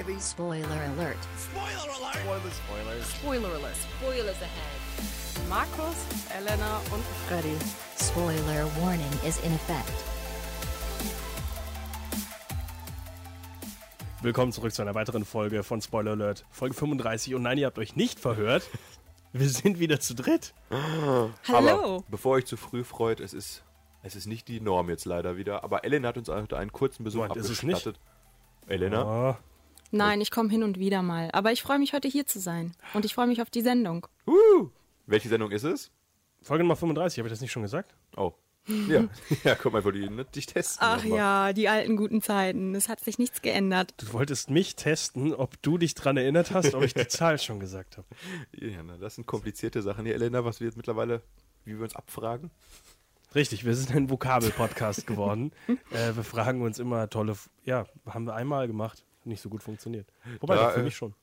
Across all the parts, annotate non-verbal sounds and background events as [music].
heavy. Spoiler alert. Spoiler alert! Spoilers, spoilers. Spoiler alert. Spoilers ahead. Markus, Elena und Freddy. Spoiler warning is in effect. Willkommen zurück zu einer weiteren Folge von Spoiler Alert, Folge 35. Und nein, ihr habt euch nicht verhört. [laughs] Wir sind wieder zu dritt. Hallo. Aber bevor euch zu früh freut, es ist, es ist nicht die Norm jetzt leider wieder. Aber Elena hat uns heute einen kurzen Besuch Moment, ist es abgestattet. Elena? Oh, Nein, ich komme hin und wieder mal. Aber ich freue mich heute hier zu sein. Und ich freue mich auf die Sendung. Uh, welche Sendung ist es? Folge Nummer 35, habe ich das nicht schon gesagt? Oh. Ja, [laughs] ja guck mal, wollte ihn dich testen. Ach ja, die alten guten Zeiten. Es hat sich nichts geändert. Du wolltest mich testen, ob du dich dran erinnert hast, ob ich die [laughs] Zahl schon gesagt habe. Ja, na, das sind komplizierte Sachen hier, Elena, was wir jetzt mittlerweile, wie wir uns abfragen. Richtig, wir sind ein Vokabel-Podcast geworden. [laughs] äh, wir fragen uns immer tolle, F- ja, haben wir einmal gemacht, nicht so gut funktioniert. Wobei, Da, für äh, mich schon.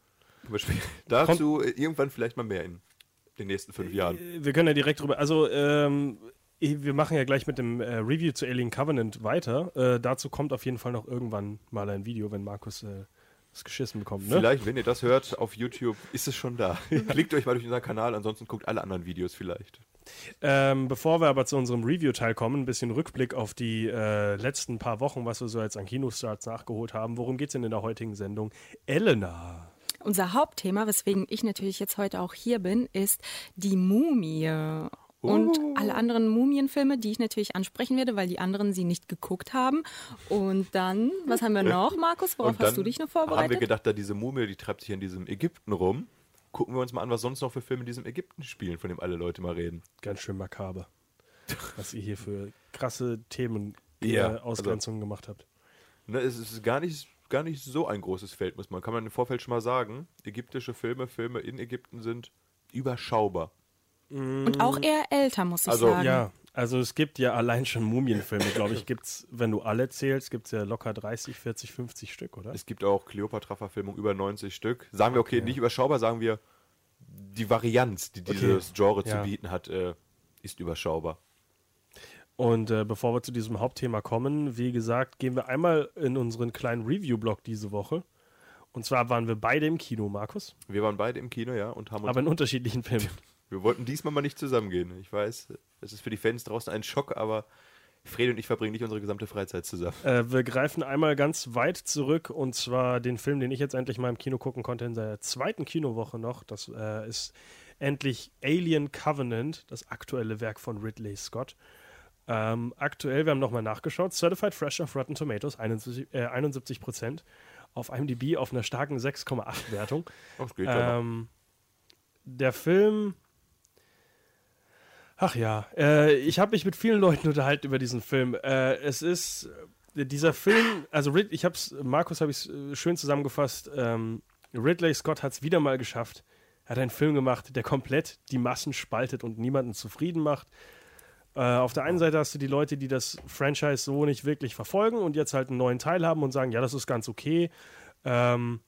[laughs] Dazu äh, irgendwann vielleicht mal mehr in den nächsten fünf Jahren. Wir können ja direkt drüber, also ähm, wir machen ja gleich mit dem äh, Review zu Alien Covenant weiter. Äh, dazu kommt auf jeden Fall noch irgendwann mal ein Video, wenn Markus äh, das geschissen bekommt. Ne? Vielleicht, wenn ihr das hört auf YouTube, ist es schon da. [laughs] Klickt euch mal durch unseren Kanal, ansonsten guckt alle anderen Videos vielleicht. Ähm, bevor wir aber zu unserem Review-Teil kommen, ein bisschen Rückblick auf die äh, letzten paar Wochen, was wir so jetzt an Kinostarts nachgeholt haben. Worum geht's denn in der heutigen Sendung? Elena. Unser Hauptthema, weswegen ich natürlich jetzt heute auch hier bin, ist die Mumie. Und alle anderen Mumienfilme, die ich natürlich ansprechen werde, weil die anderen sie nicht geguckt haben. Und dann, was haben wir [laughs] noch, Markus? Worauf hast du dich noch haben wir vorbereitet? gedacht, da diese Mumie, die treibt sich in diesem Ägypten rum. Gucken wir uns mal an, was sonst noch für Filme in diesem Ägypten spielen, von dem alle Leute mal reden. Ganz schön makaber, was ihr hier für krasse Themen Ja, äh, Ausgrenzungen gemacht habt. Ne, es ist gar nicht, gar nicht so ein großes Feld, muss man. Kann man im Vorfeld schon mal sagen. Ägyptische Filme, Filme in Ägypten sind überschaubar. Und auch eher älter, muss ich Also, sagen. Ja, also es gibt ja allein schon Mumienfilme, glaube ich, gibt's, wenn du alle zählst, gibt's ja locker 30, 40, 50 Stück, oder? Es gibt auch Cleopatra-Verfilmungen über 90 Stück. Sagen wir, okay, nicht überschaubar, sagen wir, die Varianz, die dieses Genre Ja. zu bieten hat, äh, ist überschaubar. Und äh, bevor wir zu diesem Hauptthema kommen, wie gesagt, gehen wir einmal in unseren kleinen Review-Blog diese Woche. Und zwar waren wir beide im Kino, Markus, Wir waren beide im Kino, ja, und haben uns aber in unterschiedlichen Filmen. [laughs] Wir wollten diesmal mal nicht zusammengehen. Ich weiß, es ist für die Fans draußen ein Schock, aber Fred und ich verbringen nicht unsere gesamte Freizeit zusammen. Äh, wir greifen einmal ganz weit zurück und zwar den Film, den ich jetzt endlich mal im Kino gucken konnte, in der zweiten Kinowoche noch. Das äh, ist endlich Alien Covenant, das aktuelle Werk von Ridley Scott. Ähm, aktuell, wir haben nochmal nachgeschaut, Certified Fresh auf Rotten Tomatoes, 71, äh, 71 Prozent. Auf IMDb auf einer starken 6,8 Wertung. Das geht ja noch. Ähm, der Film. Ach ja, äh, ich habe mich mit vielen Leuten unterhalten über diesen Film. Äh, es ist äh, dieser Film, also Rid ich habe es, Markus habe ich es schön zusammengefasst. Ähm, Ridley Scott hat es wieder mal geschafft. Er hat einen Film gemacht, der komplett die Massen spaltet und niemanden zufrieden macht. Äh, auf der einen Seite hast du die Leute, die das Franchise so nicht wirklich verfolgen und jetzt halt einen neuen Teil haben und sagen, ja, das ist ganz okay. Ähm,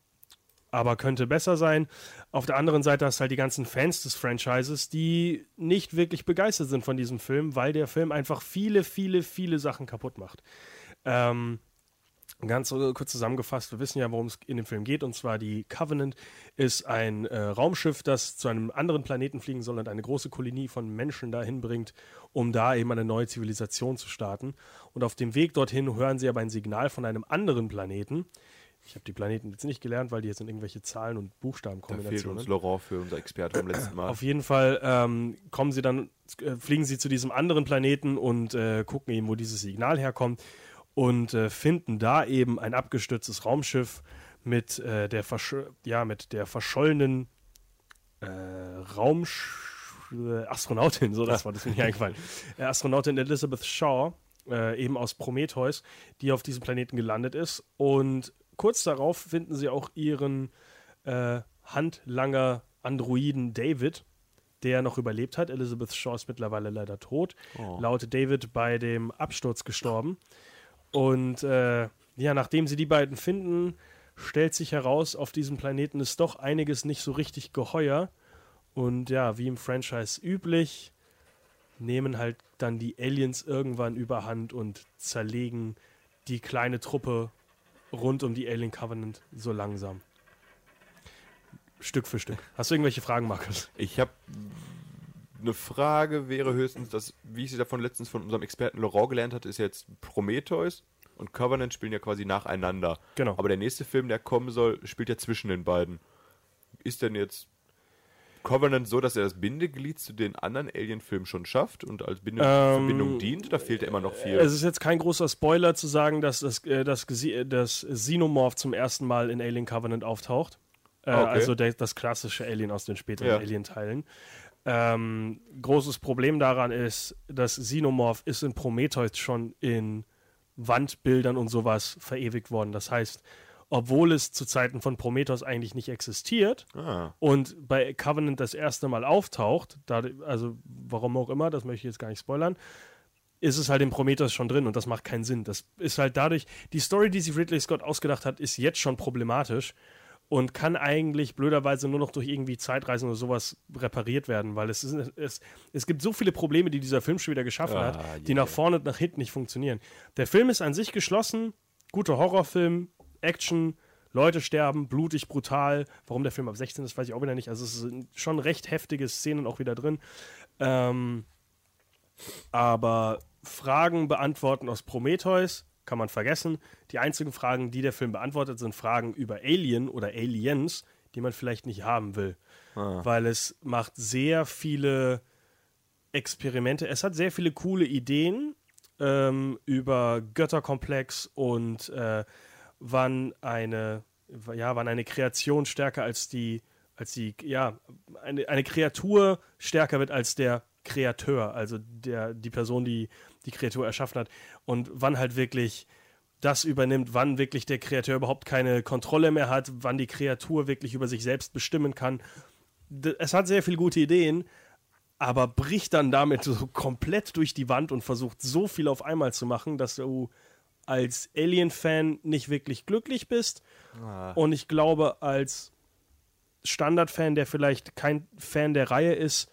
aber könnte besser sein. Auf der anderen Seite hast du halt die ganzen Fans des Franchises, die nicht wirklich begeistert sind von diesem Film, weil der Film einfach viele, viele, viele Sachen kaputt macht. Ähm, ganz kurz zusammengefasst, wir wissen ja, worum es in dem Film geht, und zwar die Covenant ist ein äh, Raumschiff, das zu einem anderen Planeten fliegen soll und eine große Kolonie von Menschen dahin bringt, um da eben eine neue Zivilisation zu starten. Und auf dem Weg dorthin hören sie aber ein Signal von einem anderen Planeten. Ich habe die Planeten jetzt nicht gelernt, weil die jetzt in irgendwelche Zahlen und Da fehlt Buchstabenkombinationen. uns Laurent für unser Experte vom letzten Mal. Auf jeden Fall ähm, kommen sie dann, äh, fliegen sie zu diesem anderen Planeten und äh, gucken eben, wo dieses Signal herkommt und äh, finden da eben ein abgestürztes Raumschiff mit äh, der versch ja mit der verschollenen äh, Raumsch äh, Astronautin, so das war das mir nicht eingefallen. Astronautin Elizabeth Shaw, eben aus Prometheus, die auf diesem Planeten gelandet ist und kurz darauf finden sie auch ihren äh, Handlanger Androiden David, der noch überlebt hat. Elizabeth Shaw ist mittlerweile leider tot. Laut David bei dem Absturz gestorben. Und äh, ja, nachdem sie die beiden finden, stellt sich heraus, auf diesem Planeten ist doch einiges nicht so richtig geheuer. Und ja, wie im Franchise üblich, nehmen halt dann die Aliens irgendwann überhand und zerlegen die kleine Truppe rund um die Alien Covenant so langsam. Stück für Stück. Hast du irgendwelche Fragen, Markus? Ich habe eine Frage, wäre höchstens, dass, wie ich sie davon letztens von unserem Experten Laurent gelernt hatte, ist jetzt Prometheus und Covenant spielen ja quasi nacheinander. Genau. Aber der nächste Film, der kommen soll, spielt ja zwischen den beiden. Ist denn jetzt Covenant so, dass er das Bindeglied zu den anderen Alien-Filmen schon schafft und als Binde Ähm, Verbindung dient? Oder fehlt da immer noch viel? Es ist jetzt kein großer Spoiler zu sagen, dass das, äh, das, Gesi- das Xenomorph zum ersten Mal in Alien Covenant auftaucht. Äh, Ah, okay. Also der, das klassische Alien aus den späteren Ja. Alien-Teilen. Ähm, großes Problem daran ist, dass Xenomorph ist in Prometheus schon in Wandbildern und sowas verewigt worden. Das heißt, obwohl es zu Zeiten von Prometheus eigentlich nicht existiert, ah, und bei Covenant das erste Mal auftaucht, da, also warum auch immer, das möchte ich jetzt gar nicht spoilern, ist es halt in Prometheus schon drin und das macht keinen Sinn. Das ist halt dadurch, die Story, die sich Ridley Scott ausgedacht hat, ist jetzt schon problematisch und kann eigentlich blöderweise nur noch durch irgendwie Zeitreisen oder sowas repariert werden, weil es, ist, es, es gibt so viele Probleme, die dieser Film schon wieder geschaffen Ah, hat, die yeah. nach vorne und nach hinten nicht funktionieren. Der Film ist an sich geschlossen, guter Horrorfilm, Action, Leute sterben, blutig, brutal. Warum der Film ab 16 ist, weiß ich auch wieder nicht. Also es sind schon recht heftige Szenen auch wieder drin. Ähm, aber Fragen beantworten aus Prometheus kann man vergessen. Die einzigen Fragen, die der Film beantwortet, sind Fragen über Alien oder Aliens, die man vielleicht nicht haben will. Weil es macht sehr viele Experimente. Es hat sehr viele coole Ideen ähm, über Götterkomplex und äh, wann eine, ja, wann eine Kreation stärker als die, als die, ja, eine, eine Kreatur stärker wird als der Kreateur, also der, die Person, die die Kreatur erschaffen hat. Und wann halt wirklich das übernimmt, wann wirklich der Kreateur überhaupt keine Kontrolle mehr hat, wann die Kreatur wirklich über sich selbst bestimmen kann. Es hat sehr viele gute Ideen, aber bricht dann damit so komplett durch die Wand und versucht so viel auf einmal zu machen, dass du als Alien-Fan nicht wirklich glücklich bist. Und ich glaube, als Standard-Fan, der vielleicht kein Fan der Reihe ist,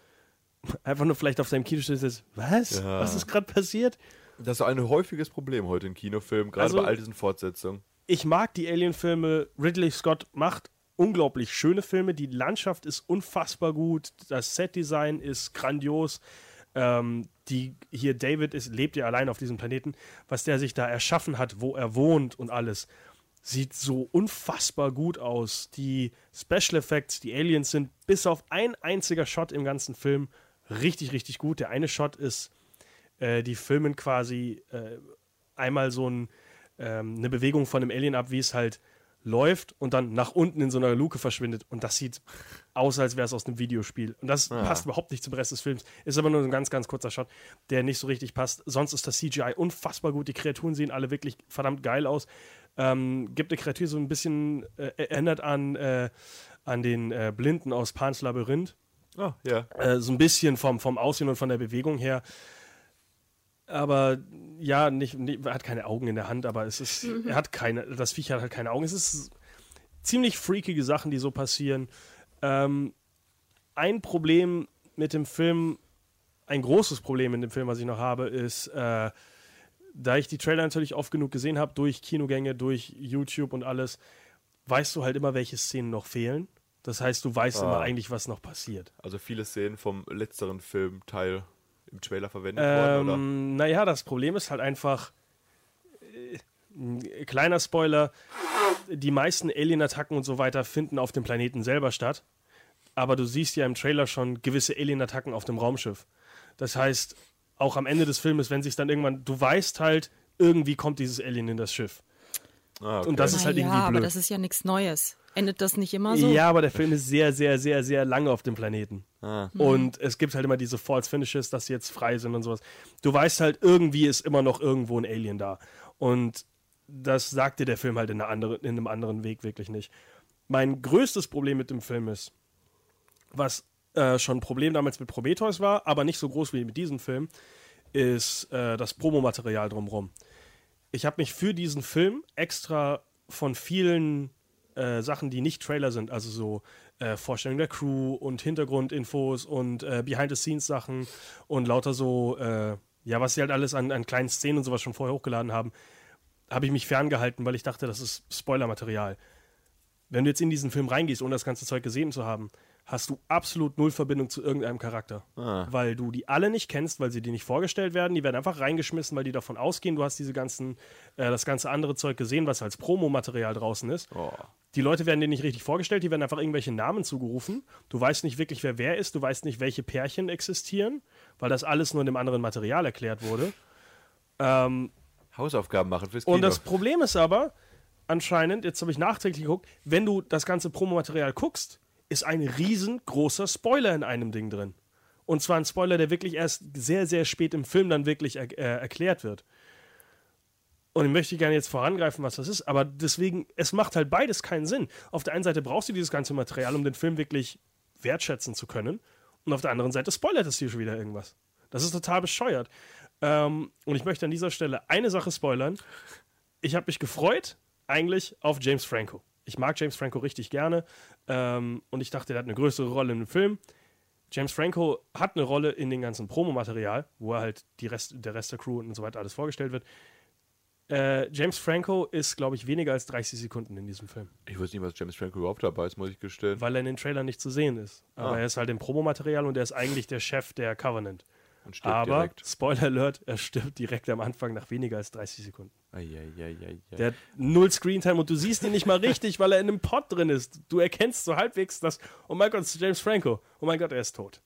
einfach nur vielleicht auf seinem Kinostuhl ist, was? Ja. Was ist gerade passiert? das ist ein häufiges Problem heute in Kinofilmen, gerade Also- bei all diesen Fortsetzungen. ich mag die Alien-Filme. Ridley Scott macht unglaublich schöne Filme. Die Landschaft ist unfassbar gut. Das Set-Design ist grandios. Ähm, die hier David ist, lebt ja allein auf diesem Planeten. Was der sich da erschaffen hat, wo er wohnt und alles, sieht so unfassbar gut aus. Die Special Effects, die Aliens sind bis auf ein einziger Shot im ganzen Film richtig, richtig gut. Der eine Shot ist, äh, die filmen quasi äh, einmal so ein, ähm, eine Bewegung von einem Alien ab, wie es halt läuft und dann nach unten in so einer Luke verschwindet. Und das sieht aus, als wäre es aus einem Videospiel. Und das passt überhaupt nicht zum Rest des Films. Ist aber nur ein ganz, ganz kurzer Shot, der nicht so richtig passt. Sonst ist das CGI unfassbar gut. Die Kreaturen sehen alle wirklich verdammt geil aus. Ähm, gibt eine Kreatur so ein bisschen äh, erinnert an, äh, an den äh, Blinden aus Pans Labyrinth. Ah, ja. Äh, so ein bisschen vom, vom Aussehen und von der Bewegung her. Aber ja, nicht, nicht, er hat keine Augen in der Hand, aber es ist, er hat keine, das Viech hat halt keine Augen. Es ist ziemlich freakige Sachen, die so passieren. Ähm, ein Problem mit dem Film, ein großes Problem in dem Film, was ich noch habe, ist, äh, da ich die Trailer natürlich oft genug gesehen habe, durch Kinogänge, durch YouTube und alles, weißt du halt immer, welche Szenen noch fehlen. Das heißt, du weißt immer Ah. eigentlich, was noch passiert. Also viele Szenen vom letzteren Filmteil im Trailer verwendet worden, oder? Ähm, naja, das Problem ist halt einfach, äh, ein kleiner Spoiler, die meisten Alien-Attacken und so weiter finden auf dem Planeten selber statt. Aber du siehst ja im Trailer schon gewisse Alien-Attacken auf dem Raumschiff. Das heißt, auch am Ende des Filmes, wenn sich dann irgendwann, du weißt halt, irgendwie kommt dieses Alien in das Schiff. Ah, okay. Und das ist halt ja, irgendwie aber blöd. das ist ja nichts Neues. Endet das nicht immer so? Ja, aber der Film ist sehr, sehr, sehr, sehr lange auf dem Planeten. Ah. Und es gibt halt immer diese False Finishes, dass sie jetzt frei sind und sowas. Du weißt halt, irgendwie ist immer noch irgendwo ein Alien da. Und das sagt dir der Film halt in, einer andere, in einem anderen Weg wirklich nicht. Mein größtes Problem mit dem Film ist, was äh, schon ein Problem damals mit Prometheus war, aber nicht so groß wie mit diesem Film, ist äh, das Promomaterial drumherum. Ich habe mich für diesen Film extra von vielen äh, Sachen, die nicht Trailer sind, also so äh, Vorstellung der Crew und Hintergrundinfos und äh, Behind-the-Scenes-Sachen und lauter so, äh, ja, was sie halt alles an, an kleinen Szenen und sowas schon vorher hochgeladen haben, habe ich mich ferngehalten, weil ich dachte, das ist Spoilermaterial. Wenn du jetzt in diesen Film reingehst, ohne das ganze Zeug gesehen zu haben, hast du absolut null Verbindung zu irgendeinem Charakter. Ah. Weil du die alle nicht kennst, weil sie dir nicht vorgestellt werden. Die werden einfach reingeschmissen, weil die davon ausgehen, du hast diese ganzen, äh, das ganze andere Zeug gesehen, was als Promomaterial draußen ist. Oh. Die Leute werden dir nicht richtig vorgestellt, die werden einfach irgendwelche Namen zugerufen. Du weißt nicht wirklich, wer wer ist, du weißt nicht, welche Pärchen existieren, weil das alles nur in dem anderen Material erklärt wurde. Ähm, Hausaufgaben machen fürs Kino. und das Problem ist aber, anscheinend, jetzt habe ich nachträglich geguckt, wenn du das ganze Promomaterial guckst, ist ein riesengroßer Spoiler in einem Ding drin. Und zwar ein Spoiler, der wirklich erst sehr, sehr spät im Film dann wirklich er äh, erklärt wird. Und ich möchte gerne jetzt vorangreifen, was das ist, aber deswegen, es macht halt beides keinen Sinn. Auf der einen Seite brauchst du dieses ganze Material, um den Film wirklich wertschätzen zu können. Und auf der anderen Seite spoilert es dir schon wieder irgendwas. Das ist total bescheuert. Ähm, und ich möchte an dieser Stelle eine Sache spoilern. Ich habe mich gefreut, eigentlich, auf James Franco. Ich mag James Franco richtig gerne. Ähm, und ich dachte, er hat eine größere Rolle im Film. James Franco hat eine Rolle in dem ganzen Promomaterial, wo er halt die Rest, der Rest der Crew und so weiter alles vorgestellt wird. Äh, James Franco ist, glaube ich, weniger als 30 Sekunden in diesem Film, ich weiß nicht, was James Franco überhaupt dabei ist, muss ich gestehen. weil er in den Trailern nicht zu sehen ist. Aber Ah. er ist halt im Promomaterial und er ist eigentlich der Chef der Covenant. Und stirbt Aber, direkt. Spoiler Alert, er stirbt direkt am Anfang nach weniger als 30 Sekunden. Eieieiei. Der hat null Screentime und du siehst ihn nicht mal richtig, weil er in einem Pod drin ist. Du erkennst so halbwegs, dass, oh mein Gott, es ist James Franco. Oh mein Gott, er ist tot.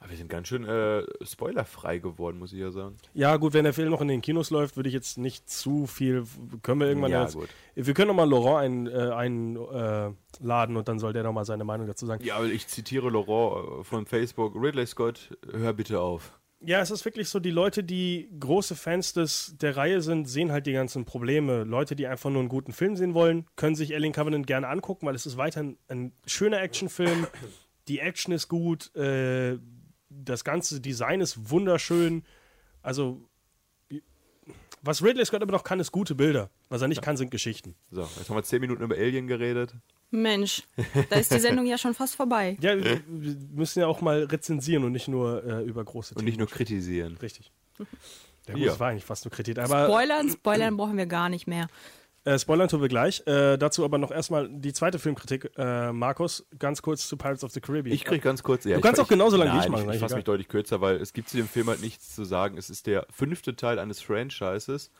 Aber wir sind ganz schön äh, spoilerfrei geworden, muss ich ja sagen. Ja, gut, wenn der Film noch in den Kinos läuft, würde ich jetzt nicht zu viel. Können wir irgendwann Ja, jetzt, gut. Wir können nochmal Laurent einladen ein, äh, laden und dann soll der nochmal seine Meinung dazu sagen. Ja, aber ich zitiere Laurent äh, von Facebook. Ridley Scott, hör bitte auf. Ja, es ist wirklich so, die Leute, die große Fans des, der Reihe sind, sehen halt die ganzen Probleme. Leute, die einfach nur einen guten Film sehen wollen, können sich Alien Covenant gerne angucken, weil es ist weiterhin ein schöner Actionfilm. Die Action ist gut, äh, das ganze Design ist wunderschön. Also, was Ridley Scott aber noch kann, ist gute Bilder. Was er nicht kann, sind Geschichten. So, jetzt haben wir zehn Minuten über Alien geredet. Mensch, da ist die Sendung ja schon fast vorbei. [laughs] Ja, wir müssen ja auch mal rezensieren und nicht nur äh, über große Und nicht nur kritisieren. Richtig. Ja, gut, Ja. das war eigentlich fast nur Kritik. Aber Spoilern, Spoilern brauchen wir gar nicht mehr. Äh, Spoilern tun wir gleich. Äh, dazu aber noch erstmal die zweite Filmkritik. Äh, Markus, ganz kurz zu Pirates of the Caribbean. Ich krieg ganz kurz. Ja, Du ich- kannst auch genauso lange wie ich machen, Ich, ich fasse mich deutlich kürzer, weil es gibt zu dem Film halt nichts zu sagen. Es ist der fünfte Teil eines Franchises.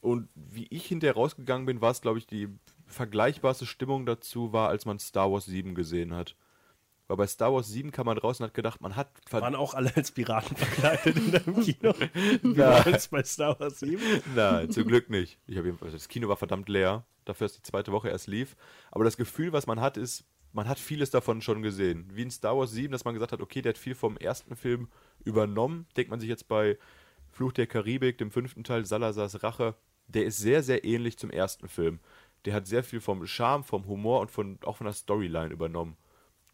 Und wie ich hinterher rausgegangen bin, war es, glaube ich, die vergleichbarste Stimmung dazu war, als man Star Wars 7 gesehen hat. Weil bei Star Wars 7 kam man raus und hat gedacht, man hat Waren auch alle als Piraten [laughs] verkleidet in deinem Kino. [laughs] Wie bei Star Wars 7. Nein, zum Glück nicht. Ich also das Kino war verdammt leer, dafür, dass die zweite Woche erst lief. Aber das Gefühl, was man hat, ist, man hat vieles davon schon gesehen. Wie in Star Wars 7, dass man gesagt hat, okay, der hat viel vom ersten Film übernommen. Denkt man sich jetzt bei Fluch der Karibik, dem fünften Teil, Salazars Rache, der ist sehr, sehr ähnlich zum ersten Film. Der hat sehr viel vom Charme, vom Humor und von, auch von der Storyline übernommen.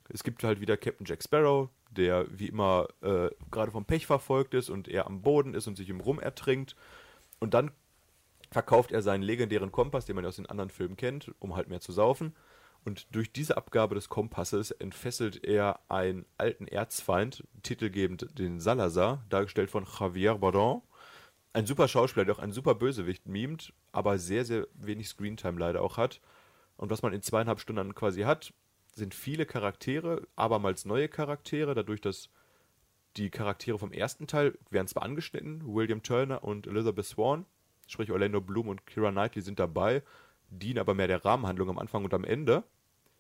Es gibt halt wieder Captain Jack Sparrow, der wie immer äh, gerade vom Pech verfolgt ist und er am Boden ist und sich im Rum ertrinkt. Und dann verkauft er seinen legendären Kompass, den man ja aus den anderen Filmen kennt, um halt mehr zu saufen. Und durch diese Abgabe des Kompasses entfesselt er einen alten Erzfeind, titelgebend den Salazar, dargestellt von Javier Bardem. Ein super Schauspieler, der auch einen super Bösewicht mimt, aber sehr, sehr wenig Screentime leider auch hat. Und was man in zweieinhalb Stunden quasi hat, sind viele Charaktere, abermals neue Charaktere, dadurch, dass die Charaktere vom ersten Teil werden zwar angeschnitten, William Turner und Elizabeth Swan, sprich Orlando Bloom und Kira Knightley sind dabei, dienen aber mehr der Rahmenhandlung am Anfang und am Ende.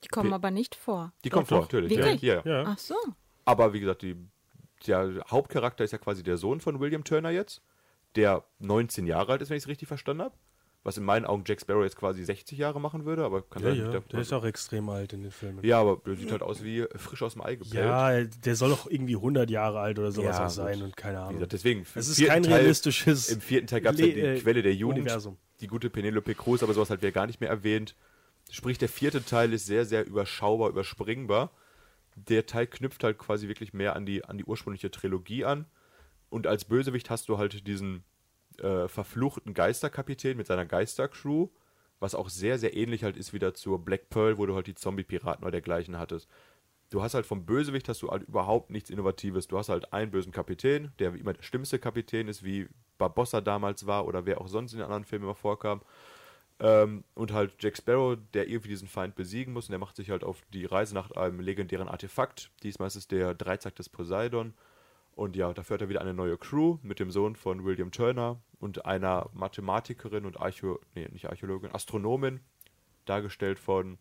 Die kommen Pe- aber nicht vor. Die kommt vor, natürlich. Ja, Wirklich? ja, ja. Ja. Ach so. Aber wie gesagt, die, der Hauptcharakter ist ja quasi der Sohn von William Turner jetzt, der 19 Jahre alt ist, wenn ich es richtig verstanden habe. Was in meinen Augen Jack Sparrow jetzt quasi 60 Jahre machen würde, aber kann Ja, sein, ja, der- der ist auch extrem alt in den Filmen. ja, aber der sieht halt aus wie frisch aus dem Ei gepellt. Ja, der soll doch irgendwie 100 Jahre alt oder sowas Ja, auch sein gut. und keine Wie Ahnung. gesagt, deswegen. Es ist kein Teil- realistisches Im vierten Teil gab es ja Le- die äh, Quelle der Jugend, Universum. die gute Penelope Cruz, aber sowas halt wir gar nicht mehr erwähnt. Sprich, der vierte Teil ist sehr, sehr überschaubar, überspringbar. Der Teil knüpft halt quasi wirklich mehr an die, an die ursprüngliche Trilogie an. Und als Bösewicht hast du halt diesen äh, verfluchten Geisterkapitän mit seiner Geistercrew, was auch sehr, sehr ähnlich halt ist wieder zur Black Pearl, wo du halt die Zombie-Piraten oder dergleichen hattest. du hast halt vom Bösewicht hast du halt überhaupt nichts Innovatives. Du hast halt einen bösen Kapitän, der wie immer der schlimmste Kapitän ist, wie Barbossa damals war oder wer auch sonst in den anderen Filmen immer vorkam. Ähm, und halt Jack Sparrow, der irgendwie diesen Feind besiegen muss. Und der macht sich halt auf die Reise nach einem legendären Artefakt. Diesmal ist es der Dreizack des Poseidon. Und ja, dafür hat er wieder eine neue Crew mit dem Sohn von William Turner und einer Mathematikerin und Archä nee, nicht Archäologin, Astronomin, dargestellt von,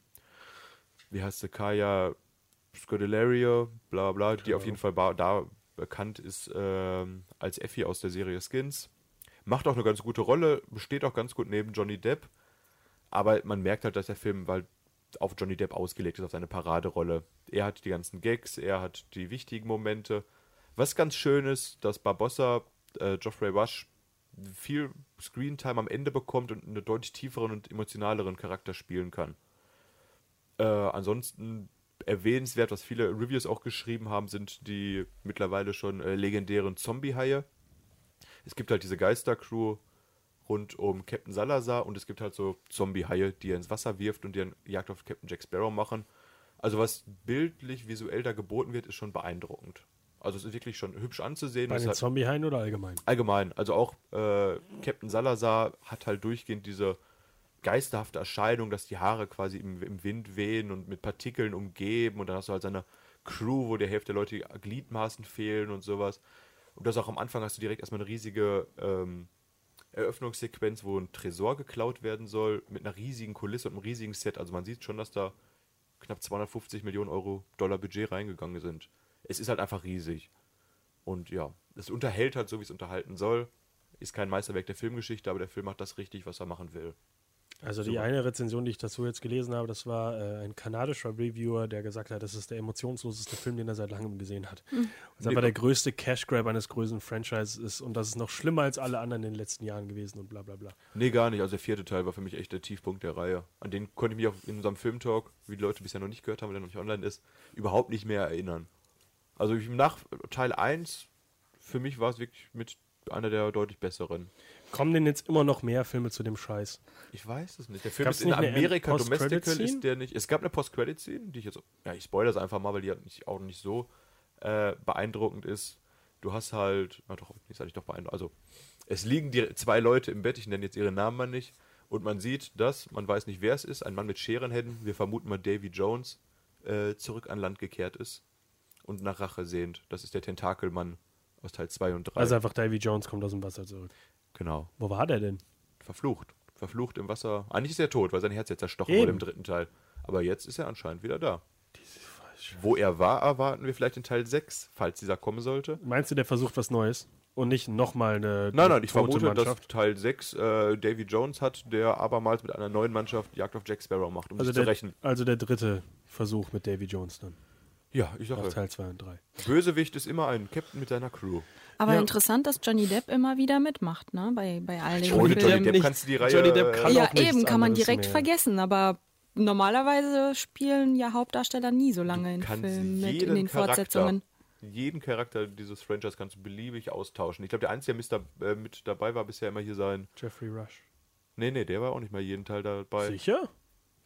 wie heißt sie, Kaya Scodelario, bla bla, die auf jeden Fall da bekannt ist ähm, als Effie aus der Serie Skins. Macht auch eine ganz gute Rolle, besteht auch ganz gut neben Johnny Depp. Aber man merkt halt, dass der Film halt auf Johnny Depp ausgelegt ist, auf seine Paraderolle. Er hat die ganzen Gags, er hat die wichtigen Momente. Was ganz schön ist, dass Barbossa, äh, Geoffrey Rush, viel Screentime am Ende bekommt und einen deutlich tieferen und emotionaleren Charakter spielen kann. Äh, ansonsten erwähnenswert, was viele Reviews auch geschrieben haben, sind die mittlerweile schon äh, legendären Zombie-Haie. Es gibt halt diese Geistercrew rund um Captain Salazar und es gibt halt so Zombie-Haie, die er ins Wasser wirft und die dann Jagd auf Captain Jack Sparrow machen. Also was bildlich, visuell da geboten wird, ist schon beeindruckend. Also es ist wirklich schon hübsch anzusehen. Bei den Zombie-Haien oder allgemein? Allgemein, also auch äh, Captain Salazar hat halt durchgehend diese geisterhafte Erscheinung, dass die Haare quasi im, im Wind wehen und mit Partikeln umgeben und dann hast du halt seine Crew, wo der Hälfte der Leute Gliedmaßen fehlen und sowas. Und das auch am Anfang hast du direkt erstmal eine riesige ähm, Eröffnungssequenz, wo ein Tresor geklaut werden soll, mit einer riesigen Kulisse und einem riesigen Set. Also man sieht schon, dass da knapp 250 Millionen Euro Dollar Budget reingegangen sind. Es ist halt einfach riesig. Und ja, es unterhält halt so, wie es unterhalten soll. Ist kein Meisterwerk der Filmgeschichte, aber der Film macht das richtig, was er machen will. Also die Super. eine Rezension, die ich dazu jetzt gelesen habe, das war äh, ein kanadischer Reviewer, der gesagt hat, das ist der emotionsloseste Film, den er seit langem gesehen hat. Und das einfach der größte Cash Grab eines größeren Franchises ist und das ist noch schlimmer als alle anderen in den letzten Jahren gewesen und bla bla bla. Nee, gar nicht. Also der vierte Teil war für mich echt der Tiefpunkt der Reihe. An den konnte ich mich auch in unserem Filmtalk, wie die Leute bisher noch nicht gehört haben, weil der noch nicht online ist, überhaupt nicht mehr erinnern. Also ich- nach Teil 1, für mich war es wirklich mit einer der deutlich besseren. Kommen denn jetzt immer noch mehr Filme zu dem Scheiß? Ich weiß es nicht. Der Film Gab's ist in Amerika? Domestical ist der nicht. Es gab eine Post-Credit-Scene, die ich jetzt, ja, ich spoilere es einfach mal, weil die halt nicht, auch nicht so äh, beeindruckend ist. Du hast halt, na doch, ist eigentlich doch beeindruckend. Also, es liegen die zwei Leute im Bett, ich nenne jetzt ihre Namen mal nicht, und man sieht, dass, man weiß nicht, wer es ist, ein Mann mit Scherenhänden, wir vermuten mal Davy Jones, äh, zurück an Land gekehrt ist und nach Rache sehnt. Das ist der Tentakelmann aus Teil 2 und 3. Also einfach Davy Jones kommt aus dem Wasser zurück. genau. Wo war der denn? Verflucht. Verflucht im Wasser. Eigentlich ist er tot, weil sein Herz jetzt zerstochen Eben. wurde im dritten Teil. Aber jetzt ist er anscheinend wieder da. Wo er war, erwarten wir vielleicht in Teil 6, falls dieser kommen sollte. Meinst du, der versucht was Neues? Und nicht nochmal eine Nein, nein, ich vermute, dass Mannschaft? Teil 6 äh, Davy Jones hat, der abermals mit einer neuen Mannschaft Jagd auf Jack Sparrow macht, um Also sich zu der, rächen. also der dritte Versuch mit Davy Jones dann. Ja, ich sage, Teil 2 und 3. Bösewicht ist immer ein Captain mit seiner Crew. Aber Ja. interessant, dass Johnny Depp immer wieder mitmacht, ne? Bei, bei all den Ohne Johnny Filmen. Depp nicht- kannst du die Reihe... Johnny Depp kann ja, auch eben, kann man direkt mehr. vergessen, aber normalerweise spielen ja Hauptdarsteller nie so lange in Filmen mit, in den Charakter, Fortsetzungen. jeden Charakter dieses Franchise kannst du beliebig austauschen. Ich glaube, der Einzige, der Mr., äh, mit dabei war bisher immer hier sein... Jeffrey Rush. Nee, nee, der war auch nicht mal jeden Teil dabei. Sicher?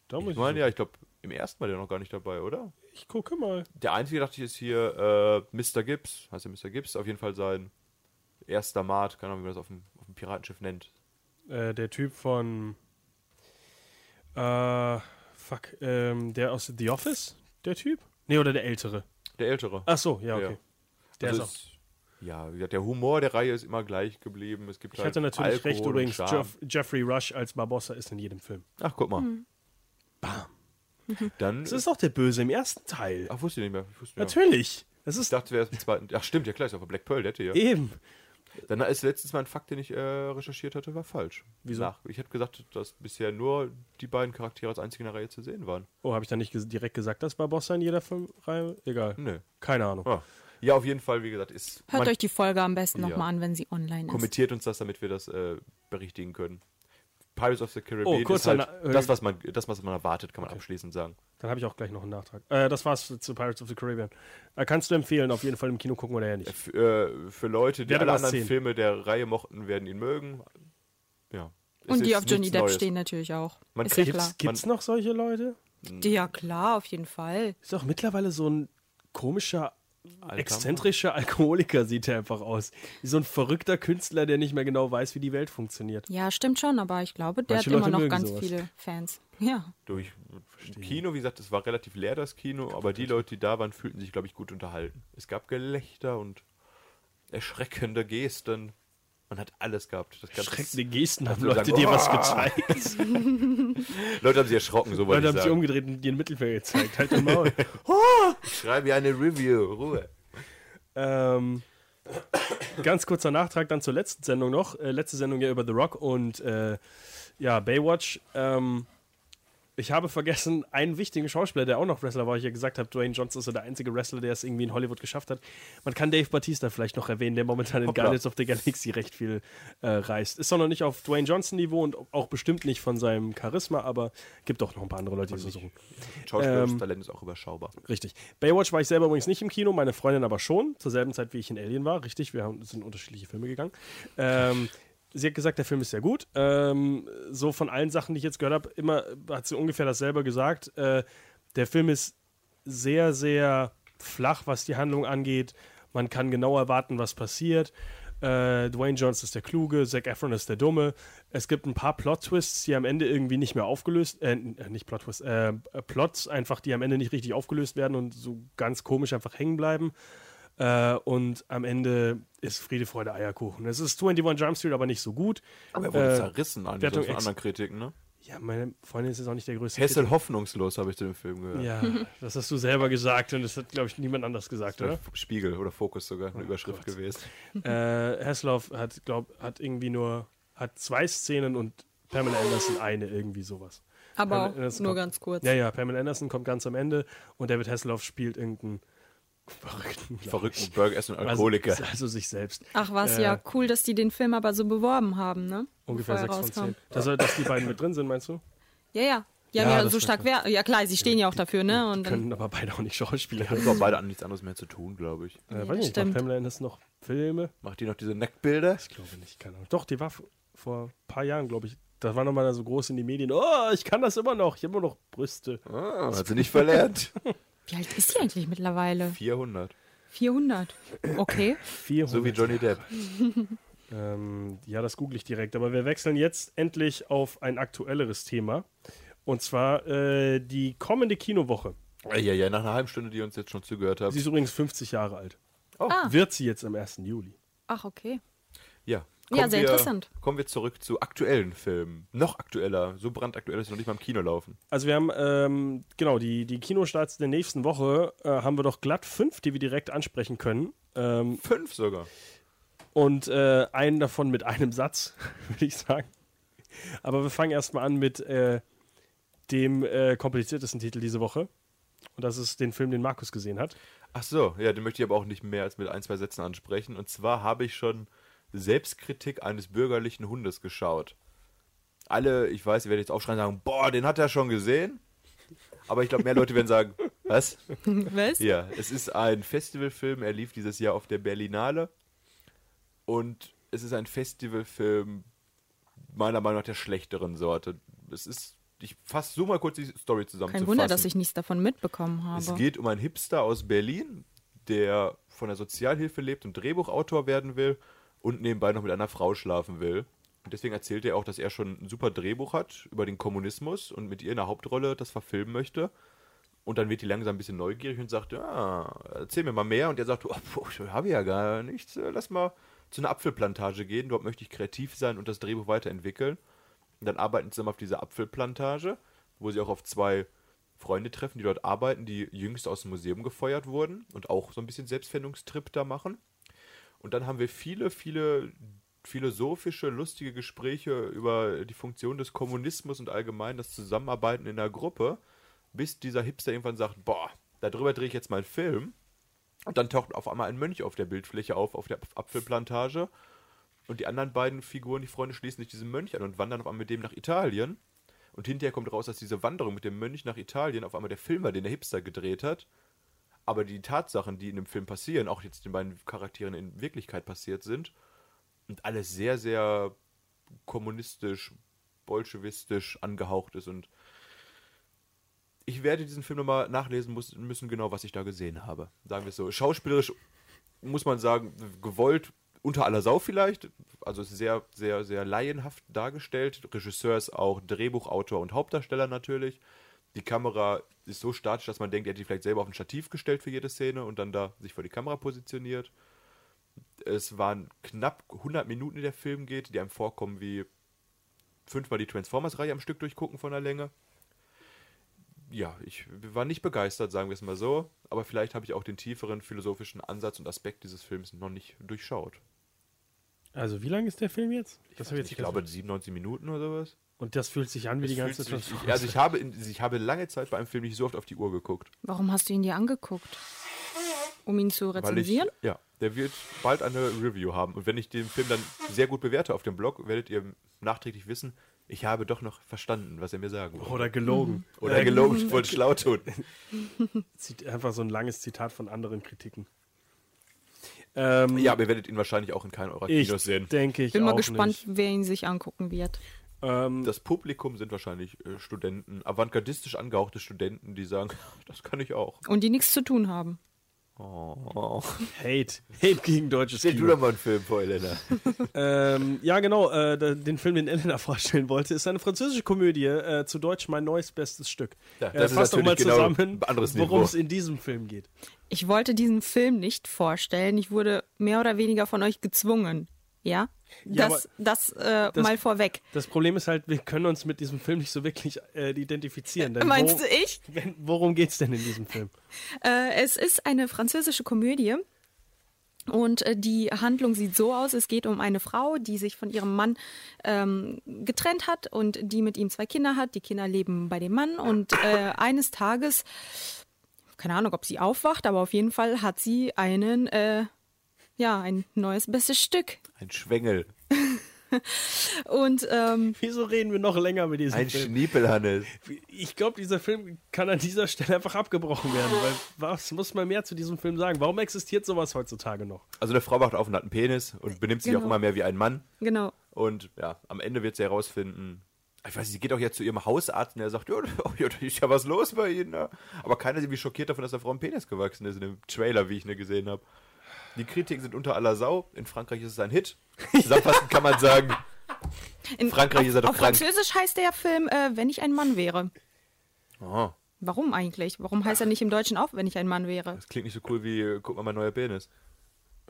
Da muss Ich meine, ja, ich glaube, im ersten war der noch gar nicht dabei, oder? Ich gucke mal. Der einzige, dachte ich, ist hier äh, Mr. Gibbs. Heißt ja Mr. Gibbs? Auf jeden Fall sein erster Mart. Keine Ahnung, wie man das auf dem, auf dem Piratenschiff nennt. Äh, der Typ von. Äh, fuck. Ähm, der aus The Office? Der Typ? Nee, oder der ältere? Der ältere. Ach so, ja, okay. Ja. Der Also ist auch. ja, wie gesagt, der Humor der Reihe ist immer gleich geblieben. Es gibt Ich halt hatte natürlich Alkohol recht übrigens. Jeff, Jeffrey Rush als Barbossa ist in jedem Film. Ach, guck mal. Bam. Dann. Das ist doch der Böse im ersten Teil. ach, wusste ich nicht mehr. Ich, wusste, ja. Natürlich. Das ich ist dachte, wer ist im zweiten. Ach, stimmt, ja klar, ist auf der Black Pearl, der hätte ja. eben. Dann ist letztes Mal ein Fakt, den ich äh, recherchiert hatte, war falsch. Wieso? Nach, ich hätte gesagt, dass bisher nur die beiden Charaktere als einzige in der Reihe zu sehen waren. Oh, habe ich da nicht ges- direkt gesagt, dass Barbossa in jeder Filmreihe? Egal. Nö. Keine Ahnung. Ah. Ja, auf jeden Fall, wie gesagt, ist. Hört euch die Folge am besten Ja. nochmal an, wenn sie online ist. kommentiert uns das, damit wir das äh, berichtigen können. Pirates of the Oh, Caribbean kurz ist halt äh, das, was man, das, was man erwartet, kann man abschließend sagen. Dann habe ich auch gleich noch einen Nachtrag. Äh, das war's zu Pirates of the Caribbean. Äh, kannst du empfehlen, auf jeden Fall im Kino gucken oder ja nicht. F äh, für Leute, die alle anderen sehen. Filme der Reihe mochten, werden ihn mögen. Ja. Es Und die auf Johnny Depp Neues. stehen natürlich auch. Man ist ja kriegt- klar. Gibt's, gibt's noch solche Leute? Die, ja klar, auf jeden Fall. Ist doch mittlerweile so ein komischer, Alter exzentrischer Alkoholiker sieht er einfach aus. Wie so ein verrückter Künstler, der nicht mehr genau weiß, wie die Welt funktioniert. Ja, stimmt schon, aber ich glaube, der Manche hat immer Leute noch mögen ganz sowas. viele Fans. Ja. Durch Kino, wie gesagt, es war relativ leer, das Kino, aber die Leute, die da waren, fühlten sich, glaube ich, gut unterhalten. Es gab Gelächter und erschreckende Gesten. Man hat alles gehabt. Das Schreckende Gesten haben Leute sagen, dir was gezeigt. [laughs] Leute haben sich erschrocken, so wollte Leute haben sich umgedreht und dir ein Mittelfinger gezeigt. Halt dein Maul. [laughs] Ich schreibe ja eine Review, Ruhe. Ähm, ganz kurzer Nachtrag dann zur letzten Sendung noch. Äh, letzte Sendung ja über The Rock und äh, ja, Baywatch. Ähm, ich habe vergessen, einen wichtigen Schauspieler, der auch noch Wrestler war, weil ich ja gesagt habe, Dwayne Johnson ist so der einzige Wrestler, der es irgendwie in Hollywood geschafft hat. Man kann Dave Batista vielleicht noch erwähnen, der momentan in Hoppla. Guardians of the Galaxy recht viel äh, reist. Ist zwar noch nicht auf Dwayne Johnson Niveau und auch bestimmt nicht von seinem Charisma, aber gibt auch noch ein paar andere Leute, die so suchen. Schauspielerisches Ähm, Talent ist auch überschaubar. Richtig. Baywatch war ich selber übrigens nicht im Kino, meine Freundin aber schon, zur selben Zeit, wie ich in Alien war. Richtig, wir haben, sind in unterschiedliche Filme gegangen. Ähm, sie hat gesagt, der Film ist sehr gut. Ähm, so von allen Sachen, die ich jetzt gehört habe, immer hat sie ungefähr dasselbe gesagt. Äh, der Film ist sehr, sehr flach, was die Handlung angeht. Man kann genau erwarten, was passiert. Äh, Dwayne Johnson ist der Kluge, Zac Efron ist der Dumme. Es gibt ein paar Plot-Twists, die am Ende irgendwie nicht mehr aufgelöst, äh, nicht Plot-Twists, äh, Plots einfach, die am Ende nicht richtig aufgelöst werden und so ganz komisch einfach hängen bleiben. Äh, und am Ende ist Friede, Freude, Eierkuchen. Es ist 21 Jump Street, aber nicht so gut. Aber er wurde Äh, zerrissen an Wertung von anderen Kritiken, ne? Ja, meine Freundin ist jetzt auch nicht der größte. Hessel hoffnungslos, habe ich zu dem Film gehört. Ja, das hast du selber gesagt und das hat, glaube ich, niemand anders gesagt, oder? Spiegel oder Fokus sogar, eine Überschrift Gott. gewesen. äh, Hasselhoff hat, glaub, hat irgendwie nur hat zwei Szenen und Pamela Anderson eine, irgendwie sowas. Aber auch nur kommt- ganz kurz. Ja, ja, Pamela Anderson kommt ganz am Ende und David Hasselhoff spielt irgendeinen verrückten, Verrückten. Burgeressen und Alkoholiker. Also, also sich selbst. Ach was, Äh, ja, cool, dass die den Film aber so beworben haben, ne? Ungefähr Bevor er 6 von rauskam. 10. Dass, dass die beiden mit drin sind, meinst du? Ja, ja. Ja, haben ja, das so stark wer Ja klar, sie stehen ja auch dafür, ne? Und Können aber beide auch nicht Schauspieler. Haben doch beide an nichts anderes mehr zu tun, glaube ich. Äh, Ja, weiß das nicht, macht stimmt. Pamela Anderson noch Filme? Macht die noch diese Neckbilder? Ich glaube nicht, keine Ahnung. Doch, die war vor ein paar Jahren, glaube ich. Da war nochmal so groß in die Medien. Oh, ich kann das immer noch. Ich habe immer noch Brüste. Ah, hat sie nicht verlernt. [laughs] wie alt ist sie eigentlich mittlerweile? 400. 400. Okay. [coughs] 400. So wie Johnny Depp. [laughs] Ähm, ja, das google ich direkt. Aber wir wechseln jetzt endlich auf ein aktuelleres Thema. Und zwar äh, die kommende Kinowoche. Ja, ja, nach einer halben Stunde, die ihr uns jetzt schon zugehört habt. Sie ist übrigens 50 Jahre alt. Oh, Ah. Wird sie jetzt am 1. Juli. Ach, okay. ja. Ja, sehr wir, interessant. Kommen wir zurück zu aktuellen Filmen. Noch aktueller, so brandaktuell, dass sie noch nicht mal im Kino laufen. Also wir haben, ähm, genau, die, die Kinostarts der nächsten Woche äh, haben wir doch glatt fünf, die wir direkt ansprechen können. Ähm, Fünf sogar. und äh, einen davon mit einem Satz, [laughs] würde ich sagen. Aber wir fangen erstmal an mit äh, dem äh, kompliziertesten Titel diese Woche. Und das ist den Film, den Markus gesehen hat. Ach so, ja, den möchte ich aber auch nicht mehr als mit ein, zwei Sätzen ansprechen. Und zwar habe ich schon Selbstkritik eines bürgerlichen Hundes geschaut. Alle, ich weiß, ihr werdet jetzt aufschreien und sagen, boah, den hat er schon gesehen. Aber ich glaube, mehr Leute werden sagen, [laughs] was? Was? Ja, es ist ein Festivalfilm, er lief dieses Jahr auf der Berlinale. Und es ist ein Festivalfilm meiner Meinung nach der schlechteren Sorte. Es ist, ich fasse so mal kurz die Story zusammen. Kein Wunder, dass ich nichts davon mitbekommen habe. Es geht um einen Hipster aus Berlin, der von der Sozialhilfe lebt und Drehbuchautor werden will und nebenbei noch mit einer Frau schlafen will. Und deswegen erzählt er auch, dass er schon ein super Drehbuch hat über den Kommunismus und mit ihr in der Hauptrolle das verfilmen möchte. Und dann wird die langsam ein bisschen neugierig und sagt, ja, erzähl mir mal mehr. Und er sagt, oh, ich habe ja gar nichts, lass mal zu einer Apfelplantage gehen. Dort möchte ich kreativ sein und das Drehbuch weiterentwickeln. Und dann arbeiten sie zusammen auf dieser Apfelplantage, wo sie auch auf zwei Freunde treffen, die dort arbeiten, die jüngst aus dem Museum gefeuert wurden und auch so ein bisschen Selbstfindungstrip da machen. Und dann haben wir viele, viele philosophische, lustige Gespräche über die Funktion des Kommunismus und allgemein das Zusammenarbeiten in der Gruppe, bis dieser Hipster irgendwann sagt, boah, darüber drehe ich jetzt mal einen Film. Und dann taucht auf einmal ein Mönch auf der Bildfläche auf, auf der Apfelplantage. Und die anderen beiden Figuren, die Freunde, schließen sich diesem Mönch an und wandern auf einmal mit dem nach Italien. Und hinterher kommt raus, dass diese Wanderung mit dem Mönch nach Italien auf einmal der Film war, den der Hipster gedreht hat. Aber die Tatsachen, die in dem Film passieren, auch jetzt den beiden Charakteren in Wirklichkeit passiert sind, und alles sehr, sehr kommunistisch, bolschewistisch angehaucht ist. Und ich werde diesen Film nochmal nachlesen müssen, genau was ich da gesehen habe. Sagen wir es so. Schauspielerisch muss man sagen, gewollt unter aller Sau vielleicht. Also sehr, sehr, sehr laienhaft dargestellt. Regisseur ist auch Drehbuchautor und Hauptdarsteller natürlich. Die Kamera ist so statisch, dass man denkt, er hätte die vielleicht selber auf ein Stativ gestellt für jede Szene und dann da sich vor die Kamera positioniert. Es waren knapp 100 Minuten, die der Film geht, die einem vorkommen wie fünfmal die Transformers-Reihe am Stück durchgucken von der Länge. Ja, ich war nicht begeistert, sagen wir es mal so, aber vielleicht habe ich auch den tieferen philosophischen Ansatz und Aspekt dieses Films noch nicht durchschaut. Also wie lang ist der Film jetzt? Ich, nicht glaube ganz- 97 Minuten oder sowas. Und das fühlt sich an wie die Es ganze Transformers- ich, Also ich habe, in, ich habe lange Zeit bei einem Film nicht so oft auf die Uhr geguckt. Warum hast du ihn dir angeguckt? Um ihn zu Weil ich, rezensieren? ja, der wird bald eine Review haben. Und wenn ich den Film dann sehr gut bewerte auf dem Blog, werdet ihr nachträglich wissen, ich habe doch noch verstanden, was er mir sagen wollte. Oder gelogen. Oder Äh, gelogen, ich wollte schlau tun. [laughs] Zit- Einfach so ein langes Zitat von anderen Kritiken. Ähm, Ja, aber ihr werdet ihn wahrscheinlich auch in keinen eurer Kinos sehen. denke ich Bin mal gespannt, Nicht. wer ihn sich angucken wird. Ähm, Das Publikum sind wahrscheinlich äh, Studenten, avantgardistisch angehauchte Studenten, die sagen, [laughs] das kann ich auch. Und die nichts zu tun haben. Oh. Hate. Hate gegen deutsches Stell du Kino. doch mal einen Film vor, Elena. [laughs] Ähm, ja, genau. Äh, den Film, den Elena [laughs] vorstellen wollte, ist eine französische Komödie. Äh, zu Deutsch mein neues bestes Stück. Ja, äh, das ist fass doch mal genau zusammen, anderes worum es in diesem Film geht. Ich wollte diesen Film nicht vorstellen. Ich wurde mehr oder weniger von euch gezwungen. Ja? Ja, Das, das, äh, das- mal vorweg. Das Problem ist halt, wir können uns mit diesem Film nicht so wirklich äh, identifizieren. Meinst wo, du ich? Wenn, worum geht's denn in diesem Film? Äh, es ist eine französische Komödie. Und äh, die Handlung sieht so aus, es geht um eine Frau, die sich von ihrem Mann ähm, getrennt hat und die mit ihm zwei Kinder hat. Die Kinder leben bei dem Mann und äh, eines Tages, keine Ahnung, ob sie aufwacht, aber auf jeden Fall hat sie einen, äh, ja, ein neues bestes Stück. Ein Schwengel. [laughs] Und ähm, Wieso reden wir noch länger mit diesem Ein Film? Schniepel, Hannes. Ich glaube, dieser Film kann an dieser Stelle einfach abgebrochen werden. Weil was muss man mehr zu diesem Film sagen? Warum existiert sowas heutzutage noch? Also eine Frau wacht auf und hat einen Penis und benimmt sich auch Genau. immer mehr wie ein Mann. genau. Und ja, am Ende wird sie herausfinden, ich weiß nicht, sie geht auch jetzt zu ihrem Hausarzt und er sagt, ja, [laughs] oh, ja, da ist ja was los bei Ihnen. Ne? Aber keiner ist irgendwie schockiert davon, dass der Frau ein Penis gewachsen ist in dem Trailer, wie ich ihn gesehen habe. Die Kritiken sind unter aller Sau. In Frankreich ist es ein Hit. Zusammenfassend kann man sagen, [laughs] In, Frankreich auf, ist er doch Auf krank. Französisch heißt der Film, äh, wenn ich ein Mann wäre. oh, Warum eigentlich? Warum heißt er nicht im Deutschen auch, wenn ich ein Mann wäre? das klingt nicht so cool wie, äh, guck mal, mein neuer Penis.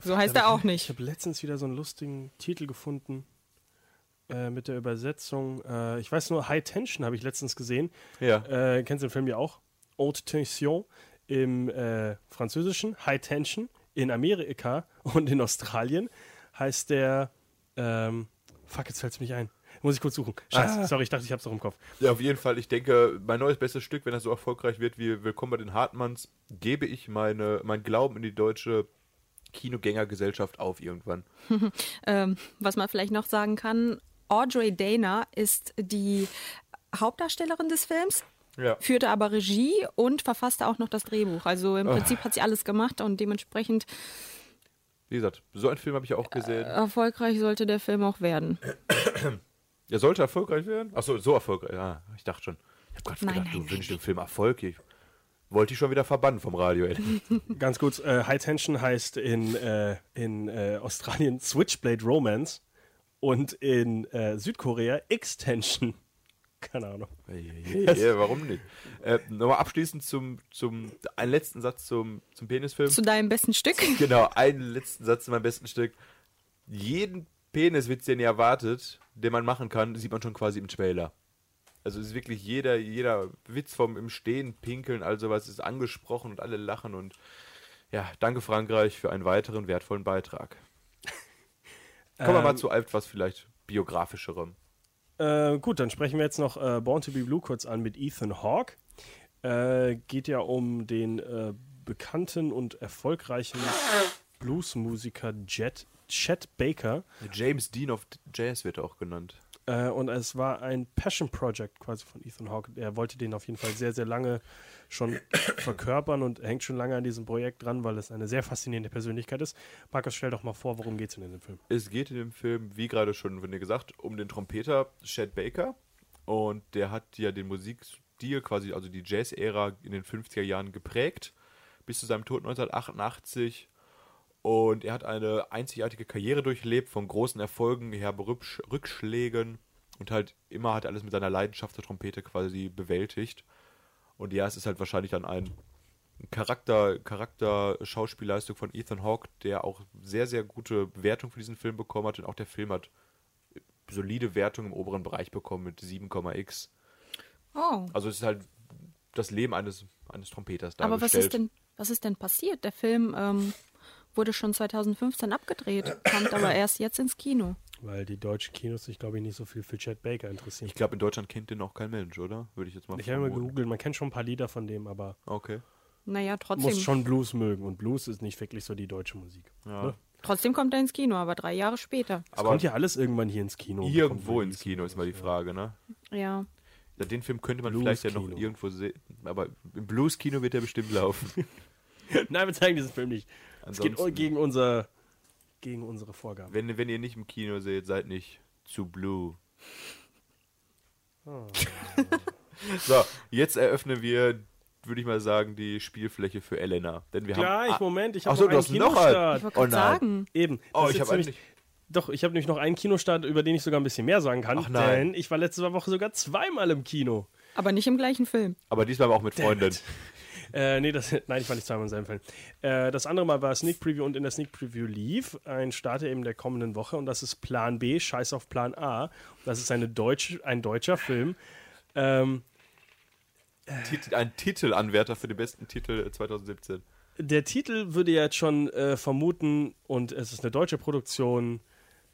So heißt er auch Ich nicht. habe letztens wieder so einen lustigen Titel gefunden äh, mit der Übersetzung. Äh, ich weiß nur, High Tension habe ich letztens gesehen. Ja. Äh, kennst du den Film ja auch? Haute Tension im äh, Französischen, High Tension in Amerika und in Australien heißt der. Ähm, fuck, jetzt fällt es mich ein. Muss ich kurz suchen. Scheiße, Ah. sorry, ich dachte, ich hab's noch im Kopf. Ja, auf jeden Fall. Ich denke, mein neues bestes Stück, wenn das so erfolgreich wird wie Willkommen bei den Hartmanns, gebe ich meine, mein Glauben in die deutsche Kinogängergesellschaft auf irgendwann. [laughs] Ähm, was man vielleicht noch sagen kann, Audrey Dana ist die Hauptdarstellerin des Films, Ja. führte aber Regie und verfasste auch noch das Drehbuch. Also im Prinzip hat sie alles gemacht und dementsprechend Wie gesagt, so einen Film habe ich auch gesehen. erfolgreich sollte der Film auch werden. [clears throat] Er sollte erfolgreich werden? Achso, so erfolgreich. Ja, ich dachte schon. Ich habe gerade Nein, gedacht, nein, du nein, wünschst dem Film Erfolg. Ich wollte dich schon wieder verbannen vom Radio. Ey. [laughs] Ganz kurz, äh, High Tension heißt in, äh, in äh, Australien Switchblade Romance und in äh, Südkorea X-Tension. Keine Ahnung. ja, warum nicht? Äh, Nochmal abschließend zum, zum einen letzten Satz zum, zum Penisfilm. Zu deinem besten Stück. [laughs] Genau, einen letzten Satz zu meinem besten Stück. Jeden Peniswitz, den ihr erwartet, den man machen kann, sieht man schon quasi im Trailer. Also es ist wirklich jeder, jeder Witz vom im Stehen, Pinkeln, all sowas ist angesprochen und alle lachen und ja, danke Frankreich für einen weiteren wertvollen Beitrag. Kommen wir mal Ähm, zu etwas vielleicht biografischerem. Äh, gut, dann sprechen wir jetzt noch äh, Born to be Blue kurz an mit Ethan Hawke. Äh, geht ja um den äh, bekannten und erfolgreichen Bluesmusiker Jet, Chet Baker. James Dean of Jazz wird er auch genannt. Äh, und es war ein Passion Project quasi von Ethan Hawke. Er wollte den auf jeden Fall sehr, sehr lange schon [coughs] verkörpern und hängt schon lange an diesem Projekt dran, weil es eine sehr faszinierende Persönlichkeit ist. Markus, stell doch mal vor, worum geht es in dem Film? Es geht in dem Film, wie gerade schon von dir gesagt, um den Trompeter Chad Baker. Und der hat ja den Musik, Stil, quasi also die Jazz-Ära in den 50er Jahren geprägt, bis zu seinem Tod 1988. Und er hat eine einzigartige Karriere durchlebt, von großen Erfolgen her Rücksch- Rückschlägen und halt immer hat er alles mit seiner Leidenschaft zur Trompete quasi bewältigt. Und ja, es ist halt wahrscheinlich dann ein Charakter, Charakter Schauspielleistung von Ethan Hawke, der auch sehr, sehr gute Wertung für diesen Film bekommen hat. Und auch der Film hat solide Wertung im oberen Bereich bekommen mit 7,x. Oh. Also es ist halt das Leben eines, eines Trompeters Aber was dargestellt. ist denn, was ist denn passiert? Der Film ähm, wurde schon 2015 abgedreht, kommt aber [coughs] erst jetzt ins Kino. Weil die deutschen Kinos sich, glaube ich, nicht so viel für Chet Baker interessieren. Ich glaube, in Deutschland kennt den auch kein Mensch, oder? Würde ich jetzt mal Ich habe mal gegoogelt, man kennt schon ein paar Lieder von dem, aber Okay. Naja, trotzdem, muss schon Blues mögen. Und Blues ist nicht wirklich so die deutsche Musik. Ja. trotzdem kommt er ins Kino, aber drei Jahre später. Es Aber kommt ja alles irgendwann hier ins Kino. irgendwo ins Kino ist mal die Frage, ne? Ja. Ja, den Film könnte man vielleicht ja noch irgendwo sehen. Aber im Blues-Kino wird er bestimmt laufen. [laughs] Nein, wir zeigen diesen Film nicht. Es geht gegen, unser, gegen unsere Vorgaben. Wenn, wenn ihr nicht im Kino seht, seid nicht zu blue. Oh. [laughs] so, jetzt eröffnen wir, würde ich mal sagen, die Spielfläche für Elena. Denn wir Gleich, haben. Moment, ich habe so, noch einen hast noch Kinostart. Ich wollte Oh sagen. Eben. Oh, das ich ist habe nämlich, eigentlich. Doch, ich habe nämlich noch einen Kinostart, über den ich sogar ein bisschen mehr sagen kann. Ach nein. Denn ich war letzte Woche sogar zweimal im Kino. Aber nicht im gleichen Film. Aber diesmal auch mit Freunden. Äh, nee, das, nein, ich war nicht zweimal in seinem Film. Äh, das andere Mal war Sneak Preview und in der Sneak Preview lief ein Starter eben der kommenden Woche und das ist Plan B, Scheiß auf Plan A. Das ist eine Deutsch, ein deutscher Film. Ähm, Titel, ein Titelanwärter für den besten Titel 2017. der Titel würde ja jetzt schon äh, vermuten, und es ist eine deutsche Produktion,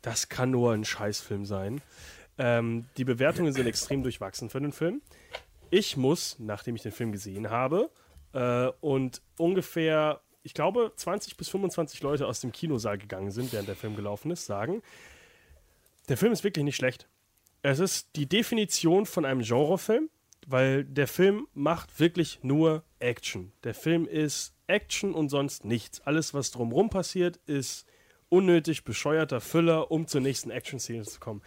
das kann nur ein Scheißfilm sein. Ähm, die Bewertungen sind extrem durchwachsen für den Film. Ich muss, nachdem ich den Film gesehen habe, äh, und ungefähr, ich glaube, 20 bis 25 Leute aus dem Kinosaal gegangen sind, während der Film gelaufen ist, sagen, der Film ist wirklich nicht schlecht. Es ist die Definition von einem Genrefilm, weil der Film macht wirklich nur Action. Der Film ist Action und sonst nichts. Alles, was drumherum passiert, ist unnötig bescheuerter Füller, um zur nächsten Action-Szene zu kommen.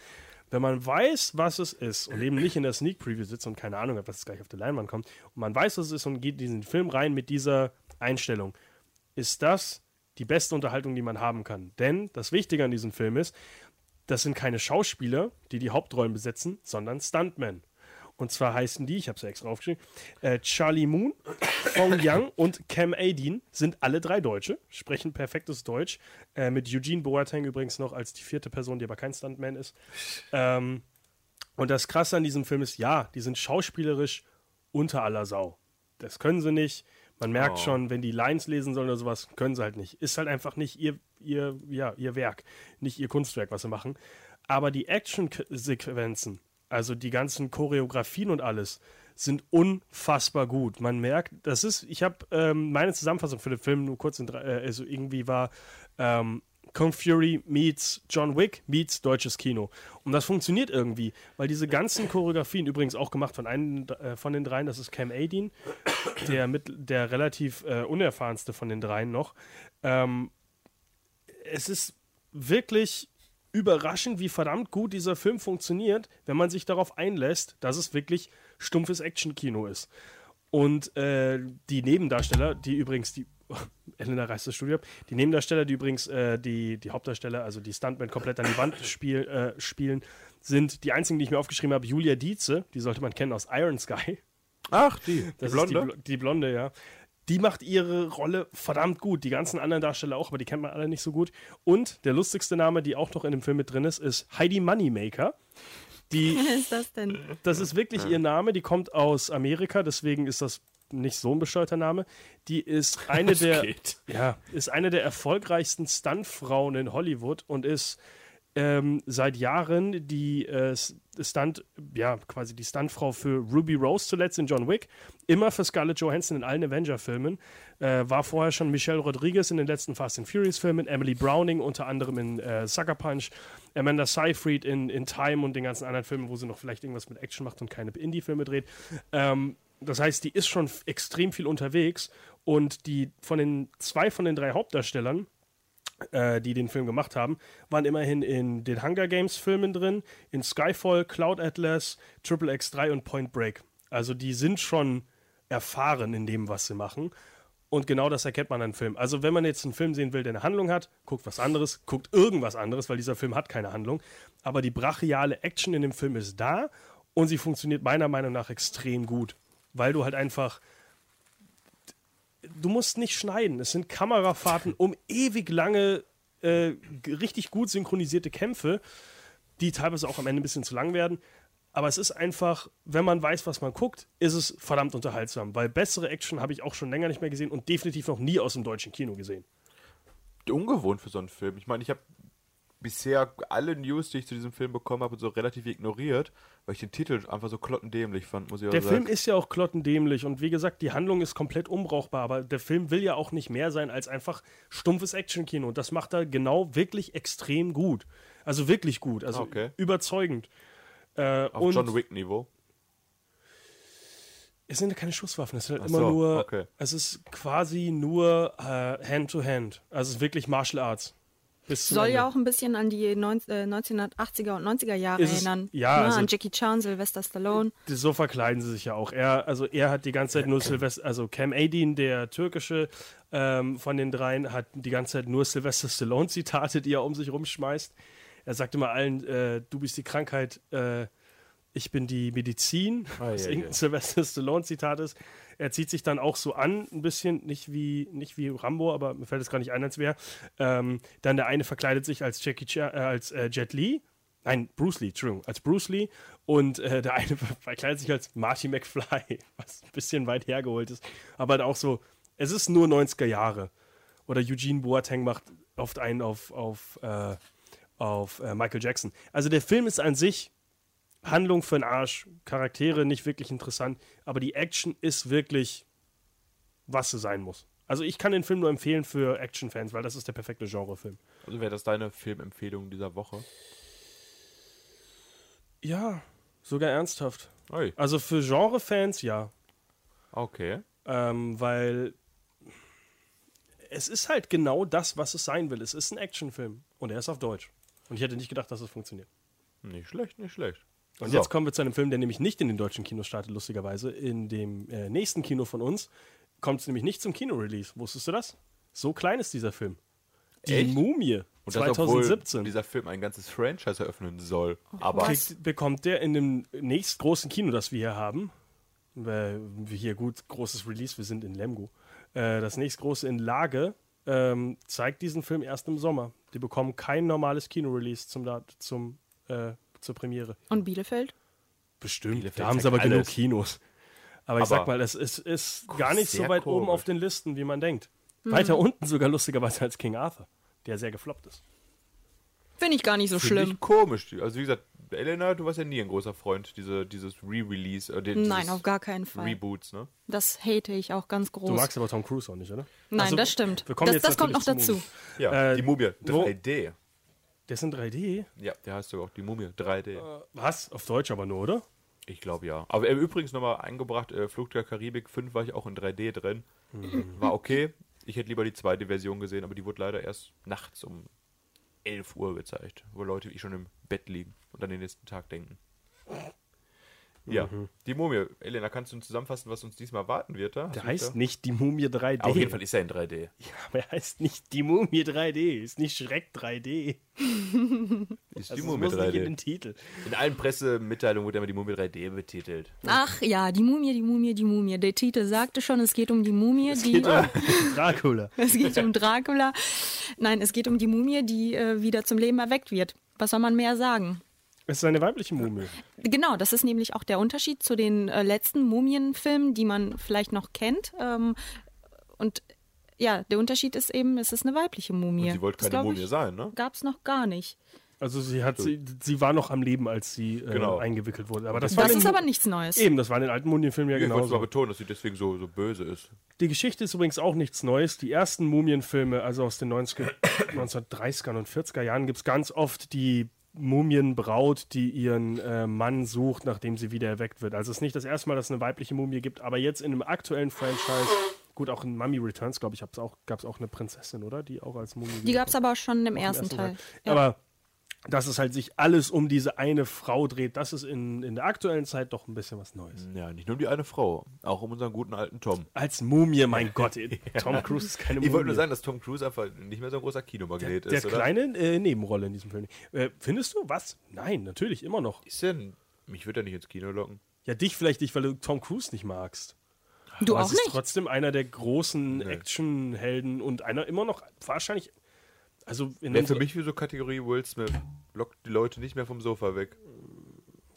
Wenn man weiß, was es ist und eben nicht in der Sneak Preview sitzt und keine Ahnung hat, was gleich auf der Leinwand kommt, und man weiß, was es ist und geht in diesen Film rein mit dieser Einstellung, ist das die beste Unterhaltung, die man haben kann. Denn das Wichtige an diesem Film ist, das sind keine Schauspieler, die die Hauptrollen besetzen, sondern Stuntmen. Und zwar heißen die, ich habe es ja extra aufgeschrieben, äh, Charlie Moon, Fong [coughs] Yang und Cam Adin sind alle drei Deutsche, sprechen perfektes Deutsch. Äh, mit Eugene Boateng übrigens noch als die vierte Person, die aber kein Stuntman ist. Ähm, und das Krasse an diesem Film ist, ja, die sind schauspielerisch unter aller Sau. Das können sie nicht. Man merkt Oh. schon, wenn die Lines lesen sollen oder sowas, können sie halt nicht. Ist halt einfach nicht ihr, ihr, ja, ihr Werk, nicht ihr Kunstwerk, was sie machen. Aber die Action-Sequenzen, also die ganzen Choreografien und alles, sind unfassbar gut. Man merkt, das ist, ich habe ähm, meine Zusammenfassung für den Film nur kurz in äh, also irgendwie war ähm, Kung Fury meets John Wick meets deutsches Kino. Und das funktioniert irgendwie, weil diese ganzen Choreografien, übrigens auch gemacht von einem äh, von den dreien, das ist Cam Adin, der, mit, der relativ äh, unerfahrenste von den dreien noch. Ähm, es ist wirklich überraschend, wie verdammt gut dieser Film funktioniert, wenn man sich darauf einlässt, dass es wirklich stumpfes Action-Kino ist. Und äh, die Nebendarsteller, die übrigens die [laughs] Elena reißt das Studio ab. Die Nebendarsteller, die übrigens äh, die, die Hauptdarsteller, also die Stuntmen komplett an die Wand spiel, äh, spielen, sind die einzigen, die ich mir aufgeschrieben habe. Julia Dietze, die sollte man kennen aus Iron Sky. Ach, die. Das die die, Blonde? Bl- die Blonde, ja. Die macht ihre Rolle verdammt gut. Die ganzen anderen Darsteller auch, aber die kennt man alle nicht so gut. Und der lustigste Name, die auch noch in dem Film mit drin ist, ist Heidi Moneymaker. Die [laughs] Wer ist das denn? das ist wirklich ihr Name, die kommt aus Amerika, deswegen ist das nicht so ein bescheuerter Name. Die ist eine [laughs] Das der geht. ja, ist eine der erfolgreichsten Stuntfrauen in Hollywood und ist ähm, seit Jahren die äh, Stunt, ja, quasi die Stuntfrau für Ruby Rose zuletzt in John Wick, immer für Scarlett Johansson in allen Avenger-Filmen, äh, war vorher schon Michelle Rodriguez in den letzten Fast and Furious-Filmen, Emily Browning unter anderem in äh, Sucker Punch, Amanda Seyfried in, in Time und den ganzen anderen Filmen, wo sie noch vielleicht irgendwas mit Action macht und keine Indie-Filme dreht. Ähm, das heißt, die ist schon extrem viel unterwegs und die von den zwei von den drei Hauptdarstellern, äh, die den Film gemacht haben, waren immerhin in den Hunger Games Filmen drin, in Skyfall, Cloud Atlas, Triple X3 und Point Break. Also die sind schon erfahren in dem, was sie machen. Und genau das erkennt man an Film. Also wenn man jetzt einen Film sehen will, der eine Handlung hat, guckt was anderes, guckt irgendwas anderes, weil dieser Film hat keine Handlung. Aber die brachiale Action in dem Film ist da und sie funktioniert meiner Meinung nach extrem gut. Weil du halt einfach du musst nicht schneiden. Es sind Kamerafahrten um ewig lange, äh, richtig gut synchronisierte Kämpfe, die teilweise auch am Ende ein bisschen zu lang werden. Aber es ist einfach, wenn man weiß, was man guckt, ist es verdammt unterhaltsam. Weil bessere Action habe ich auch schon länger nicht mehr gesehen und definitiv noch nie aus dem deutschen Kino gesehen. Ungewohnt für so einen Film. Ich meine, ich habe bisher alle News, die ich zu diesem Film bekommen habe, so relativ ignoriert, weil ich den Titel einfach so klottendämlich fand, muss ich Der Film ist ja auch klottendämlich und wie gesagt, die Handlung ist komplett unbrauchbar, aber der Film will ja auch nicht mehr sein als einfach stumpfes Actionkino und das macht er genau wirklich extrem gut. Also wirklich gut, also Okay. überzeugend. Äh, Auf John Wick-Niveau. es sind ja keine Schusswaffen, es sind halt Ach immer so, nur, okay. es ist quasi nur äh, Hand-to-Hand, also es ist wirklich Martial Arts. Soll ja auch ein bisschen an die neun, äh, 1980er und 90er Jahre es- erinnern. ja, ne? also- an Jackie Chan, Sylvester Stallone. so verkleiden sie sich ja auch. Er, also er hat die ganze Zeit nur Silvester, also Cam Adin, der türkische ähm, von den dreien, hat die ganze Zeit nur Sylvester Stallone Zitate, die er um sich rumschmeißt. Er sagt immer allen, äh, du bist die Krankheit, äh, ich bin die Medizin, Ah, was ja, irgendein ja. Sylvester Stallone Zitat ist. Er zieht sich dann auch so an, ein bisschen, nicht wie, nicht wie Rambo, aber mir fällt es gar nicht ein, als wäre. Ähm, dann der eine verkleidet sich als Jackie Chan, äh, als äh, Jet Li. Nein, Bruce Lee, Entschuldigung, als Bruce Lee. Und äh, der eine [laughs] verkleidet sich als Marty McFly, [laughs] was ein bisschen weit hergeholt ist. Aber halt auch so, es ist nur 90er Jahre. Oder Eugene Boateng macht oft einen auf, auf, äh, auf äh, Michael Jackson. Also der Film ist an sich Handlung für den Arsch, Charaktere nicht wirklich interessant, aber die Action ist wirklich, was sie sein muss. Also ich kann den Film nur empfehlen für Action-Fans, weil das ist der perfekte Genrefilm. Also wäre das deine Filmempfehlung dieser Woche? Ja, sogar ernsthaft. Ui, Also für Genre-Fans ja, okay. ähm, weil es ist halt genau das, was es sein will. Es ist ein Actionfilm und er ist auf Deutsch. Und ich hätte nicht gedacht, dass es funktioniert. Nicht schlecht, nicht schlecht. Und So. jetzt kommen wir zu einem Film, der nämlich nicht in den deutschen Kinos startet, lustigerweise. In dem äh, nächsten Kino von uns kommt es nämlich nicht zum Kino-Release. Wusstest du das? So klein ist dieser Film. Die Echt? Mumie Und das, obwohl 2017. dieser Film ein ganzes Franchise eröffnen soll. Aber kriegt, bekommt der in dem nächstgroßen Kino, das wir hier haben, äh, hier gut, großes Release, wir sind in Lemgo, äh, das nächstgroße in Lage, ähm, zeigt diesen Film erst im Sommer. Die bekommen kein normales Kino-Release zum, zum, äh, zur Premiere. Und Bielefeld? Bestimmt. Bielefeld Da haben sie aber genug alles. Kinos. Aber ich Aber sag mal, es ist, ist gar nicht so weit oben komisch. auf den Listen, wie man denkt. Weiter unten sogar lustigerweise als King Arthur, der sehr gefloppt ist. Finde ich gar nicht so Finde schlimm. ich komisch. Also wie gesagt, Elena, du warst ja nie ein großer Freund diese, dieses Re-Release. Äh, dieses Nein, auf gar keinen Fall. Reboots, ne? Das hate ich auch ganz groß. Du magst aber Tom Cruise auch nicht, oder? Nein, Also, das stimmt. wir kommen Das, jetzt das kommt noch dazu. Ja, Äh, die Mumie wo- 3D. Der ist in 3D? Ja, der heißt sogar auch die Mumie 3D. Was? Auf Deutsch aber nur, oder? Ich glaube ja. Aber äh, übrigens nochmal eingebracht, äh, Flug der Karibik 5 war ich auch in 3D drin. War okay. Ich hätte lieber die zweite Version gesehen, aber die wurde leider erst nachts um 11 Uhr gezeigt, wo Leute wie schon im Bett liegen und an den nächsten Tag denken. Ja, die Mumie. Elena, kannst du uns zusammenfassen, was uns diesmal warten wird? Da? Hast Der heißt da? nicht die Mumie 3D. Auf jeden Fall ist er in 3D. Ja, aber er heißt nicht die Mumie 3D. Ist nicht Schreck 3D. Ist Also die es Mumie muss nicht in 3D. den Titel. In allen Pressemitteilungen wurde immer die Mumie 3D betitelt. Ach ja, die Mumie, die Mumie, die Mumie. Der Titel sagte schon, es geht um die Mumie, die. Geht um [laughs] Dracula. Es geht um Dracula. Nein, es geht um die Mumie, die äh, wieder zum Leben erweckt wird. Was soll man mehr sagen? Es ist eine weibliche Mumie. Genau, das ist nämlich auch der Unterschied zu den äh, letzten Mumienfilmen, die man vielleicht noch kennt. Ähm, und ja, der Unterschied ist eben, es ist eine weibliche Mumie. Und sie wollte Das, keine glaub Mumie sein, ne? Gab es noch gar nicht. Also sie hat sie, sie war noch am Leben, als sie äh, Genau. eingewickelt wurde. Aber das, Das, ist den- aber nichts Neues. Eben, das war in den alten Mumienfilmen ja Ich wollte mal betonen, dass sie deswegen so, so böse ist. Die Geschichte ist übrigens auch nichts Neues. Die ersten Mumienfilme, also aus den 90er, [coughs] 1930er und 40er Jahren, gibt es ganz oft die Mumienbraut, die ihren äh, Mann sucht, nachdem sie wieder erweckt wird. Also es ist nicht das erste Mal, dass es eine weibliche Mumie gibt, aber jetzt in einem aktuellen Franchise, gut, auch in Mummy Returns, glaube ich, gab es auch, gab's auch eine Prinzessin, oder? Die auch als Mumie Die gab es aber schon im ersten, ersten Teil. Teil. Ja. Aber dass es halt sich alles um diese eine Frau dreht. Das ist in, in der aktuellen Zeit doch ein bisschen was Neues. Ja, nicht nur um die eine Frau, auch um unseren guten alten Tom. Als Mumie, mein [laughs] Gott, Tom Cruise ist keine Mumie. Ich wollte nur sagen, dass Tom Cruise einfach nicht mehr so ein großer Kinomagnet der ist, oder? kleine äh, Nebenrolle in diesem Film. Äh, findest du? Was? Nein, natürlich, immer noch. Ist denn? Mich würde er nicht ins Kino locken. Ja, dich vielleicht nicht, weil du Tom Cruise nicht magst. Du Aber auch es ist nicht? trotzdem einer der großen Actionhelden und einer immer noch wahrscheinlich. Also in Wäre für mich wie so Kategorie Will Smith. Lockt die Leute nicht mehr vom Sofa weg.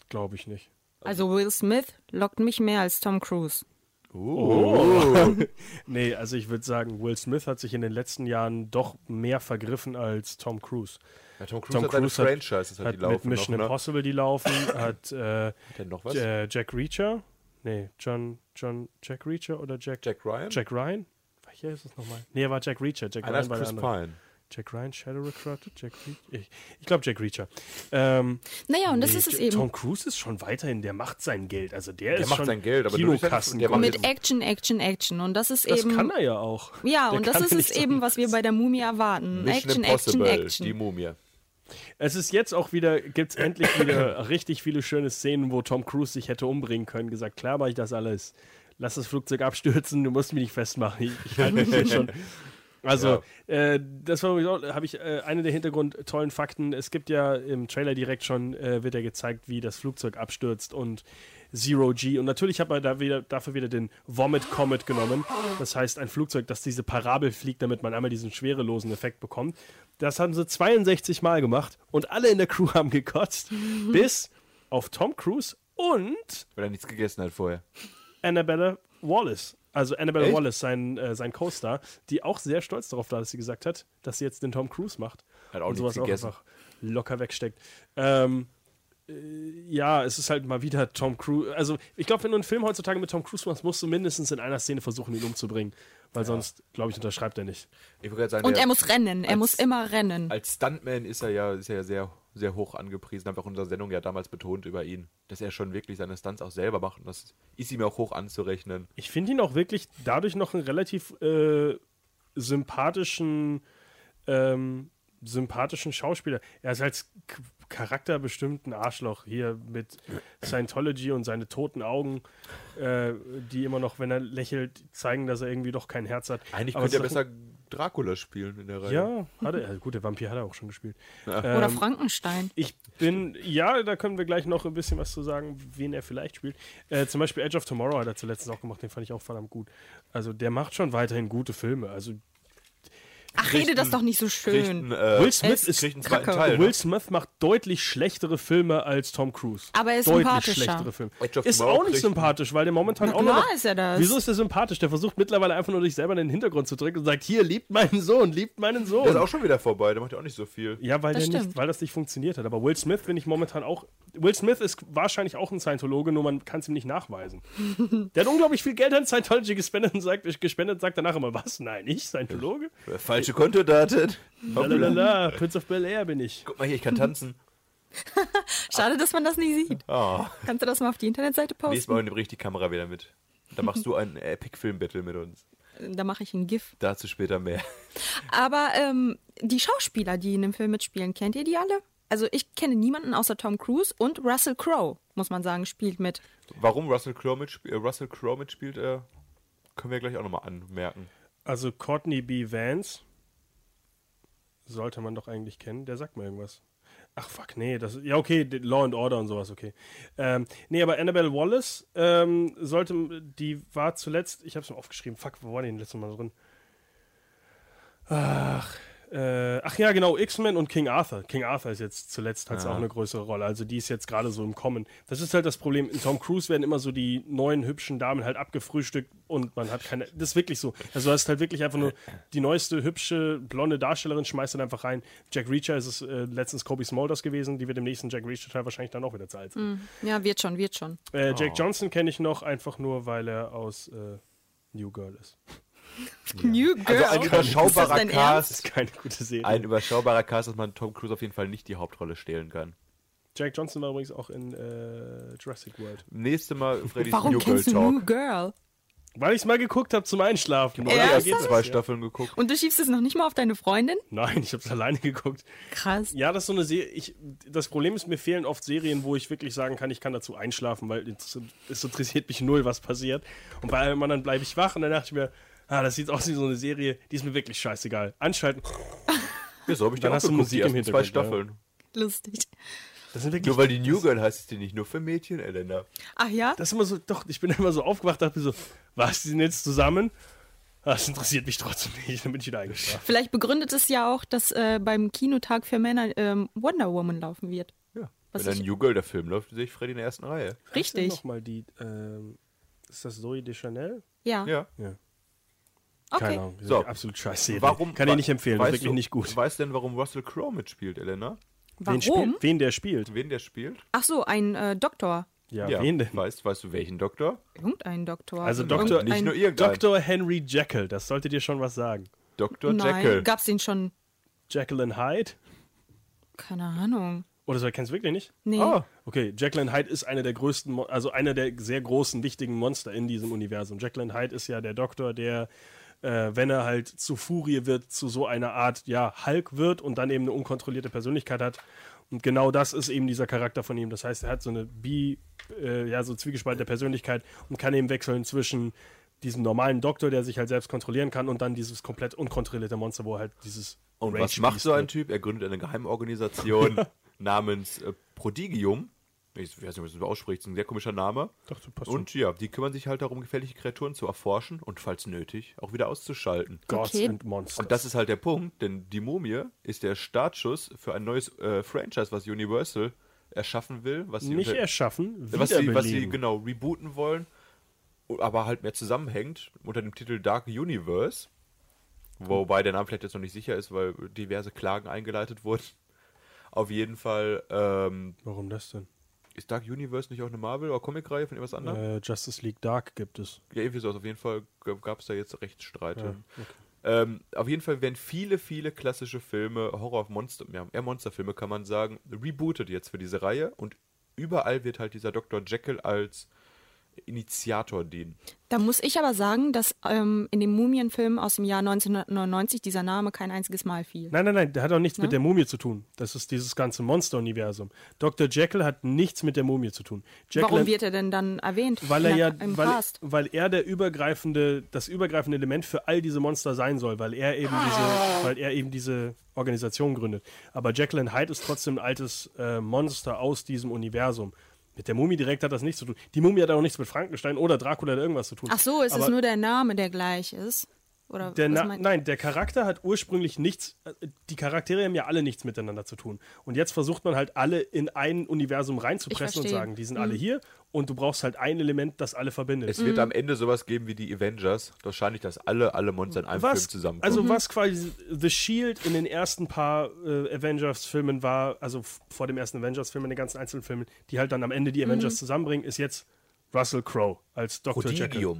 glaube ich nicht. Also Will Smith lockt mich mehr als Tom Cruise. [laughs] Nee, also ich würde sagen, Will Smith hat sich in den letzten Jahren doch mehr vergriffen als Tom Cruise. Ja, Tom Cruise Tom hat seine Cruise hat- Franchises, hat, Hat die mit laufen Mission noch, ne? Impossible die laufen, [laughs] hat äh, Hat noch was? äh, Jack Reacher, nee, John, John, Jack Reacher oder Jack, Jack Ryan? Jack Ryan? Welcher ist es nochmal? Nee, er war Jack Reacher. Jack Einer Ryan ist Chris andere. Pine. Jack Ryan, Shadow Recruiter, Jack Reacher? Ich, ich glaube Jack Reacher. Ähm, Naja, und das nee, ist es J- eben. Tom Cruise ist schon weiterhin, der macht sein Geld. Also der, Der ist macht schon sein Geld, aber Kinokassen. der macht mit Action, Action, Action. Und das ist das eben. kann er ja auch. ja, Der und das ist [laughs] es eben, was wir bei der Mumie erwarten. Mission Action, Action, Action. die Mumie. Es ist jetzt auch wieder, gibt es endlich wieder richtig viele schöne Szenen, wo Tom Cruise sich hätte umbringen können. Gesagt, klar mache ich das alles. Lass das Flugzeug abstürzen, du musst mich nicht festmachen. Ich, ich halte mich schon. Also, äh, das war habe ich äh, eine der Hintergrund tollen Fakten. Es gibt ja im Trailer direkt schon, äh, wird ja gezeigt, wie das Flugzeug abstürzt und Zero G. Und natürlich hat man da wieder, dafür wieder den Vomit Comet genommen. Das heißt, ein Flugzeug, das diese Parabel fliegt, damit man einmal diesen schwerelosen Effekt bekommt. Das haben sie 62 Mal gemacht und alle in der Crew [laughs] haben gekotzt. Bis auf Tom Cruise und Weil er nichts gegessen hat vorher. Annabella Wallace. Also Annabella Echt? Wallace, sein, äh, sein Co-Star, die auch sehr stolz darauf war, dass sie gesagt hat, dass sie jetzt den Tom Cruise macht. Hat auch und sowas auch einfach locker wegsteckt. Ähm, äh, ja, es ist halt mal wieder Tom Cruise. Also ich glaube, wenn du einen Film heutzutage mit Tom Cruise machst, musst du mindestens in einer Szene versuchen, ihn umzubringen. Weil sonst, glaube ich, unterschreibt er nicht. Ich sagen, Und er muss rennen. Er als- muss immer rennen. Als Stuntman ist er ja, ist er ja sehr, sehr hoch angepriesen. Haben wir auch in unserer Sendung ja damals betont über ihn, dass er schon wirklich seine Stunts auch selber macht. Und das ist ihm auch hoch anzurechnen. Ich finde ihn auch wirklich dadurch noch einen relativ äh, sympathischen, ähm, sympathischen Schauspieler. Er ist als K Charakter bestimmt ein Arschloch hier mit Scientology und seine toten Augen, äh, die immer noch, wenn er lächelt, zeigen, dass er irgendwie doch kein Herz hat. Eigentlich Aber könnte er besser Dracula spielen in der Reihe. Ja, hat er. Gut, der Vampir hat er auch schon gespielt. Oder Ähm, Frankenstein. ich bin, ja, da können wir gleich noch ein bisschen was zu sagen, wen er vielleicht spielt. Äh, zum Beispiel Edge of Tomorrow hat er zuletzt auch gemacht, den fand ich auch verdammt gut. Also der macht schon weiterhin gute Filme. Also Ach, rede das doch nicht so schön. einen, äh, Will Smith ist einen zweiten Kacke. Teil. Will ne? Smith macht deutlich schlechtere Filme als Tom Cruise. Aber er ist deutlich sympathischer. schlechtere Filme. Ist auch nicht sympathisch, weil der momentan Na auch noch, ist er das. Wieso ist der sympathisch? Der versucht mittlerweile einfach nur sich selber in den Hintergrund zu drücken und sagt, hier, liebt meinen Sohn, liebt meinen Sohn. Der ist auch schon wieder vorbei, der macht ja auch nicht so viel. Ja, weil, Das der nicht, weil das nicht funktioniert hat. Aber Will Smith finde ich momentan auch. Will Smith ist wahrscheinlich auch ein Scientologe, nur man kann es ihm nicht nachweisen. der hat unglaublich viel Geld an Scientology gespendet und sagt, gespendet, sagt danach immer, was? Nein, ich Scientologe? Falsche Kontodaten. Lalalala, Prince of Bel Air bin ich. Guck mal hier, ich kann tanzen. [laughs] Schade, dass man das nicht sieht. Oh. Kannst du das mal auf die Internetseite Nächstes Mal posten? nehme ich die Kamera wieder mit. Da machst du ein Epic-Film-Battle mit uns. Da mache ich ein GIF. Dazu später mehr. Aber ähm, die Schauspieler, die in dem Film mitspielen, kennt ihr die alle? Also ich kenne niemanden außer Tom Cruise und Russell Crowe, muss man sagen, spielt mit. Warum Russell Crowe mitspielt, äh, Russell Crowe mitspielt äh, können wir gleich auch nochmal anmerken. Also Courtney B. Vance sollte man doch eigentlich kennen. Der sagt mir irgendwas. Ach fuck, nee, das ja okay, Law and Order und sowas, okay. Ähm, nee, aber Annabelle Wallace ähm, sollte, die war zuletzt, ich habe es mir aufgeschrieben, fuck, wo war die denn letztes Mal drin? Ach, äh, ach ja, genau, X-Men und King Arthur. King Arthur ist jetzt zuletzt hat auch eine größere Rolle, also die ist jetzt gerade so im Kommen. Das ist halt das Problem. In Tom Cruise werden immer so die neuen hübschen Damen halt abgefrühstückt und man hat keine. Das ist wirklich so. Also du hast halt wirklich einfach nur die neueste hübsche blonde Darstellerin schmeißt dann einfach rein. Jack Reacher ist es äh, letztens Kobe Smulders gewesen, die wird im nächsten Jack Reacher Teil wahrscheinlich dann auch wieder zu alt sein. Ja, wird schon, wird schon. Äh, Jake Johnson kenne ich noch einfach nur, weil er aus äh, New Girl ist. New Girl. Also ein überschaubarer Ist das dein Cast. Das ist keine gute Serie. Ein überschaubarer Cast, dass man Tom Cruise auf jeden Fall nicht die Hauptrolle stehlen kann. Jack Johnson war übrigens auch in äh, Jurassic World. Nächste Mal Freddy's Warum New Girl kennst du Talk. New Girl? Weil ich es mal geguckt habe zum Einschlafen. Ich Oder? habe erst zwei Staffeln geguckt. Und du schiebst es noch nicht mal auf deine Freundin? Nein, ich habe es alleine geguckt. Krass. Ja, das ist so eine Serie. Ich, das Problem ist, mir fehlen oft Serien, wo ich wirklich sagen kann, ich kann dazu einschlafen, weil es, es interessiert mich null, was passiert. Und bei allem anderen bleibe ich wach und dann dachte ich mir, ah, das sieht aus wie so eine Serie, die ist mir wirklich scheißegal. Anschalten. [laughs] Ja, so habe ich Dann hast du Musik im ersten zwei Hintergrund, ja. Staffeln. Lustig. Das sind wirklich. Nur weil die New Girl heißt es die nicht nur für Mädchen, Elena. Ach ja? Das ist immer so, doch, ich bin [laughs] immer so aufgewacht, dachte mir so, was, die sind jetzt zusammen? Ah, Das interessiert mich trotzdem nicht, dann bin ich wieder eingeschlafen. Vielleicht begründet es ja auch, dass äh, beim Kinotag für Männer ähm, Wonder Woman laufen wird. Ja. Was Wenn ein New Girl der Film läuft, sehe ich Freddy in der ersten Reihe. Richtig. Nochmal die, ähm, ist das Zoe Deschanel? Ja. Ja. Ja. Okay. Keine Ahnung. So. Absolut scheiße. Warum? Kann ich nicht empfehlen, das ist weißt wirklich du, nicht gut. Weißt denn, warum Russell Crowe mitspielt, Elena? Wen, Warum? spielt, wen der spielt? Wen der spielt? Ach so, ein äh, Doktor. Ja, wen denn? Weißt, weißt du, welchen Doktor? Irgendein Doktor. Also Irgendein- Doktor- Nicht nur irgendein. Dr. Henry Jekyll, das sollte dir schon was sagen. Dr. Nein, Jekyll. gab's den schon? Jekyll and Hyde? Keine Ahnung. Oder so, kennst du wirklich nicht? Nee. Ah, Okay, Jekyll and Hyde ist einer der größten, also einer der sehr großen, wichtigen Monster in diesem Universum. Jekyll and Hyde ist ja der Doktor, der, äh, wenn er halt zu Furie wird, zu so einer Art, ja, Hulk wird und dann eben eine unkontrollierte Persönlichkeit hat. Und genau das ist eben dieser Charakter von ihm. Das heißt, er hat so eine bi, äh, ja, so zwiegespaltene Persönlichkeit und kann eben wechseln zwischen diesem normalen Doktor, der sich halt selbst kontrollieren kann, und dann dieses komplett unkontrollierte Monster, wo er halt dieses und was Rage macht Beast so ein. Typ? Er gründet eine Geheimorganisation [laughs] namens äh, Prodigium. Ich weiß nicht, wie man das ausspricht, ist ein sehr komischer Name. Dachte, passt Und ja, die kümmern sich halt darum, gefährliche Kreaturen zu erforschen und falls nötig auch wieder auszuschalten. Gods Okay. and Monsters. Und das ist halt der Punkt, denn die Mumie ist der Startschuss für ein neues äh, Franchise, was Universal erschaffen will, was sie, nicht unter- erschaffen, was, sie, was sie genau rebooten wollen, aber halt mehr zusammenhängt unter dem Titel Dark Universe. Wobei der Name vielleicht jetzt noch nicht sicher ist, weil diverse Klagen eingeleitet wurden. Auf jeden Fall ähm, Warum das denn? Ist Dark Universe nicht auch eine Marvel- oder Comicreihe von irgendwas anderem? Äh, Justice League Dark gibt es. Ja, irgendwie so. Auf jeden Fall gab es da jetzt Rechtsstreite. Ja, okay. Ähm, auf jeden Fall werden viele, viele klassische Filme, Horror-Monster, ja, eher Monsterfilme kann man sagen, rebootet jetzt für diese Reihe und überall wird halt dieser Dr. Jekyll als Initiator dienen. Da muss ich aber sagen, dass ähm, in dem Mumienfilm aus dem Jahr 1999 dieser Name kein einziges Mal fiel. Nein, nein, nein, der hat auch nichts Ne? mit der Mumie zu tun. Das ist dieses ganze Monster-Universum. Dr. Jekyll hat nichts mit der Mumie zu tun. Jekyll Warum wird er denn dann erwähnt? weil er ja, weil, Cast? weil er der übergreifende, das übergreifende Element für all diese Monster sein soll, weil er eben diese, weil er eben diese Organisation gründet. Aber Jekyll and Hyde ist trotzdem ein altes äh, Monster aus diesem Universum. Mit der Mumie direkt hat das nichts zu tun. Die Mumie hat auch nichts mit Frankenstein oder Dracula oder irgendwas zu tun. Ach so, ist es Aber- nur der Name, der gleich ist? Oder Der was Na meint- nein, der Charakter hat ursprünglich nichts, äh, die Charaktere haben ja alle nichts miteinander zu tun. Und jetzt versucht man halt alle in ein Universum reinzupressen und sagen, die sind alle hier und du brauchst halt ein Element, das alle verbindet. Es wird am Ende sowas geben wie die Avengers. Wahrscheinlich, dass alle, alle Monster in einem was, Film zusammenkommen. also was quasi The Shield in den ersten paar äh, Avengers-Filmen war, also vor dem ersten Avengers-Film in den ganzen einzelnen Filmen, die halt dann am Ende die Avengers zusammenbringen, ist jetzt Russell Crowe als Dr. Jekyll.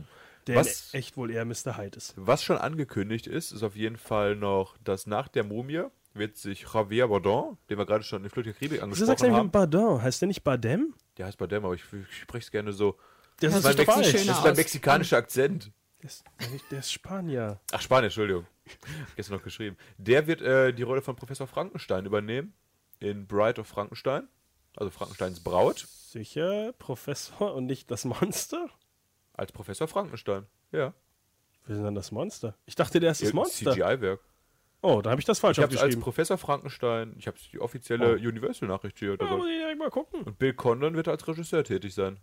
Der Was- echt wohl eher Mr. Hyde ist. Was schon angekündigt ist, ist auf jeden Fall noch, dass nach der Mumie wird sich Javier Bardem, den wir gerade schon in Flut der Karibik Wieso sagst du angesprochen eigentlich haben, Bardem? Heißt der nicht Bardem? der heißt Bardem, aber ich, ich spreche es gerne so. Der Hört ist mein viel Das ist mein mexikanischer Akzent. Der ist, der ist Spanier. Ach, Spanisch, Entschuldigung. [laughs] Gestern noch geschrieben. Der wird äh, die Rolle von Professor Frankenstein übernehmen in Bride of Frankenstein. Also Frankensteins Braut Sicher, Professor und nicht das Monster? Als Professor Frankenstein. Ja. Wir sind dann das Monster. Ich dachte, der ist das Monster. CGI-Werk. Oh, da habe ich das falsch Ich habe es als aufgeschrieben. Professor Frankenstein, ich habe die offizielle Oh. Universal-Nachricht hier. Also. muss ich direkt mal gucken. Und Bill Condon wird als Regisseur tätig sein.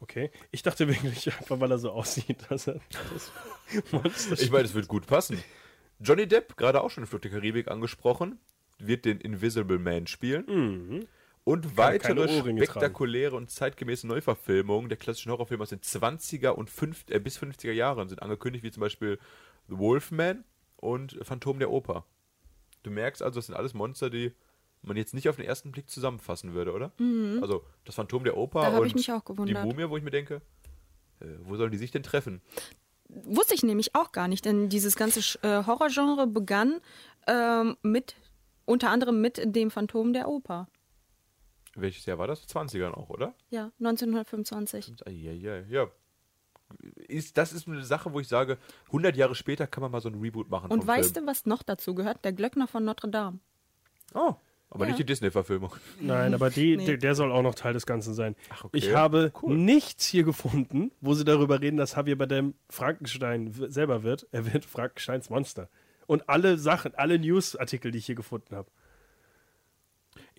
Okay. Ich dachte wirklich [laughs] einfach, weil er so aussieht, dass er das [laughs] Monster Ich meine, es wird gut passen. Johnny Depp, gerade auch schon in Flucht der Karibik angesprochen, wird den Invisible Man spielen. Und keine weitere spektakuläre und zeitgemäße Neuverfilmungen der klassischen Horrorfilme aus den 20er und 5, äh, bis 50er Jahren sind angekündigt, wie zum Beispiel The Wolfman und Phantom der Oper. Du merkst also, das sind alles Monster, die man jetzt nicht auf den ersten Blick zusammenfassen würde, oder? Also das Phantom der Oper Da und ich mich auch die. Mumie, wo ich mir denke, äh, wo sollen die sich denn treffen? Wusste ich nämlich auch gar nicht, denn dieses ganze äh, Horrorgenre begann ähm, mit, unter anderem mit dem Phantom der Oper. Welches Jahr war das? 20ern auch, oder? Ja, 1925. Eieiei, ja. ist, das ist eine Sache, wo ich sage, 100 Jahre später kann man mal so ein Reboot machen. Und weißt Film. du, was noch dazu gehört? Der Glöckner von Notre Dame. Oh, aber Ja. nicht die Disney-Verfilmung. Nein, aber die, [laughs] Nee. der, der soll auch noch Teil des Ganzen sein. okay. Ich habe Cool. nichts hier gefunden, wo sie darüber reden, dass Javier Bardem Frankenstein w- selber wird. Er wird Frankensteins Monster. Und alle Sachen, alle Newsartikel, die ich hier gefunden habe.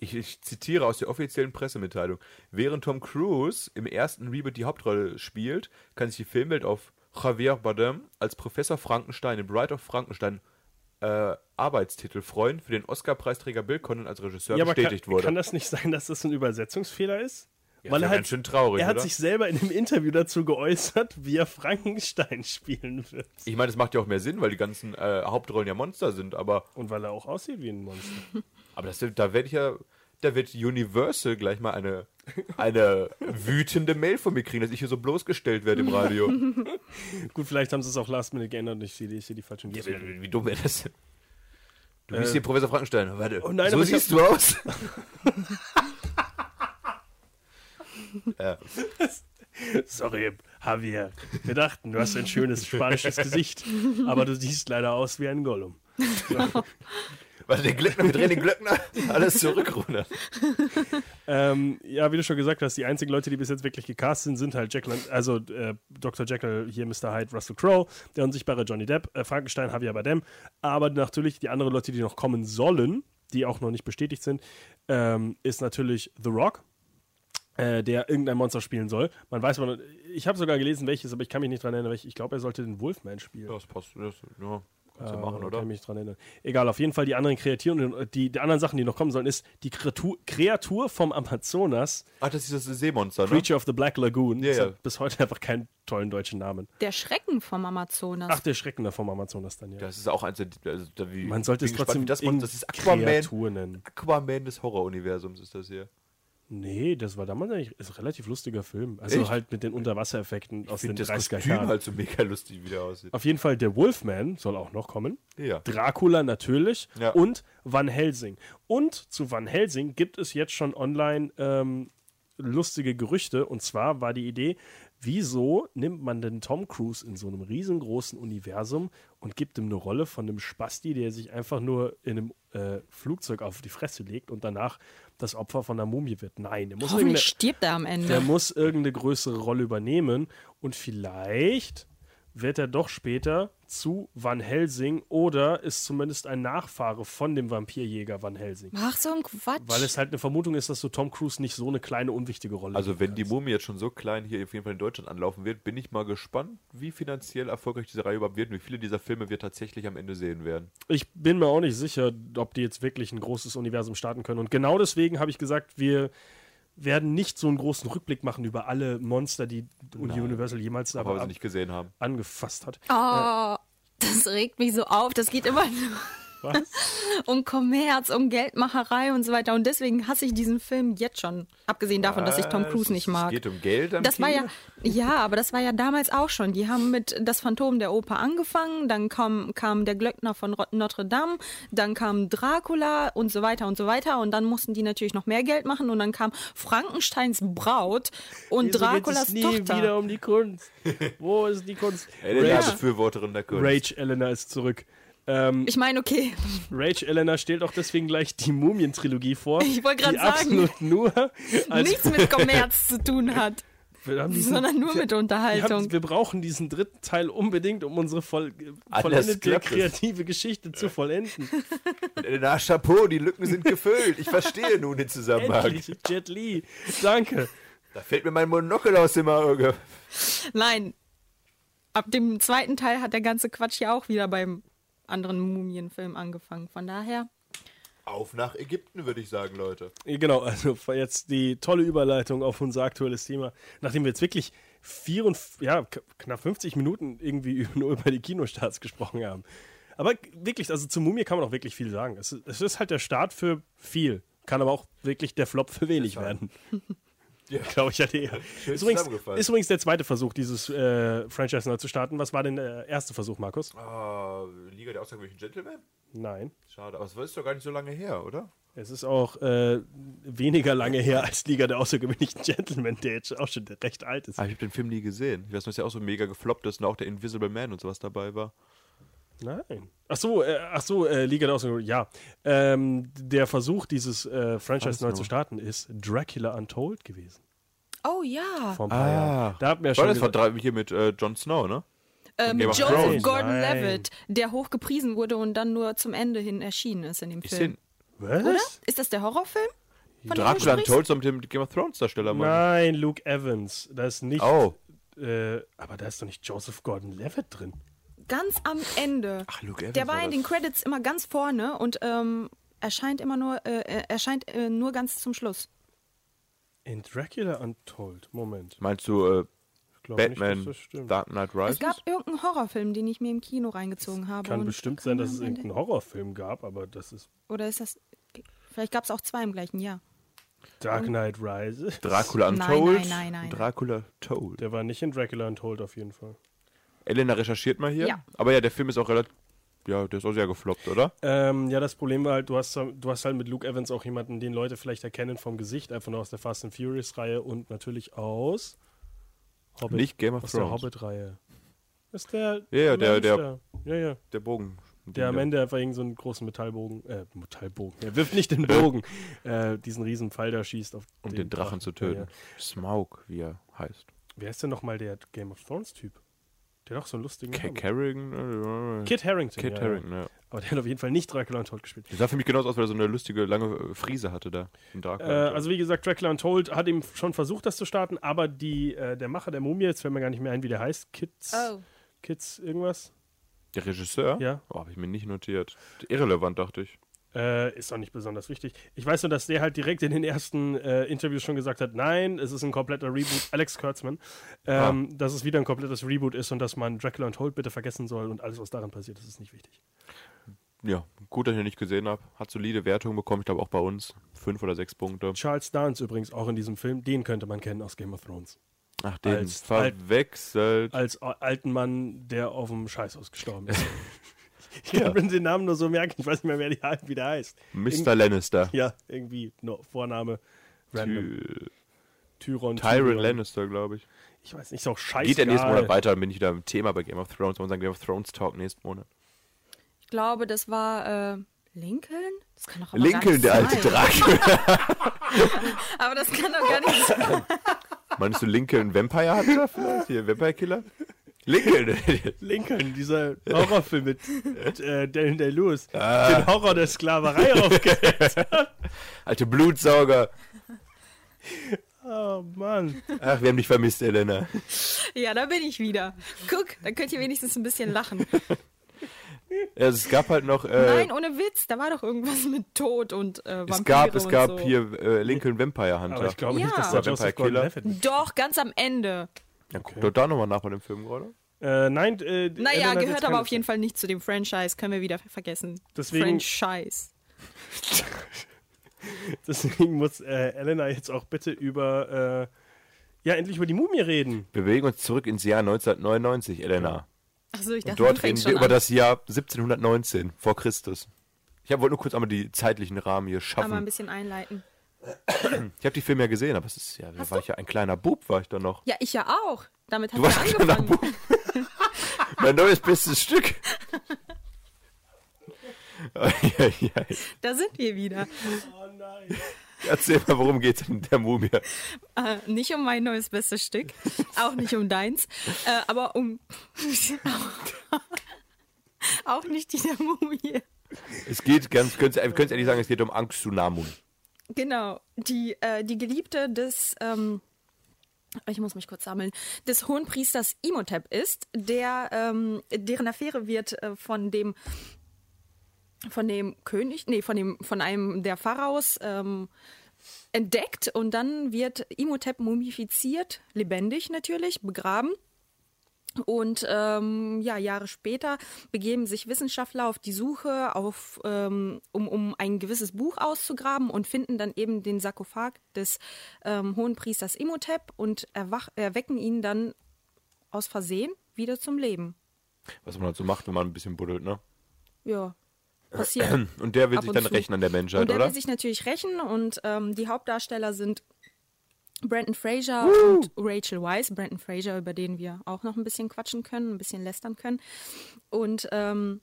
Ich, ich zitiere aus der offiziellen Pressemitteilung. Während Tom Cruise im ersten Reboot die Hauptrolle spielt, kann sich die Filmwelt auf Javier Bardem als Professor Frankenstein in Bride of Frankenstein äh, Arbeitstitel freuen, für den Oscar-Preisträger Bill Connon als Regisseur Ja, bestätigt kann, wurde. kann das nicht sein, dass das ein Übersetzungsfehler ist? Ja, Weil ist er ganz schön traurig, er hat oder? sich selber in einem Interview dazu geäußert, wie er Frankenstein [laughs] spielen wird. ich meine, das macht ja auch mehr Sinn, weil die ganzen äh, Hauptrollen ja Monster sind, aber, Und weil er auch aussieht wie ein Monster. Aber das, da werde ich ja, da wird Universal gleich mal eine, eine wütende Mail von mir kriegen, dass ich hier so bloßgestellt werde im Radio. [laughs] Gut, vielleicht haben sie es auch last minute geändert und ich sehe sehe die falschen News. wie, wie dumm wäre das denn? Du Äh, bist hier Professor Frankenstein. Warte, oh nein, so siehst du aus. [laughs] ja. Sorry, Javier. Wir dachten, du hast ein schönes spanisches Gesicht, aber du siehst leider aus wie ein Gollum. [laughs] Warte, den Glöckner, wir drehen den Glöckner, alles zurück, Rune. Ähm, ja, wie du schon gesagt hast, die einzigen Leute, die bis jetzt wirklich gecastet sind, sind halt Jekyll, also äh, Dr. Jekyll, hier Mr. Hyde, Russell Crowe, der unsichtbare Johnny Depp, äh, Frankenstein, Javier Bardem, aber natürlich die anderen Leute, die noch kommen sollen, die auch noch nicht bestätigt sind, ähm, ist natürlich The Rock, äh, der irgendein Monster spielen soll. Man weiß, man, ich habe sogar gelesen, welches, aber ich kann mich nicht dran erinnern, welches. Ich glaube, er sollte den Wolfman spielen. Ja, das passt. Das, ja, kannst du Äh, machen, Kann oder? ich mich dran erinnern. Egal, auf jeden Fall die anderen Kreaturen, und die, die anderen Sachen, die noch kommen sollen, ist die Kreatur, Kreatur vom Amazonas, Ach, das ist das Seemonster, ne? Creature of the Black Lagoon. Ja, das ja. hat bis heute einfach keinen tollen deutschen Namen. Der Schrecken vom Amazonas. Ach, der Schrecken vom Amazonas dann, ja. Das ist auch eins der. Also, da, wie, Man sollte es gespannt, trotzdem wie das, Monster- das ist Aquaman. Kreatur nennen. Aquaman des Horror-Universums ist das hier. Nee, das war damals eigentlich ist ein relativ lustiger Film. Also Echt? halt mit den Unterwassereffekten aus den finde das 30er Kostüm Jahren. halt so mega lustig, wie der aussieht. Auf jeden Fall der Wolfman soll auch noch kommen. Ja. Dracula natürlich Ja. und Van Helsing. Und zu Van Helsing gibt es jetzt schon online ähm, lustige Gerüchte. Und zwar war die Idee, wieso nimmt man denn Tom Cruise in so einem riesengroßen Universum und gibt ihm eine Rolle von einem Spasti, der sich einfach nur in einem äh, Flugzeug auf die Fresse legt und danach das Opfer von einer Mumie wird. Nein, der muss Hoffentlich stirbt er am Ende. der muss irgendeine größere Rolle übernehmen und vielleicht wird er doch später zu Van Helsing oder ist zumindest ein Nachfahre von dem Vampirjäger Van Helsing. Ach, so ein Quatsch. Weil es halt eine Vermutung ist, dass so Tom Cruise nicht so eine kleine, unwichtige Rolle Also, wenn die. Mumie jetzt schon so klein hier auf jeden Fall in Deutschland anlaufen wird, bin ich mal gespannt, wie finanziell erfolgreich diese Reihe überhaupt wird und wie viele dieser Filme wir tatsächlich am Ende sehen werden. Ich bin mir auch nicht sicher, ob die jetzt wirklich ein großes Universum starten können. Und genau deswegen habe ich gesagt, wir werden nicht so einen großen Rückblick machen über alle Monster, die Universal jemals Aber aber sie nicht gesehen haben. angefasst hat. Oh, das regt mich so auf. Das geht immer nur Was? [laughs] um Kommerz, um Geldmacherei und so weiter. Und deswegen hasse ich diesen Film jetzt schon. Abgesehen davon, dass ich Tom Cruise nicht mag. Es geht um Geld am Das war ja, Kino? ja, aber das war ja damals auch schon. Die haben mit Das Phantom der Oper angefangen, dann kam, kam der Glöckner von Notre Dame, dann kam Dracula und so weiter und so weiter. Und dann mussten die natürlich noch mehr Geld machen und dann kam Frankensteins Braut und Wieso geht Draculas es nie Tochter. wieder um die Kunst? Wo ist die Kunst? [laughs] Elena, Rage, Befürworterin der Kunst. Rage Elena ist zurück. Ähm, Ich meine, okay, Rage Elena stellt auch deswegen gleich die Mumien-Trilogie vor. Ich wollte grad die sagen. absolut nur nichts mit [laughs] Kommerz zu tun hat, wir haben diesen, sondern nur mit wir, Unterhaltung. haben, wir brauchen diesen dritten Teil unbedingt, um unsere voll, Anders vollendete kreative Geschichte zu vollenden. Elena, Chapeau, die Lücken sind gefüllt. Ich verstehe nun den Zusammenhang. Endlich, Jet Li. Danke. Da fällt mir mein Monokel aus dem Auge. Nein, ab dem zweiten Teil hat der ganze Quatsch ja auch wieder beim anderen Mumienfilm angefangen. Von daher, Auf nach Ägypten, würde ich sagen, Leute. Genau, also jetzt die tolle Überleitung auf unser aktuelles Thema. Nachdem wir jetzt wirklich vier und, ja, knapp 50 Minuten irgendwie [laughs] nur über die Kinostarts gesprochen haben. Aber wirklich, also zur Mumie kann man auch wirklich viel sagen. Es, ist- es ist halt der Start für viel. Kann aber auch wirklich der Flop für wenig werden. [laughs] Ja. [laughs] Glaube ich halt eher. Ist übrigens, ist übrigens der zweite Versuch, dieses äh, Franchise neu zu starten. Was war denn der erste Versuch, Markus? Ah, Liga der außergewöhnlichen Gentlemen? Nein. Schade, aber es ist doch gar nicht so lange her, oder? Es ist auch äh, weniger lange her als Liga der außergewöhnlichen Gentlemen, der jetzt auch schon recht alt ist. Aber ich habe den Film nie gesehen. Ich weiß nur, dass der auch so mega gefloppt ist und auch der Invisible Man und sowas dabei war. Nein. Ach so, äh, ach so, äh, Liga der Außergewöhnlichen, ja. Ähm, der Versuch, dieses äh, Franchise neu zu starten, ist Dracula Untold gewesen. Oh ja. Vor ein paar Jahren. Da hat mir schon das war drei, hier mit äh, Jon Snow, ne? Ähm, Joseph. Gordon-Levitt, der hochgepriesen wurde und dann nur zum Ende hin erschienen ist in dem Ist Film. den was? Oder? Ist das der Horrorfilm? Von Dracula? Untold so mit dem Game of Thrones Darsteller, Mann. Nein, Luke Evans. Da ist nicht. Oh. Äh, aber da ist doch nicht Joseph Gordon-Levitt drin. Ganz am Ende. Ach, Luke Evans Der war war in das. den Credits immer ganz vorne und ähm, erscheint immer nur, äh, er erscheint äh, nur ganz zum Schluss. In Dracula Untold. Moment. Meinst du äh, Ich glaube nicht, Batman dass das stimmt. Dark Knight Rises? Es gab irgendeinen Horrorfilm, den ich mir im Kino reingezogen habe. Kann und bestimmt kam sein, dass es Ende- irgendeinen Horrorfilm gab, aber das ist Oder ist das. Vielleicht gab es auch zwei im gleichen Jahr. Dark Knight Rises. Dracula Nein, Untold? nein, nein, nein. Dracula Told. Der war nicht in Dracula Untold auf jeden Fall. Elena recherchiert mal hier. Ja. Aber ja, der Film ist auch relativ. Ja, der ist auch sehr gefloppt, oder? Ähm, ja, das Problem war halt, du hast, du hast halt mit Luke Evans auch jemanden, den Leute vielleicht erkennen vom Gesicht, einfach nur aus der Fast and Furious Reihe und natürlich aus Hobbit. Nicht Game of aus der Thrones. Hobbit-Reihe. Ist der. Ja, ja, der- der-. Ja, ja. Der Bogen. Der am Ende einfach irgendeinen so einen großen Metallbogen, äh, Metallbogen. Er wirft nicht den Bogen, [laughs] äh, diesen riesen Pfeil da schießt auf Um den Drachen zu töten. Ja. Smaug, wie er heißt. Wer ist denn nochmal der Game of Thrones-Typ? Der hat doch so einen lustigen K Namen. Carrigan? Kit Harington. Kit ja, Harington, ja. Ja. Aber der hat auf jeden Fall nicht Dracula Untold gespielt. Der sah für mich genauso aus, weil er so eine lustige, lange äh, Friese hatte da. Im Äh, Dracula. also wie gesagt, Dracula Untold hat ihm schon versucht, das zu starten, aber die, äh, der Macher der Mumie, jetzt fällt mir gar nicht mehr ein, wie der heißt, Kids, Oh. Kids irgendwas, der Regisseur? ja, Oh, habe ich mir nicht notiert. Irrelevant, dachte ich. Äh, ist auch nicht besonders wichtig. Ich weiß nur, dass der halt direkt in den ersten äh, Interviews schon gesagt hat, nein, es ist ein kompletter Reboot, Alex Kurtzman, ähm, dass es wieder ein komplettes Reboot ist und dass man Dracula Untold bitte vergessen soll und alles, was daran passiert, das ist nicht wichtig. Ja, gut, dass ich ihn nicht gesehen habe. Hat solide Wertungen bekommen, ich glaube auch bei uns. Fünf oder sechs Punkte. Charles Dance übrigens auch in diesem Film, den könnte man kennen aus Game of Thrones. Ach, den Als- verwechselt. Als a- alten Mann, der auf dem Scheißhaus gestorben ist. [laughs] [laughs] ich kann mir den Namen nur so merken, ich weiß nicht mehr, wer die halt wieder heißt. Mr. Lannister. Ja, irgendwie nur Vorname. Random. Ty Tyron. Tyrion Lannister, glaube ich. Ich weiß nicht, ist auch scheiße. Geht der nächsten Monat weiter, dann bin ich wieder im Thema bei Game of Thrones, unseren Game of Thrones Talk nächsten Monat. Ich glaube, das war äh, Lincoln? Das kann doch aber Lincoln, der gar nicht alte sein. Drake. [laughs] Aber das kann doch gar nicht sein. Meinst du Lincoln Vampire Hunter vielleicht? Hier, Vampire Killer? Lincoln. [laughs] Lincoln, dieser [laughs] Horrorfilm mit, mit äh, Daniel Day-Lewis, Ah. den Horror der Sklaverei [laughs] aufgedeckt. Alte Blutsauger. Oh Mann. Ach, wir haben dich vermisst, Elena. Ja, da bin ich wieder. Guck, da könnt ihr wenigstens ein bisschen lachen. Ja, es gab halt noch. Äh, Nein, ohne Witz, da war doch irgendwas mit Tod und äh, Vampire es gab, es und gab so. hier äh, Lincoln Vampire Aber Hunter. ich glaube Ja. nicht, dass da Vampire Killer. Doch, ganz am Ende. Ja, guck doch da nochmal nach bei dem Film gerade. äh, Nein, äh, Naja, gehört aber auf jeden Fall nicht zu dem Franchise, können wir wieder vergessen. Deswegen- Franchise. [laughs] Deswegen muss äh, Elena jetzt auch bitte über, äh, ja, endlich über die Mumie reden. Wir bewegen uns zurück ins Jahr 1999, Elena. Achso, ich dachte, Und dort reden wir über an. das Jahr 1719 vor Christus. Ich wollte nur kurz einmal die zeitlichen Rahmen hier Aber ein schaffen. bisschen einleiten. Ich habe die Filme ja gesehen, aber es ist ja, da war ich ja ein kleiner Bub, war ich da noch. Ja, ich ja auch. Damit hat Du warst ein kleiner angefangen. Bub. [laughs] mein neues bestes Stück. Da sind wir wieder. Erzähl mal, worum geht's in der Mumie? Äh, nicht um mein neues bestes Stück, auch nicht um deins, äh, aber um [laughs] auch nicht die der Mumie. Es geht ganz, könnt ihr ehrlich sagen, es geht um Angstsunamun. Genau, die, äh, die Geliebte des, ähm, ich muss mich kurz sammeln, des Hohenpriesters Imhotep ist, der, ähm, deren Affäre wird äh, von dem, von dem König, nee, von dem, von einem der Pharaos ähm, entdeckt und dann wird Imhotep mumifiziert, lebendig natürlich, begraben. Und ähm, ja, Jahre später begeben sich Wissenschaftler auf die Suche, auf, ähm, um, um ein gewisses Buch auszugraben und finden dann eben den Sarkophag des ähm, Hohenpriesters Imhotep und erwach, erwecken ihn dann aus Versehen wieder zum Leben. Was man halt so macht, wenn man ein bisschen buddelt, ne? Ja. passiert. Und der will Ab sich dann zu. rächen an der Menschheit, Und der oder? will sich natürlich rächen und ähm, die Hauptdarsteller sind Brandon Fraser und Rachel Weisz. Brandon Fraser, über den wir auch noch ein bisschen quatschen können, ein bisschen lästern können. Und ähm,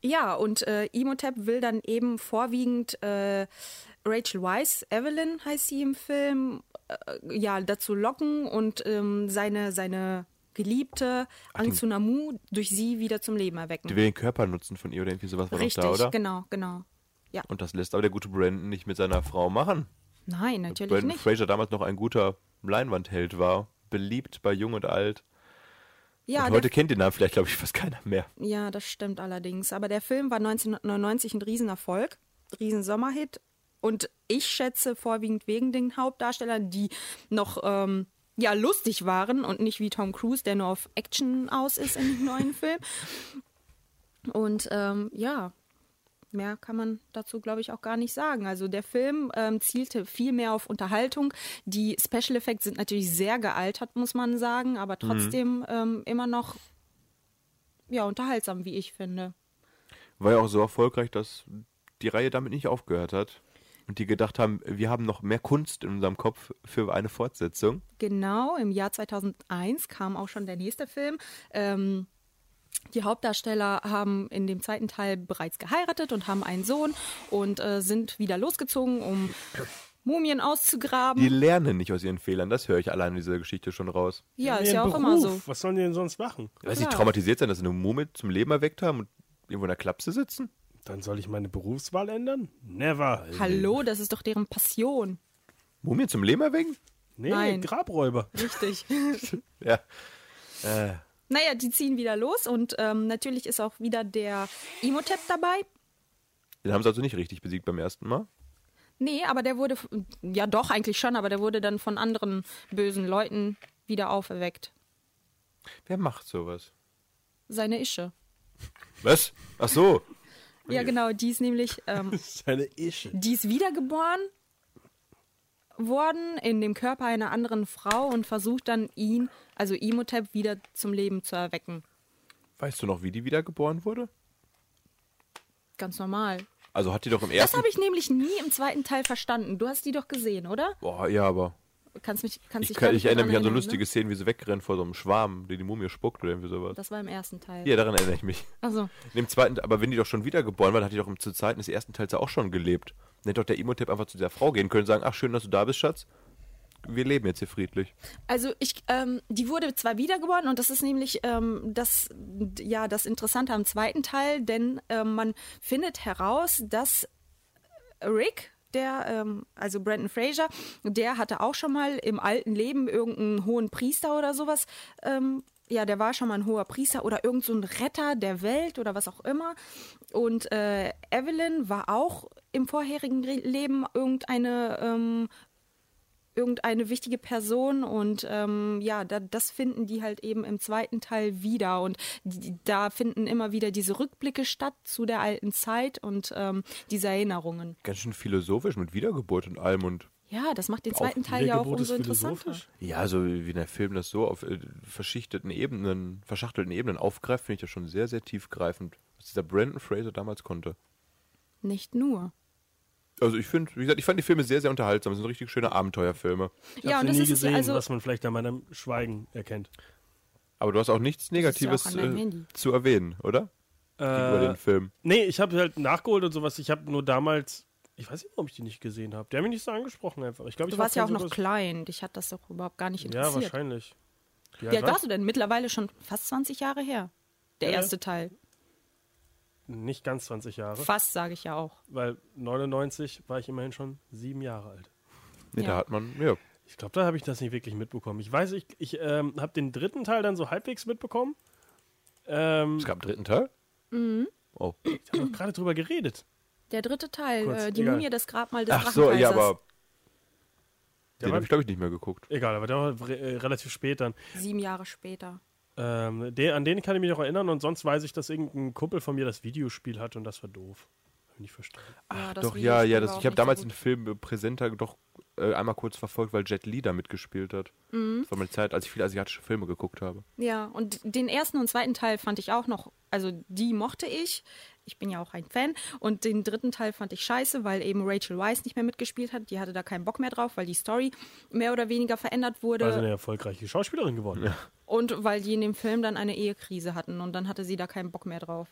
ja, und äh, Imhotep will dann eben vorwiegend äh, Rachel Weisz, Evelyn heißt sie im Film, äh, ja, dazu locken und ähm, seine, seine Geliebte Angsunamu durch sie wieder zum Leben erwecken. Die will den Körper nutzen von ihr oder irgendwie sowas war Richtig, da, oder? genau, genau. Ja, Und das lässt aber der gute Brandon nicht mit seiner Frau machen. Nein, natürlich Brandon nicht. Fraser damals noch ein guter Leinwandheld war. Beliebt bei Jung und Alt. Ja, und heute kennt den Namen vielleicht, glaube ich, fast keiner mehr. Ja, das stimmt allerdings. Aber der Film war 1999 ein Riesenerfolg, Riesensommerhit. Und ich schätze vorwiegend wegen den Hauptdarstellern, die noch ähm, ja, lustig waren und nicht wie Tom Cruise, der nur auf Action aus ist in dem neuen [laughs] Film. Und ähm, ja, mehr kann man dazu, glaube ich, auch gar nicht sagen. Also der Film ähm, zielte viel mehr auf Unterhaltung. Die Special Effects sind natürlich sehr gealtert, muss man sagen, aber trotzdem ähm, immer noch ja, unterhaltsam, wie ich finde. War ja auch so erfolgreich, dass die Reihe damit nicht aufgehört hat. Und die gedacht haben, wir haben noch mehr Kunst in unserem Kopf für eine Fortsetzung. Genau, im Jahr 2001 kam auch schon der nächste Film. Ähm, die Hauptdarsteller haben in dem zweiten Teil bereits geheiratet und haben einen Sohn und äh, sind wieder losgezogen, um Mumien auszugraben. Die lernen nicht aus ihren Fehlern, das höre ich allein in dieser Geschichte schon raus. ja, ist ja auch ihren immer Beruf. so. Was sollen die denn sonst machen? Weil sie Klar. traumatisiert sein, dass sie eine Mumie zum Leben erweckt haben und irgendwo in der Klapse sitzen? Dann soll ich meine Berufswahl ändern? Never. Hallo, das ist doch deren Passion. Mumien zum Leben erwecken? Nee, Nein. Grabräuber. Richtig. [laughs] Ja. Äh, naja, die ziehen wieder los und ähm, natürlich ist auch wieder der Imhotep dabei. den haben sie also nicht richtig besiegt beim ersten Mal. Nee, aber der wurde, ja doch, eigentlich schon, aber der wurde dann von anderen bösen Leuten wieder auferweckt. Wer macht sowas? Seine Ische. Was? Ach so. Ja, genau, die ist nämlich, ähm, [laughs] Seine Ische. die ist wiedergeboren worden in dem Körper einer anderen Frau und versucht dann ihn, also Imhotep, wieder zum Leben zu erwecken. Weißt du noch, wie die wiedergeboren wurde? Ganz normal. Also hat die doch im Das ersten... habe ich nämlich nie im zweiten Teil verstanden. Du hast die doch gesehen, oder? Boah, ja, aber... Kannst mich, kannst Ich, kann, ich erinnere mich an so dran lustige erinnern, Szenen, wie sie wegrennen vor so einem Schwarm, der die Mumie spuckt oder irgendwie sowas. Ne? Das war im ersten Teil. Ja, daran erinnere ich mich. Also, In dem zweiten, aber wenn die doch schon wiedergeboren war, dann hat die doch zu Zeiten des ersten Teils ja auch schon gelebt. Dann hätte doch der Imhotep einfach zu der Frau gehen können und sagen, ach schön, dass du da bist, Schatz. Wir leben jetzt hier friedlich. Also ich, ähm, die wurde zwar wiedergeboren und das ist nämlich ähm, das, ja, das Interessante am zweiten Teil, denn ähm, man findet heraus, dass Rick, der, ähm, also Brandon Fraser, der hatte auch schon mal im alten Leben irgendeinen hohen Priester oder sowas. Ähm, ja, der war schon mal ein hoher Priester oder irgend so Retter der Welt oder was auch immer. Und äh, Evelyn war auch im vorherigen Leben irgendeine ähm, irgendeine wichtige Person und ähm, ja, da, das finden die halt eben im zweiten Teil wieder und die, da finden immer wieder diese Rückblicke statt zu der alten Zeit und ähm, diese Erinnerungen. Ganz schön philosophisch mit Wiedergeburt und allem und Ja, das macht den zweiten Teil ja auch Wiedergeburt ist umso interessanter. philosophisch. ja, so wie der Film das so auf äh, verschichteten Ebenen, verschachtelten Ebenen aufgreift, finde ich das schon sehr, sehr tiefgreifend, was dieser Brandon Fraser damals konnte. Nicht nur. Also ich finde, wie gesagt, ich fand die Filme sehr, sehr unterhaltsam. Das sind richtig schöne Abenteuerfilme. Ich ja, habe und sie das nie ist ja gesehen, also was man vielleicht an meinem Schweigen erkennt. Aber du hast auch nichts ist ja Negatives auch äh, zu erwähnen, oder? Äh, den Film. nee, ich habe halt nachgeholt und sowas. Ich habe nur damals, ich weiß nicht, ob ich die nicht gesehen habe. Der hat mich nicht so angesprochen einfach. Ich glaube, ich Du war warst ja auch noch klein, dich hat das doch überhaupt gar nicht Ja, interessiert. wahrscheinlich. Wie Wie alt alt war warst du denn? Mittlerweile schon fast 20 Jahre her. Der Ja, ja. erste Teil. Ich? Nicht ganz 20 Jahre. Fast, sage ich ja auch. Weil 99 war ich immerhin schon sieben Jahre alt. Nee, ja. da hat man, ja. Ich glaube, da habe ich das nicht wirklich mitbekommen. Ich weiß, ich, ich ähm, habe den dritten Teil dann so halbwegs mitbekommen. Ähm, Es gab einen dritten Teil? Mhm. Oh. ich habe gerade drüber geredet. Der dritte Teil, Kurz, äh, die egal. Mumie, das Grabmal des Ach so, ja, aber den habe ich, glaube ich, nicht mehr geguckt. Egal, aber der war re äh, relativ spät dann. Sieben Jahre später. Ähm, der, an den kann ich mich noch erinnern und sonst weiß ich, dass irgendein Kumpel von mir das Videospiel hat und das war doof. Hab ich nicht verstanden. Ja, das Doch, ja, ja, das, auch ich habe damals so den. Film äh, präsenter doch äh, einmal kurz verfolgt, weil Jet Li da mitgespielt hat. Mhm. Das war meine Zeit, als ich viele asiatische Filme geguckt habe. Ja, und den ersten und zweiten Teil fand ich auch noch, also die mochte ich. Ich bin ja auch ein Fan. Und den dritten Teil fand ich scheiße, weil eben Rachel Weisz nicht mehr mitgespielt hat. Die hatte da keinen Bock mehr drauf, weil die Story mehr oder weniger verändert wurde. Weil sie eine erfolgreiche Schauspielerin geworden ist. Und weil die in dem Film dann eine Ehekrise hatten und dann hatte sie da keinen Bock mehr drauf.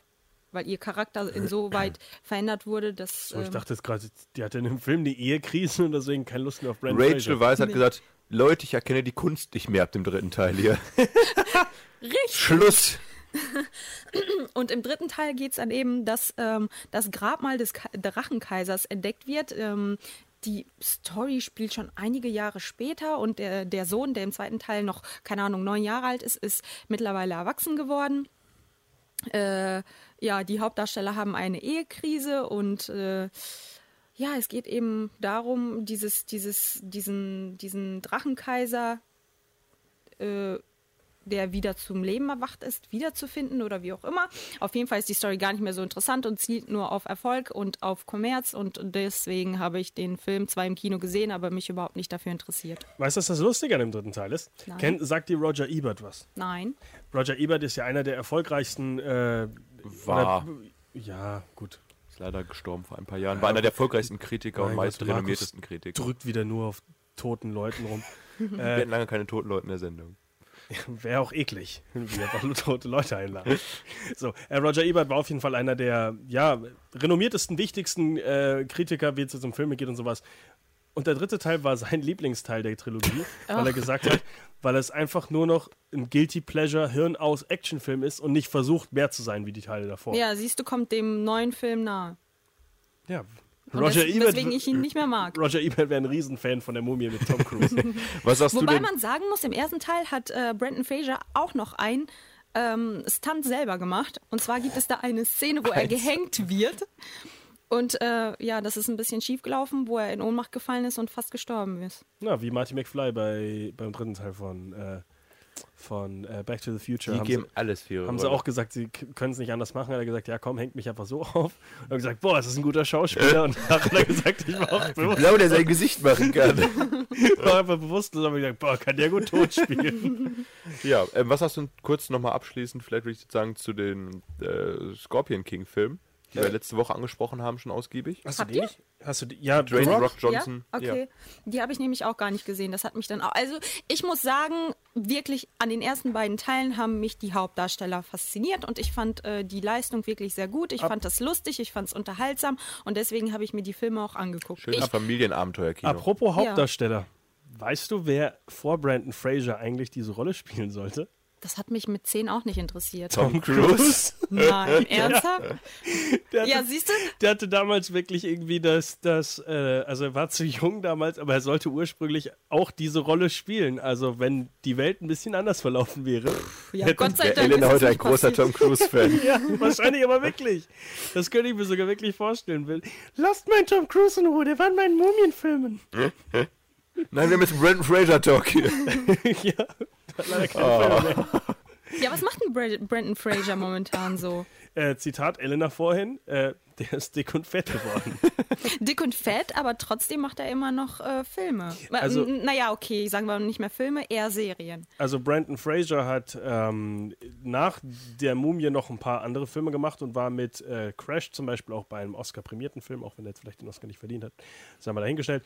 Weil ihr Charakter insoweit [clears throat] verändert wurde, dass. So, ich ähm, dachte jetzt gerade, die hatte in dem Film eine Ehekrise und deswegen keine Lust mehr auf Brandon Rachel Fraser. Weisz hat gesagt, Leute, ich erkenne die Kunst nicht mehr ab dem dritten Teil hier. [laughs] [laughs] Richtig. Schluss! [laughs] Und im dritten Teil geht es dann eben, dass ähm, das Grabmal des Ka Drachenkaisers entdeckt wird. Ähm, die Story spielt schon einige Jahre später und der, der Sohn, der im zweiten Teil noch, keine Ahnung, neun Jahre alt ist, ist mittlerweile erwachsen geworden. Äh, ja, die Hauptdarsteller haben eine Ehekrise und äh, ja, es geht eben darum, dieses, dieses, diesen, diesen Drachenkaiser, äh, der wieder zum Leben erwacht ist, wiederzufinden oder wie auch immer. Auf jeden Fall ist die Story gar nicht mehr so interessant und zielt nur auf Erfolg und auf Kommerz und deswegen habe ich den Film zwar im Kino gesehen, aber mich überhaupt nicht dafür interessiert. Weißt du, was das Lustige an dem dritten Teil ist? Nein. Kennt, sagt dir Roger Ebert was? Nein. Roger Ebert ist ja einer der erfolgreichsten. Äh, War. oder- ja, gut. Ist leider gestorben vor ein paar Jahren. War einer der erfolgreichsten Kritiker und meist renommiertesten Kritiker. Drückt wieder nur auf toten Leuten rum. [laughs] Wir äh, hatten lange keine toten Leute in der Sendung. [laughs] Wäre auch eklig, wenn wir einfach nur tote Leute einladen. So, äh, Roger Ebert war auf jeden Fall einer der ja, renommiertesten, wichtigsten äh, Kritiker, wie es jetzt um Filme geht und sowas. Und der dritte Teil war sein Lieblingsteil der Trilogie, weil er gesagt hat, weil es einfach nur noch ein Guilty Pleasure, Hirn aus Actionfilm ist und nicht versucht, mehr zu sein wie die Teile davor. Ja, siehst du, kommt dem neuen Film nahe. Ja. Roger des, Ebert, weswegen ich ihn nicht mehr mag. Roger Ebert wäre ein Riesenfan von der Mumie mit Tom Cruise. [laughs] Was sagst du Wobei denn? man sagen muss, im ersten Teil hat äh, Brandon Fraser auch noch ein ähm, Stunt selber gemacht. Und zwar gibt es da eine Szene, wo er gehängt wird. Und äh, ja, das ist ein bisschen schief gelaufen, wo er in Ohnmacht gefallen ist und fast gestorben ist. Na, wie Marty McFly bei, beim dritten Teil von, äh, von äh, Back to the Future. Die haben geben sie, alles für ihre haben sie Rolle. auch gesagt, sie können es nicht anders machen. Er hat gesagt, ja komm, hängt mich einfach so [laughs] auf. Und haben gesagt, boah, das ist ein guter Schauspieler. Und danach hat er gesagt, ich war auch [laughs] bewusst, Blau, der sein Gesicht machen kann. [laughs] war einfach bewusstlos. Aber ich gesagt, boah, kann der gut tot spielen. ja, ähm, was hast du kurz nochmal abschließend, vielleicht würde ich sagen, zu den äh, Scorpion King-Filmen, die wir letzte Woche angesprochen haben, schon ausgiebig? Hast Habt du die nicht? Hast du die? Ja, Dwayne Rock? Rock Johnson. Ja? Okay. Die habe ich nämlich auch gar nicht gesehen. Das hat mich dann auch. Also, ich muss sagen, wirklich an den ersten beiden Teilen haben mich die Hauptdarsteller fasziniert und ich fand äh, die Leistung wirklich sehr gut. Ich fand das lustig, ich fand es unterhaltsam und deswegen habe ich mir die Filme auch angeguckt. Schönes Familienabenteuer-Kino. Apropos Hauptdarsteller. Weißt du, wer vor Brandon Fraser eigentlich diese Rolle spielen sollte? Das hat mich mit 10 auch nicht interessiert. Tom Cruise. Nein, [laughs] ernsthaft? Der hatte, Ja, siehst du? der hatte damals wirklich irgendwie das, das äh, also er war zu jung damals, aber er sollte ursprünglich auch diese Rolle spielen. Also wenn die Welt ein bisschen anders verlaufen wäre. Ja, hätte- Gott sei Dank. Elena heute ein großer passiert. Tom Cruise-Fan. [laughs] Ja, wahrscheinlich aber wirklich. Das könnte ich mir sogar wirklich vorstellen. Will. Lasst meinen Tom Cruise in Ruhe, der war in meinen Mumienfilmen. Nein, wir haben jetzt einen Brandon Fraser-Talk hier. [laughs] ja, hat leider keine Filme mehr. Ja, was macht denn Bra- Brandon Fraser momentan so? Äh, Zitat Elena vorhin, äh, der ist dick und fett geworden. [laughs] Dick und fett, aber trotzdem macht er immer noch äh, Filme. Also- naja, okay, sagen wir nicht mehr Filme, eher Serien. Also Brandon Fraser hat ähm, nach der Mumie noch ein paar andere Filme gemacht und war mit äh, Crash zum Beispiel auch bei einem Oscar-prämierten Film, auch wenn er jetzt vielleicht den Oscar nicht verdient hat, sei mal dahingestellt.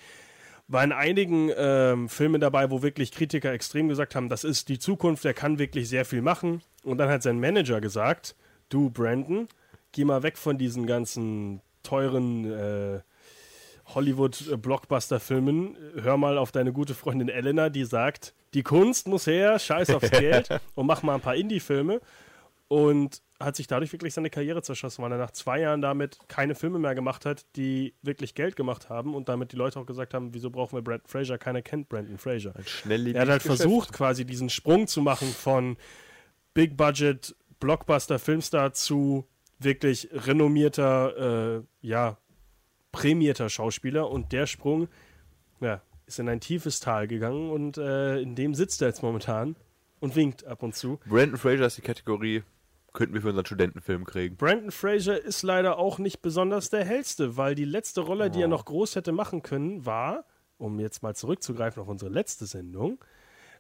War in einigen ähm, Filmen dabei, wo wirklich Kritiker extrem gesagt haben, das ist die Zukunft, der kann wirklich sehr viel machen. Und dann hat sein Manager gesagt, du Brandon, geh mal weg von diesen ganzen teuren äh, Hollywood-Blockbuster-Filmen. Hör mal auf deine gute Freundin Elena, die sagt, die Kunst muss her, scheiß aufs [laughs] Geld und mach mal ein paar Indie-Filme. Und hat sich dadurch wirklich seine Karriere zerschossen, weil er nach zwei Jahren damit keine Filme mehr gemacht hat, die wirklich Geld gemacht haben und damit die Leute auch gesagt haben, wieso brauchen wir Brandon Fraser? Keiner kennt Brandon Fraser. Er hat halt versucht, quasi diesen Sprung zu machen von Big Budget Blockbuster Filmstar zu wirklich renommierter, äh, ja, prämierter Schauspieler und der Sprung, ja, ist in ein tiefes Tal gegangen und äh, in dem sitzt er jetzt momentan und winkt ab und zu. Brandon Fraser ist die Kategorie, könnten wir für unseren Studentenfilm kriegen. Brandon Fraser ist leider auch nicht besonders der hellste, weil die letzte Rolle, die er noch groß hätte machen können, war, um jetzt mal zurückzugreifen auf unsere letzte Sendung,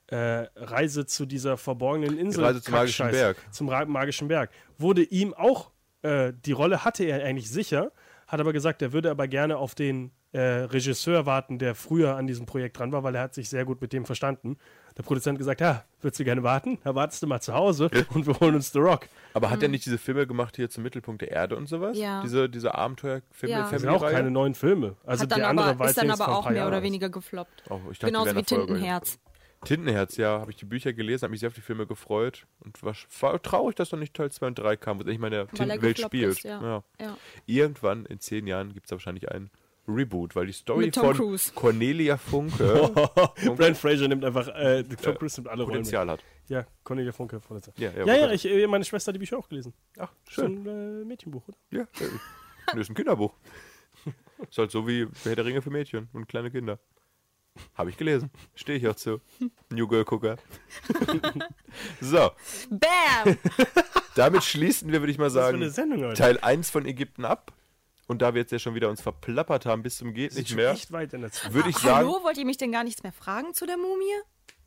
äh, Reise zu dieser verborgenen Insel. Reise zum magischen. Berg. Zum magischen Berg. Wurde ihm auch äh, die Rolle hatte er eigentlich sicher, hat aber gesagt, er würde aber gerne auf den äh, Regisseur warten, der früher an diesem Projekt dran war, weil er hat sich sehr gut mit dem verstanden. Der Produzent gesagt, ja, würdest du gerne warten? Da wartest du mal zu Hause [laughs] und wir holen uns The Rock. Aber hat er nicht diese Filme gemacht hier zum Mittelpunkt der Erde und sowas? Ja. Diese, diese Abenteuerfilme, Ja. Das sind auch keine neuen Filme. Also Hat dann der andere aber, war ist dann aber auch mehr Jahren oder weniger gefloppt. Oh, ich dachte, Genauso wie. Tintenherz. Tintenherz, ja, habe ich die Bücher gelesen, habe mich sehr auf die Filme gefreut und war, war traurig, dass noch nicht Teil 2 und 3 kam, wo endlich mal in der er Tintenwelt spielt. ist, ja. Ja. Irgendwann in zehn Jahren gibt es wahrscheinlich ein Reboot, weil die Story von Cruise. Cornelia Funke [laughs] Brent Fraser nimmt einfach, äh, Tom Cruise nimmt alle Rollen. Potenzial hat. Ja, Cornelia Funke. Vorletzter. Ja, ja, ja, ja ich, äh, meine Schwester hat die Bücher auch gelesen. Ach, So schön. ein äh, Mädchenbuch, oder? Ja, äh, das [laughs] ist ein Kinderbuch. ist halt so wie Herr der Ringe für Mädchen und kleine Kinder. Habe ich gelesen. Stehe ich auch zu. New Girl Gucker. [laughs] so, Bam! damit schließen wir, würde ich mal sagen. Teil 1 von Ägypten ab. Und da wir jetzt ja schon wieder uns verplappert haben bis zum geht nicht mehr, echt weit in der Zeit. würde ich sagen, Hallo, wollt ihr mich denn gar nichts mehr fragen zu der Mumie?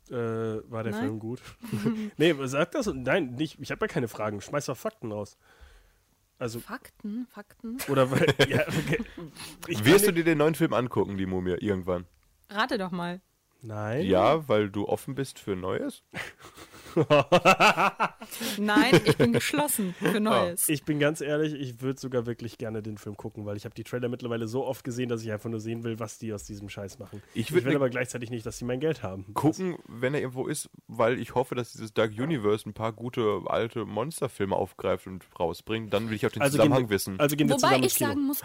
Äh, war der Nein? Film gut? [laughs] nee, sag das. Nein, nicht. Ich habe ja keine Fragen. Schmeiß doch Fakten raus. Also, Fakten, Fakten. oder weil. [laughs] ja, okay. wirst du dir den neuen Film angucken, die Mumie, irgendwann? Rate doch mal. Nein. Ja, weil du offen bist für Neues? [laughs] Nein, ich bin geschlossen für Neues. Ich bin ganz ehrlich, ich würde sogar wirklich gerne den Film gucken, weil ich habe die Trailer mittlerweile so oft gesehen, dass ich einfach nur sehen will, was die aus diesem Scheiß machen. Ich Ich, will ne- aber gleichzeitig nicht, dass sie mein Geld haben. Gucken, wenn er irgendwo ist, weil ich hoffe, dass dieses Dark Universe ein paar gute alte Monsterfilme aufgreift und rausbringt. Dann will ich auch den Also Zusammenhang gehen, wir- wissen. Also gehen wir Wobei zusammen ich ins Kino. sagen muss,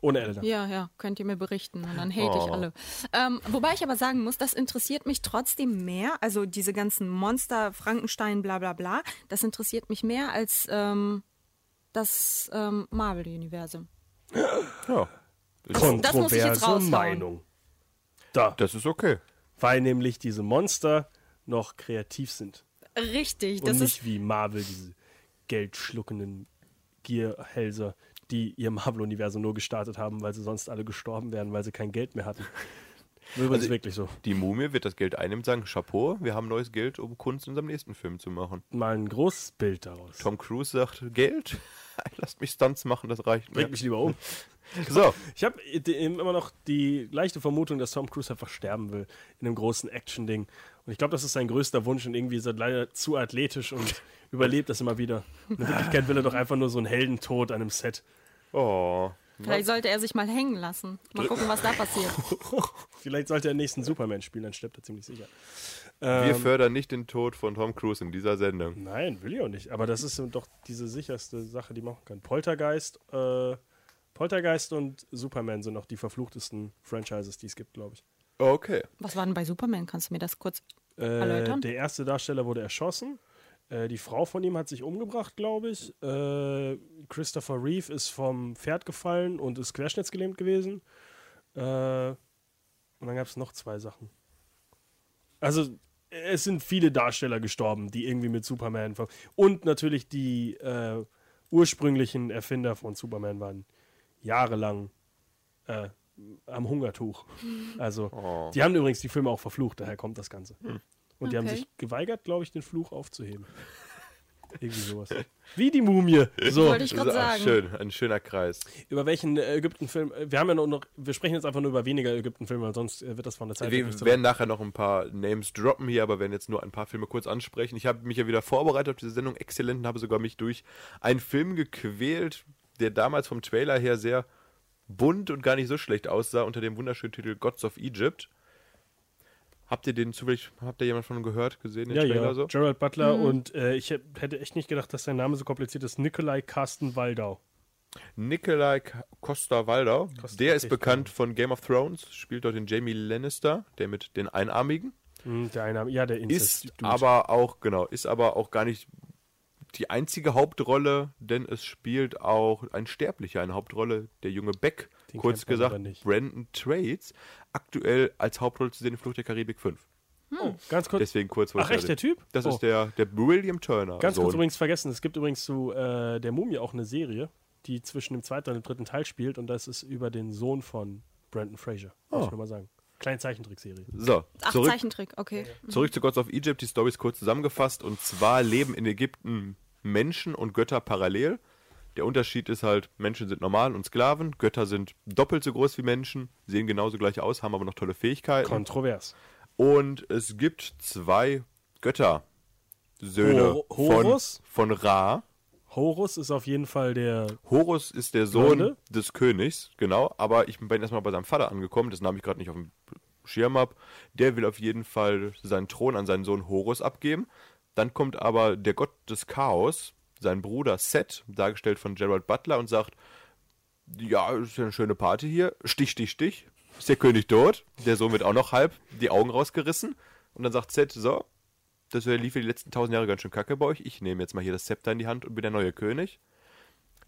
Ohne Eltern. ja, ja, könnt ihr mir berichten und dann hate ich Oh. alle. Ähm, wobei ich aber sagen muss, das interessiert mich trotzdem mehr, also diese ganzen Monster, Frankenstein, bla bla bla, das interessiert mich mehr als ähm, das ähm, Marvel-Universum. ja, Das- das muss ich jetzt Kontroverse raushauen. Meinung. Da. das ist okay. Weil nämlich diese Monster noch kreativ sind. Richtig, Und das nicht ist wie Marvel, diese geldschluckenden Gierhälser, die ihr [laughs] Marvel-Universum nur gestartet haben, weil sie sonst alle gestorben wären, weil sie kein Geld mehr hatten. [laughs] Übrigens Also- wirklich so. Die Mumie wird das Geld einnehmen und sagen, Chapeau, wir haben neues Geld, um Kunst in unserem nächsten Film zu machen. Mal ein großes Bild daraus. Tom Cruise sagt, Geld? [laughs] Lasst mich Stunts machen, das reicht Bringt mir. mich lieber um. So, Ich habe immer noch die leichte Vermutung, dass Tom Cruise einfach sterben will in einem großen Action-Ding. Und ich glaube, das ist sein größter Wunsch und irgendwie ist er leider zu athletisch und überlebt das immer wieder. In Wirklichkeit will er doch einfach nur so einen Heldentod an einem Set. Oh. Vielleicht sollte er sich mal hängen lassen. Mal gucken, was da passiert. [laughs] Vielleicht sollte er den nächsten Superman spielen, dann stirbt er ziemlich sicher. Wir Ähm, fördern nicht den Tod von Tom Cruise in dieser Sendung. Nein, will ich auch nicht. Aber das ist doch diese sicherste Sache, die man machen kann. Poltergeist, äh, Poltergeist und Superman sind noch die verfluchtesten Franchises, die es gibt, glaube ich. Okay. Was war denn bei Superman? Kannst du mir das kurz Äh, erläutern? der erste Darsteller wurde erschossen. Äh, die Frau von ihm hat sich umgebracht, glaube ich. Äh, Christopher Reeve ist vom Pferd gefallen und ist querschnittsgelähmt gewesen. Äh, und dann gab es noch zwei Sachen. Also, es sind viele Darsteller gestorben, die irgendwie mit Superman. Und natürlich die äh, ursprünglichen Erfinder von Superman waren jahrelang äh, am Hungertuch. [laughs] Also, Oh. die haben übrigens die Filme auch verflucht, daher kommt das Ganze. Und die haben Okay. sich geweigert, glaube ich, den Fluch aufzuheben. [laughs] Irgendwie sowas. Wie die Mumie. So, Wollte ich gerade sagen. schön, ein schöner Kreis. über welchen äh, Ägyptenfilm? äh, Wir haben ja nur noch, wir sprechen jetzt einfach nur über weniger Ägyptenfilme, weil sonst äh, wird das von der Zeit Wir nicht so werden nachher noch ein paar Names droppen hier, aber werden jetzt nur ein paar Filme kurz ansprechen. Ich habe mich ja wieder vorbereitet auf diese Sendung exzellent und habe sogar mich durch einen Film gequält, der damals vom Trailer her sehr bunt und gar nicht so schlecht aussah, unter dem wunderschönen Titel Gods of Egypt. Habt ihr den zufällig, habt ihr jemand von gehört, gesehen, den Ja, Trailer ja, so? Gerald Butler und äh, ich hätt- hätte echt nicht gedacht, dass sein Name so kompliziert ist. Nikolai Carsten Waldau. Nikolai Costa Waldau, Costa, der ist bekannt von Game of Thrones, spielt dort den Jamie Lannister, der mit den Einarmigen. Hm, der eine, ja, der ist Incest aber auch genau ist aber auch gar nicht die einzige Hauptrolle, denn es spielt auch ein Sterblicher eine Hauptrolle, der junge Beck, Den kurz gesagt. Brandon Trades, aktuell als Hauptrolle zu sehen in Flucht der Karibik 5. Oh, ganz kurz. Deswegen kurz Ach, echt, der Typ? Das Oh. ist der der William Turner. Ganz Sohn. kurz übrigens vergessen, es gibt übrigens zu äh, der Mumie auch eine Serie, die zwischen dem zweiten und dem dritten Teil spielt und das ist über den Sohn von Brandon Fraser. Muss Oh. ich nur mal sagen. Kleine Zeichentrickserie. So, Ach, zurück, Zeichentrick, okay. zurück zu Gods of Egypt. Die Story ist kurz zusammengefasst und zwar leben in Ägypten Menschen und Götter parallel. Der Unterschied ist halt, Menschen sind normal und Sklaven, Götter sind doppelt so groß wie Menschen, sehen genauso gleich aus, haben aber noch tolle Fähigkeiten. Kontrovers. Und es gibt zwei Götter. Söhne Hor- von, Horus? von Ra. Horus ist auf jeden Fall der. Horus ist der Sohn Blonde? des Königs, genau, aber ich bin erstmal bei seinem Vater angekommen, das nahm ich gerade nicht auf dem Schirm ab. Der will auf jeden Fall seinen Thron an seinen Sohn Horus abgeben. Dann kommt aber der Gott des Chaos, sein Bruder Set, dargestellt von Gerald Butler, und sagt: Ja, ist ja eine schöne Party hier. Stich, Stich, Stich. Ist der König tot? Der Sohn wird auch noch halb die Augen rausgerissen. Und dann sagt Set: So, das lief ja die letzten tausend Jahre ganz schön kacke bei euch. Ich nehme jetzt mal hier das Zepter in die Hand und bin der neue König.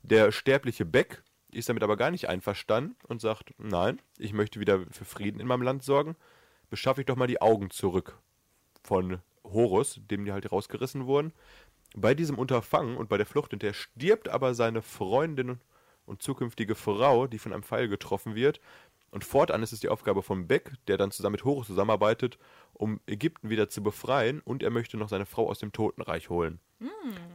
Der sterbliche Beck ist damit aber gar nicht einverstanden und sagt, nein, ich möchte wieder für Frieden in meinem Land sorgen. Beschaffe ich doch mal die Augen zurück von Horus, dem die halt rausgerissen wurden. Bei diesem Unterfangen und bei der Flucht hinterher stirbt aber seine Freundin und zukünftige Frau, die von einem Pfeil getroffen wird. Und fortan ist es die Aufgabe von Beck, der dann zusammen mit Horus zusammenarbeitet, um Ägypten wieder zu befreien und er möchte noch seine Frau aus dem Totenreich holen.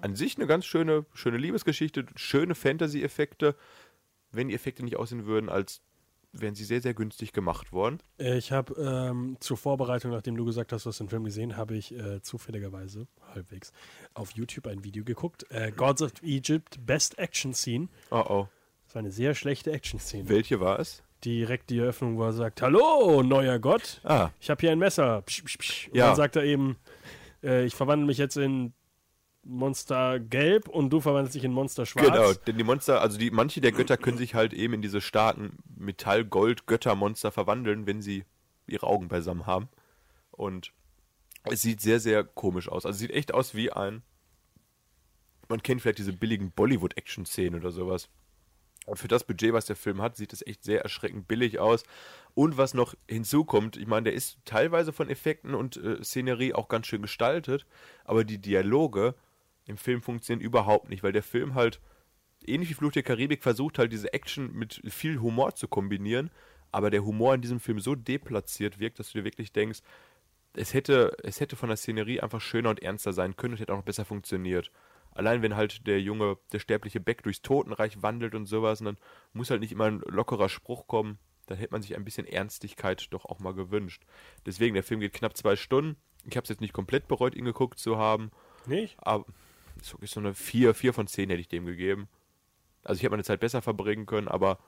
An sich eine ganz schöne, schöne Liebesgeschichte, schöne Fantasy-Effekte. Wenn die Effekte nicht aussehen würden, als wären sie sehr, sehr günstig gemacht worden. Äh, Ich habe ähm, zur Vorbereitung, nachdem du gesagt hast, du hast den Film gesehen, habe ich äh, zufälligerweise, halbwegs, auf YouTube ein Video geguckt. Äh, Gods of Egypt Best Action Scene. Oh oh. Das war eine sehr schlechte Action-Szene. Welche war es? Direkt die Eröffnung, wo er sagt: Hallo, neuer Gott. Ah, Ich habe hier ein Messer. Psch, psch, psch. Und Ja. dann sagt er eben: äh, Ich verwandle mich jetzt in Monster Gelb und du verwandelst dich in Monster Schwarz. genau. Denn die Monster, also die, manche der Götter können sich halt eben in diese starken Metall-Gold-Göttermonster verwandeln, wenn sie ihre Augen beisammen haben. Und es sieht sehr, sehr komisch aus. Also sieht echt aus wie ein. Man kennt vielleicht diese billigen Bollywood-Action-Szenen oder sowas. Und für das Budget, was der Film hat, sieht es echt sehr erschreckend billig aus. Und was noch hinzukommt, ich meine, der ist teilweise von Effekten und äh, Szenerie auch ganz schön gestaltet, aber die Dialoge im Film funktionieren überhaupt nicht, weil der Film halt, ähnlich wie Fluch der Karibik, versucht halt diese Action mit viel Humor zu kombinieren, aber der Humor in diesem Film so deplatziert wirkt, dass du dir wirklich denkst, es hätte, es hätte von der Szenerie einfach schöner und ernster sein können und hätte auch noch besser funktioniert. Allein wenn halt der junge, der sterbliche Beck durchs Totenreich wandelt und sowas, und dann muss halt nicht immer ein lockerer Spruch kommen, dann hätte man sich ein bisschen Ernstigkeit doch auch mal gewünscht. Deswegen, der Film geht knapp zwei Stunden. Ich habe es jetzt nicht komplett bereut, ihn geguckt zu haben, Nicht? aber so ist so eine 4, 4 von 10 hätte ich dem gegeben. Also ich hätte meine Zeit besser verbringen können, aber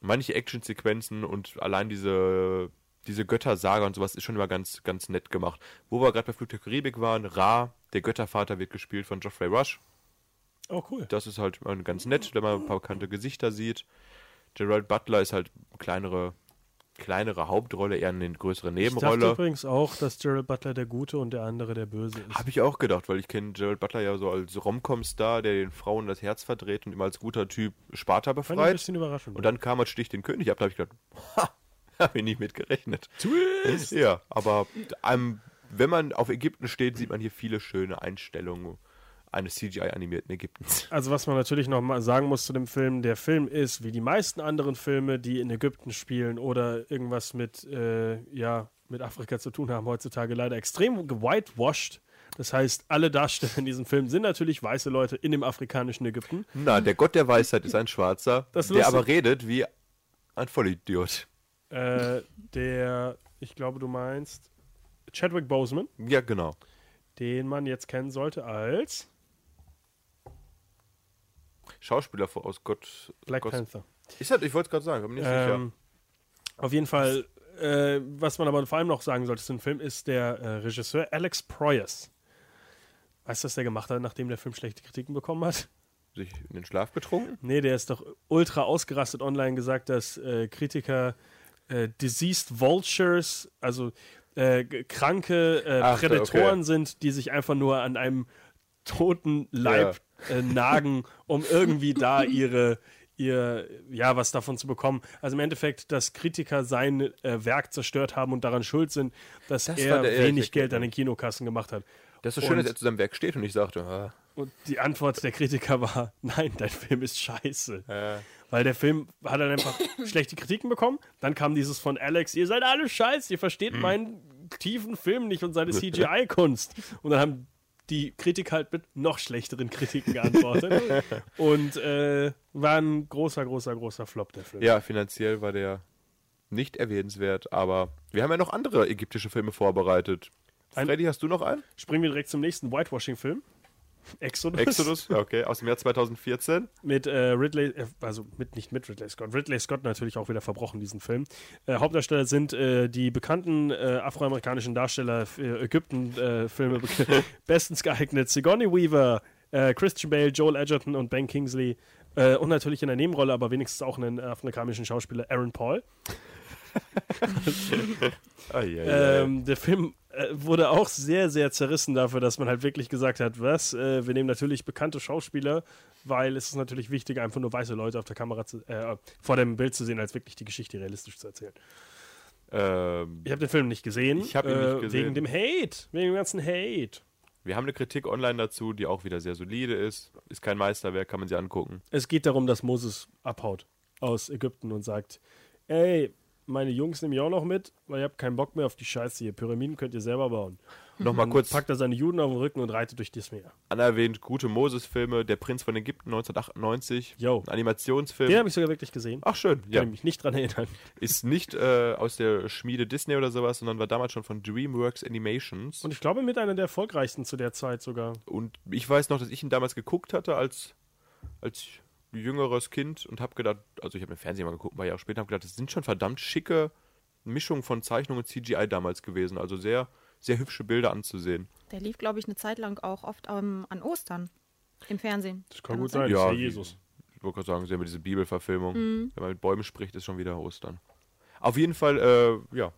manche Actionsequenzen und allein diese, diese Göttersaga und sowas ist schon immer ganz, ganz nett gemacht. Wo wir gerade bei Flug der Karibik waren, Ra, der Göttervater, wird gespielt von Geoffrey Rush. Oh, cool. Das ist halt immer ganz nett, wenn man ein paar bekannte Gesichter sieht. Gerald Butler ist halt eine kleinere, kleinere Hauptrolle, eher eine größere Ich dachte Nebenrolle. übrigens auch, dass Gerald Butler der Gute und der andere der Böse ist. Habe ich auch gedacht, weil ich kenne Gerald Butler ja so als Romcom-Star, der den Frauen das Herz verdreht und immer als guter Typ Sparta Fand ich ein befreit. bisschen überraschend. Und dann kam er Stich den König ab, da habe ich gedacht, [laughs] ha, habe ich nicht mit gerechnet. Twist! Ja, aber ähm, wenn man auf Ägypten steht, sieht man hier viele schöne Einstellungen eines CGI-animierten Ägyptens. [laughs] Also was man natürlich noch mal sagen muss zu dem Film, der Film ist, wie die meisten anderen Filme, die in Ägypten spielen oder irgendwas mit, äh, ja, mit Afrika zu tun haben, heutzutage leider extrem gewhitewashed. Das heißt, alle Darsteller in diesem Film sind natürlich weiße Leute in dem afrikanischen Ägypten. Na, der Gott der Weisheit ist ein Schwarzer, [laughs] ist der aber redet wie ein Vollidiot. Äh, der, ich glaube, du meinst Chadwick Boseman, Ja, genau. den man jetzt kennen sollte als Schauspieler vor- aus Gott. Black Gott Panther. Ist das, ich wollte es gerade sagen, ich bin nicht sicher. Ähm, auf jeden Fall, äh, was man aber vor allem noch sagen sollte zu dem Film, ist der äh, Regisseur Alex Proyas. Weißt du, was der gemacht hat, nachdem der Film schlechte Kritiken bekommen hat? Sich in den Schlaf betrunken? Nee, der ist doch ultra ausgerastet online gesagt, dass äh, Kritiker äh, Diseased Vultures, also äh, kranke äh, Ach, Prädatoren okay. sind, die sich einfach nur an einem toten Leib äh, nagen, um irgendwie da ihre ihr ja was davon zu bekommen. Also im Endeffekt, dass Kritiker sein äh, Werk zerstört haben und daran schuld sind, dass Das er wenig gesagt Geld an den Kinokassen gemacht hat. Das ist so schön, dass er zu seinem Werk steht und ich sagte, ah, Und die Antwort der Kritiker war, nein, dein Film ist scheiße. äh, Weil der Film hat dann einfach [coughs] schlechte Kritiken bekommen. Dann kam dieses von Alex, ihr seid alle scheiße, ihr versteht Mhm. meinen tiefen Film nicht und seine [laughs] CGI-Kunst. Und dann haben die Kritik halt mit noch schlechteren Kritiken geantwortet. [laughs] und äh, war ein großer, großer, großer Flop, der Film. Ja, finanziell war der nicht erwähnenswert, aber wir haben ja noch andere ägyptische Filme vorbereitet. Ein- Freddy, hast du noch einen? Springen wir direkt zum nächsten Whitewashing-Film. Exodus. Exodus, okay, aus dem Jahr 2014. Mit äh, Ridley, äh, also mit, nicht mit Ridley Scott. Ridley Scott natürlich auch wieder verbrochen, diesen Film. Äh, Hauptdarsteller sind äh, die bekannten äh, afroamerikanischen Darsteller für Ägypten-Filme, [laughs] bestens geeignet. Sigourney Weaver, äh, Christian Bale, Joel Edgerton und Ben Kingsley. Äh, und natürlich in der Nebenrolle, aber wenigstens auch einen afrikanischen Schauspieler, Aaron Paul. [laughs] Ähm, der Film äh, wurde auch sehr, sehr zerrissen dafür, dass man halt wirklich gesagt hat, was, äh, wir nehmen natürlich bekannte Schauspieler, weil es ist natürlich wichtiger, einfach nur weiße Leute auf der Kamera zu, äh, vor dem Bild zu sehen, als wirklich die Geschichte realistisch zu erzählen. ähm, Ich habe den Film nicht gesehen. Ich hab ihn nicht äh, gesehen. Wegen dem Hate, wegen dem ganzen Hate. wir haben eine Kritik online dazu, die auch wieder sehr solide ist. Ist kein Meisterwerk, kann man sie angucken. Es geht darum, dass Moses abhaut aus Ägypten und sagt, ey, meine Jungs nehmen ich auch noch mit, weil ihr habt keinen Bock mehr auf die Scheiße hier. Pyramiden könnt ihr selber bauen. Nochmal kurz packt er seine Juden auf den Rücken und reitet durch das Meer. anerwähnt, gute Moses-Filme, Der Prinz von Ägypten 1998, Yo. ein Animationsfilm. Den habe ich sogar wirklich gesehen. Ach schön, Kann ja. ich mich nicht dran erinnern. Ist nicht äh, aus der Schmiede Disney oder sowas, sondern war damals schon von DreamWorks Animations. Und ich glaube, mit einer der erfolgreichsten zu der Zeit sogar. Und ich weiß noch, dass ich ihn damals geguckt hatte als, als jüngeres Kind und habe gedacht, also ich habe mir Fernsehen mal geguckt, ein paar Jahre später, habe gedacht, das sind schon verdammt schicke Mischungen von Zeichnung und CGI damals gewesen. Also sehr, sehr hübsche Bilder anzusehen. Der lief, glaube ich, eine Zeit lang auch oft ähm, an Ostern im Fernsehen. Das kann, Kann gut sein? sein. Ja Jesus. Ich wollte gerade sagen, sehen wir diese Bibelverfilmung. Mhm. Wenn man mit Bäumen spricht, ist schon wieder Ostern. Auf jeden Fall, äh, ja,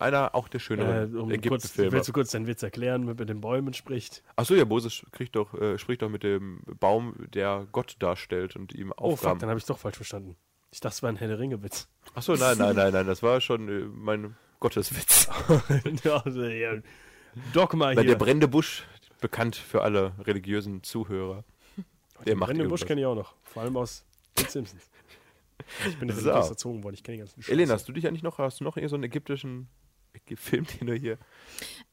einer auch der Äh, schöneren um kurz, Ägypten-Filme. willst du kurz deinen Witz erklären, mit, mit den Bäumen spricht? Achso, ja, Moses kriegt doch, äh, spricht doch mit dem Baum, der Gott darstellt und ihm Oh, fuck, Aufgaben. dann habe ich doch falsch verstanden. Ich dachte, es war ein Herr der Ringe-Witz. Achso, nein, nein, nein, nein, das war schon äh, mein Gotteswitz. [laughs] ja, also, ja. Dogma hier. der brennende Busch, bekannt für alle religiösen Zuhörer. Der macht Brennenden Busch kenne ich auch noch. Vor allem aus den Simpsons. Ich bin [laughs] So. erzogen worden, ich kenne die ganzen Scheiße. Elena, hast du dich eigentlich noch, hast du noch irgend so einen ägyptischen Ägy- [laughs] Film, den du hier...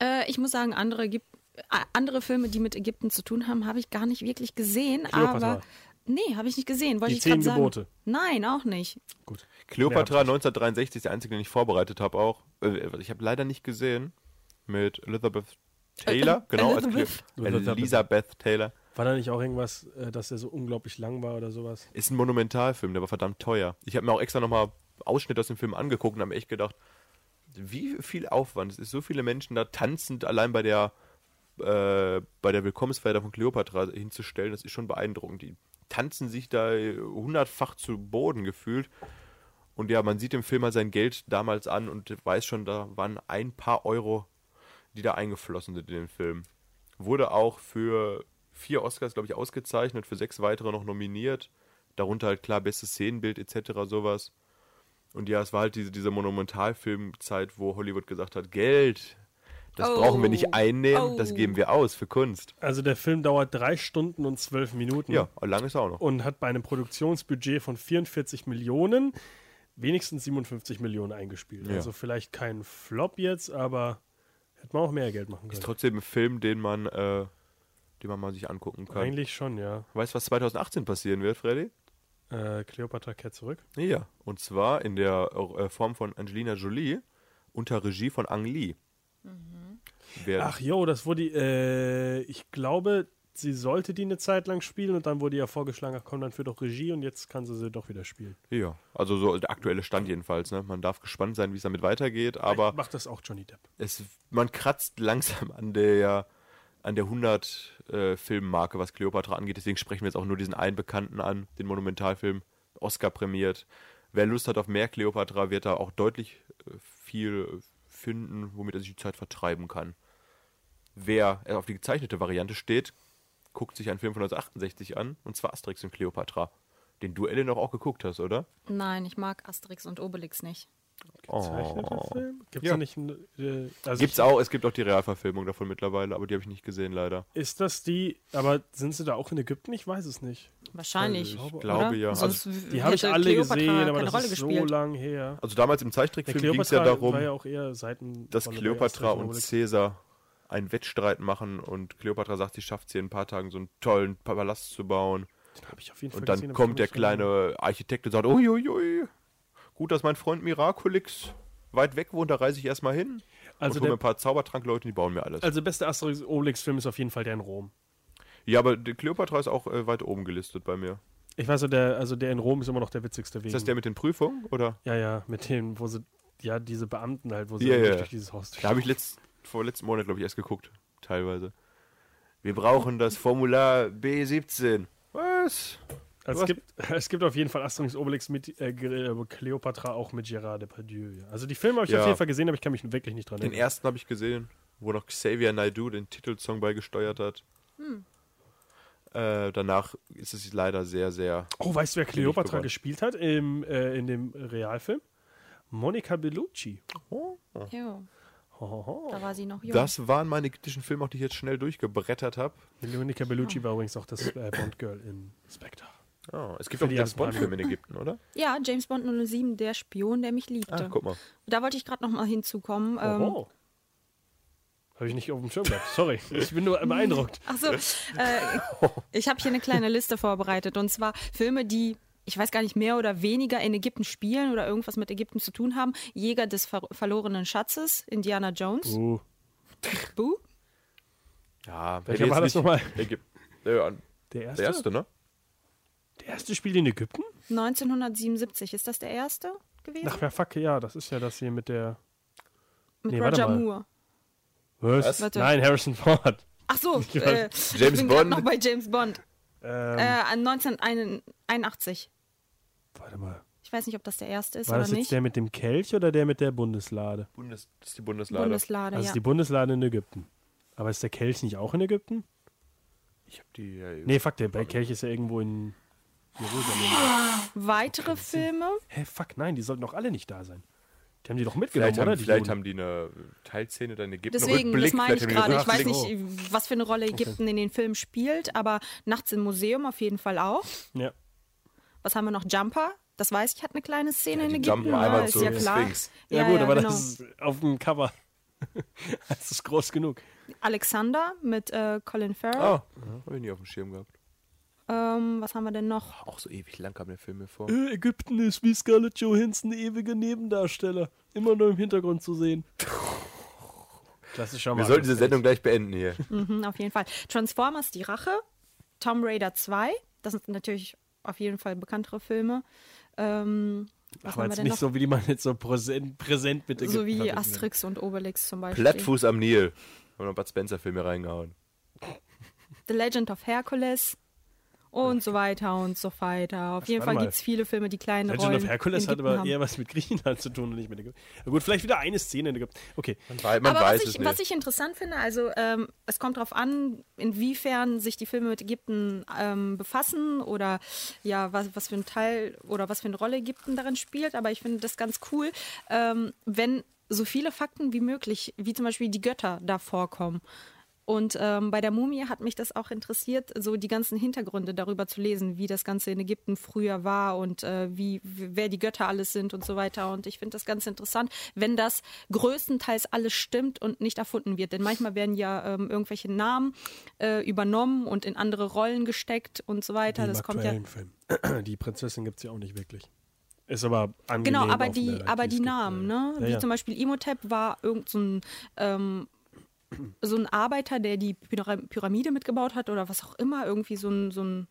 Äh, ich muss sagen, andere, Ägyp- äh, andere Filme, die mit Ägypten zu tun haben, habe ich gar nicht wirklich gesehen. Kleopatra. Aber nee, habe ich nicht gesehen. Wollte Die ich zehn sagen. Gebote. Nein, auch nicht. Gut. Cleopatra Wer 1963 ist der einzige, den ich vorbereitet habe auch. Äh, Ich habe leider nicht gesehen. Mit Elizabeth Taylor, Äh, genau. Als Elizabeth. Cle Elisabeth Taylor. War da nicht auch irgendwas, äh, dass der so unglaublich lang war oder sowas? Ist ein Monumentalfilm, der war verdammt teuer. Ich habe mir auch extra nochmal Ausschnitte aus dem Film angeguckt und habe mir echt gedacht, wie viel Aufwand. Es ist so viele Menschen da tanzend allein bei der äh, bei der Willkommensfeier von Cleopatra hinzustellen, das ist schon beeindruckend. Die tanzen sich da hundertfach zu Boden gefühlt. Und ja, man sieht im Film halt sein Geld damals an und weiß schon, da waren ein paar Euro, die da eingeflossen sind in den Film. Wurde auch für vier Oscars, glaube ich, ausgezeichnet, für sechs weitere noch nominiert. Darunter halt klar bestes Szenenbild etc. sowas. Und ja, es war halt diese, diese Monumentalfilmzeit, wo Hollywood gesagt hat, Geld, das Oh. brauchen wir nicht einnehmen, das Oh. geben wir aus für Kunst. Also der Film dauert drei Stunden und zwölf Minuten. Ja, lang ist er auch noch. Und hat bei einem Produktionsbudget von 44 Millionen wenigstens 57 Millionen eingespielt. Ja. Also vielleicht kein Flop jetzt, aber hätte man auch mehr Geld machen Ist können. trotzdem ein Film, den man, äh, den man mal sich angucken kann. Eigentlich schon, ja. Weißt du, was 2018 passieren wird, Freddy? Äh, Cleopatra kehrt zurück. Ja, und zwar in der äh, Form von Angelina Jolie unter Regie von Ang Lee. Wer- Ach jo, das wurde, äh, ich glaube, sie sollte die eine Zeit lang spielen und dann wurde ja vorgeschlagen, ach komm, dann für doch Regie und jetzt kann sie sie doch wieder spielen. Ja, also so der aktuelle Stand jedenfalls. Ne? Man darf gespannt sein, wie es damit weitergeht, aber Vielleicht macht das auch Johnny Depp. es, man kratzt langsam an der an der 100 äh, Filmmarke, was Cleopatra angeht. Deswegen sprechen wir jetzt auch nur diesen einen Bekannten an, den Monumentalfilm, Oscar prämiert. Wer Lust hat auf mehr Cleopatra, wird da auch deutlich äh, viel finden, womit er sich die Zeit vertreiben kann. Wer äh, auf die gezeichnete Variante steht, guckt sich einen Film von 1968 an, und zwar Asterix und Cleopatra. Den du, Ellen, auch geguckt hast, oder? Nein, ich mag Asterix und Obelix nicht. Gezeichneter Film? Gibt es Oh. Ja. da nicht äh, also Gibt's ich, auch, es gibt auch die Realverfilmung davon mittlerweile, aber die habe ich nicht gesehen, leider. Ist das die, aber sind sie da auch in Ägypten? Ich weiß es nicht. Wahrscheinlich. Ich glaube, oder? ja. Also, Sonst Die habe ich alle Kleopatra gesehen, aber das Rolle ist so gespielt. lang her. Also damals im Zeichentrickfilm ging es ja darum, ja auch eher Seiten dass Asterix und. Caesar einen Wettstreit machen und Cleopatra sagt, sie schafft es hier in ein paar Tagen so einen tollen Palast zu bauen. Den habe ich auf jeden Fall Und dann gesehen, kommt der kleine Architekt und sagt, uiuiui, gut, dass mein Freund Miraculix weit weg wohnt, da reise ich erstmal hin. Also und hol mir der- ein paar Zaubertrankleute, die bauen mir alles. Also der beste Asterix Obelix-Film ist auf jeden Fall der in Rom. ja, aber die Cleopatra ist auch äh, weit oben gelistet bei mir. Ich weiß der, also der in Rom ist immer noch der witzigste Weg. Ist das der mit den Prüfungen, oder? Ja, ja, mit dem, wo sie, ja, diese Beamten halt, wo sie wirklich ja. durch dieses Haus Da habe ich letzt, vor letzten Monat, glaube ich, erst geguckt, teilweise. Wir brauchen das Formular B17. Was? Also es, gibt, [laughs] es gibt auf jeden Fall Asterix Obelix mit äh, äh, Cleopatra auch mit Gerard Depardieu. Ja. Also die Filme habe ich Ja. auf jeden Fall gesehen, aber ich kann mich wirklich nicht dran Den erinnern. ersten habe ich gesehen, wo noch Xavier Naidoo den Titelsong beigesteuert hat. Äh, danach ist es leider sehr, sehr. Oh, weißt du, wer Cleopatra gespielt hat im, äh, in dem Realfilm? Monica Bellucci. Ja, Hohoho. da war sie noch jung. Das waren meine ägyptischen Filme, auch die ich jetzt schnell durchgebrettert habe. Monica Bellucci war übrigens auch das äh, Bond-Girl in Spectre. Oh, es gibt auch die James Bond-Filme in Ägypten, oder? Ja, James Bond 007, der Spion, der mich liebte. Ah, guck mal. Da wollte ich gerade noch mal hinzukommen. Ähm, Oho. Habe ich nicht auf dem Schirm gehabt. Sorry, [laughs] ich bin nur beeindruckt. Ach so, äh, ich habe hier eine kleine Liste vorbereitet und zwar Filme, die ich weiß gar nicht mehr oder weniger in Ägypten spielen oder irgendwas mit Ägypten zu tun haben. Jäger des ver verlorenen Schatzes, Indiana Jones, Uh, Boo. Ja, Welcher war das nochmal? Ägypten. Ja, der erste? der erste, ne? Der erste spielt in Ägypten? 1977, ist das der erste gewesen? Ach ja, fuck, ja, das ist ja das hier mit der. mit nee, Roger. Moore. Was? Was? Nein, Harrison Ford. Ach so, [laughs] äh, ich James bin grad Bond. noch bei James Bond. Ähm, Äh, 1981. warte mal. Ich weiß nicht, ob das der erste ist War oder das jetzt nicht. der mit dem Kelch oder der mit der Bundeslade? Bundes, das ist die Bundeslade. Bundeslade, Also ja. ist die Bundeslade in Ägypten. Aber ist der Kelch nicht auch in Ägypten? ich habe die. Ja, Nee, fuck, der Kelch ist ja irgendwo in Jerusalem. Weitere Filme. Hä, fuck, nein, die sollten doch alle nicht da sein. Die haben die doch mitgenommen, Vielleicht, haben, oder? Die vielleicht Juden? haben die eine Teilszene dann in Ägypten. Deswegen, das Rückblick, meine ich haben gerade. Ich weiß nicht, was für eine Rolle Ägypten in den Filmen spielt, aber Nachts im Museum auf jeden Fall auch. Ja. Was haben wir noch? Jumper. Das weiß ich, hat eine kleine Szene in Die Ägypten. jumpen ja, einmal ist zur ja klar. Sphinx. Ja, Ja, gut, ja, aber genau. das ist auf dem Cover. [laughs] das ist groß genug. Alexander mit äh, Colin Farrell. Oh, habe ich nie auf dem Schirm gehabt. Ähm, was haben wir denn noch? Auch so ewig lang kam der Film mir vor. Äh, Ägypten ist wie Scarlett Johansson ewiger Nebendarsteller. Immer nur im Hintergrund zu sehen. Klassischer Wir sollten diese Sendung gleich beenden hier. [laughs] Mhm, auf jeden Fall. Transformers, die Rache. Tomb Raider 2. Das sind natürlich auf jeden Fall bekanntere Filme. Ähm, was Aber haben wir jetzt denn nicht noch? so, wie die man jetzt so präsent, präsent mit Ägypten so wie. Asterix und Obelix zum Beispiel. Plattfuß am Nil. Haben noch Bud Spencer-Filme reingehauen. The Legend of Hercules und so weiter und so weiter. Auf jeden warte Fall mal. gibt es viele Filme, die kleine Legend Rollen of Hercules hat aber haben. eher was mit Griechenland zu tun und nicht mit Ägypten. Gut, vielleicht wieder eine Szene in Ägypten. Okay. Weil man Aber weiß was es ich, nicht. was ich interessant finde, also ähm, es kommt darauf an, inwiefern sich die Filme mit Ägypten ähm, befassen oder ja, was, was für ein Teil oder was für eine Rolle Ägypten darin spielt. Aber ich finde das ganz cool, ähm, wenn so viele Fakten wie möglich, wie zum Beispiel die Götter da vorkommen. Und ähm, bei der Mumie hat mich das auch interessiert, so die ganzen Hintergründe darüber zu lesen, wie das Ganze in Ägypten früher war und äh, wie, wer die Götter alles sind und so weiter. Und ich finde das ganz interessant, wenn das größtenteils alles stimmt und nicht erfunden wird. Denn manchmal werden ja ähm, irgendwelche Namen äh, übernommen und in andere Rollen gesteckt und so weiter. Wie im das kommt ja. Film. [clears throat] Die Prinzessin gibt es ja auch nicht wirklich. Ist aber angenehm. Genau, aber die, aber die Namen, ne? Ja, Wie ja. zum Beispiel Imhotep war irgend so ähm, so ein Arbeiter, der die Pyra- Pyramide mitgebaut hat oder was auch immer, irgendwie so ein, so ein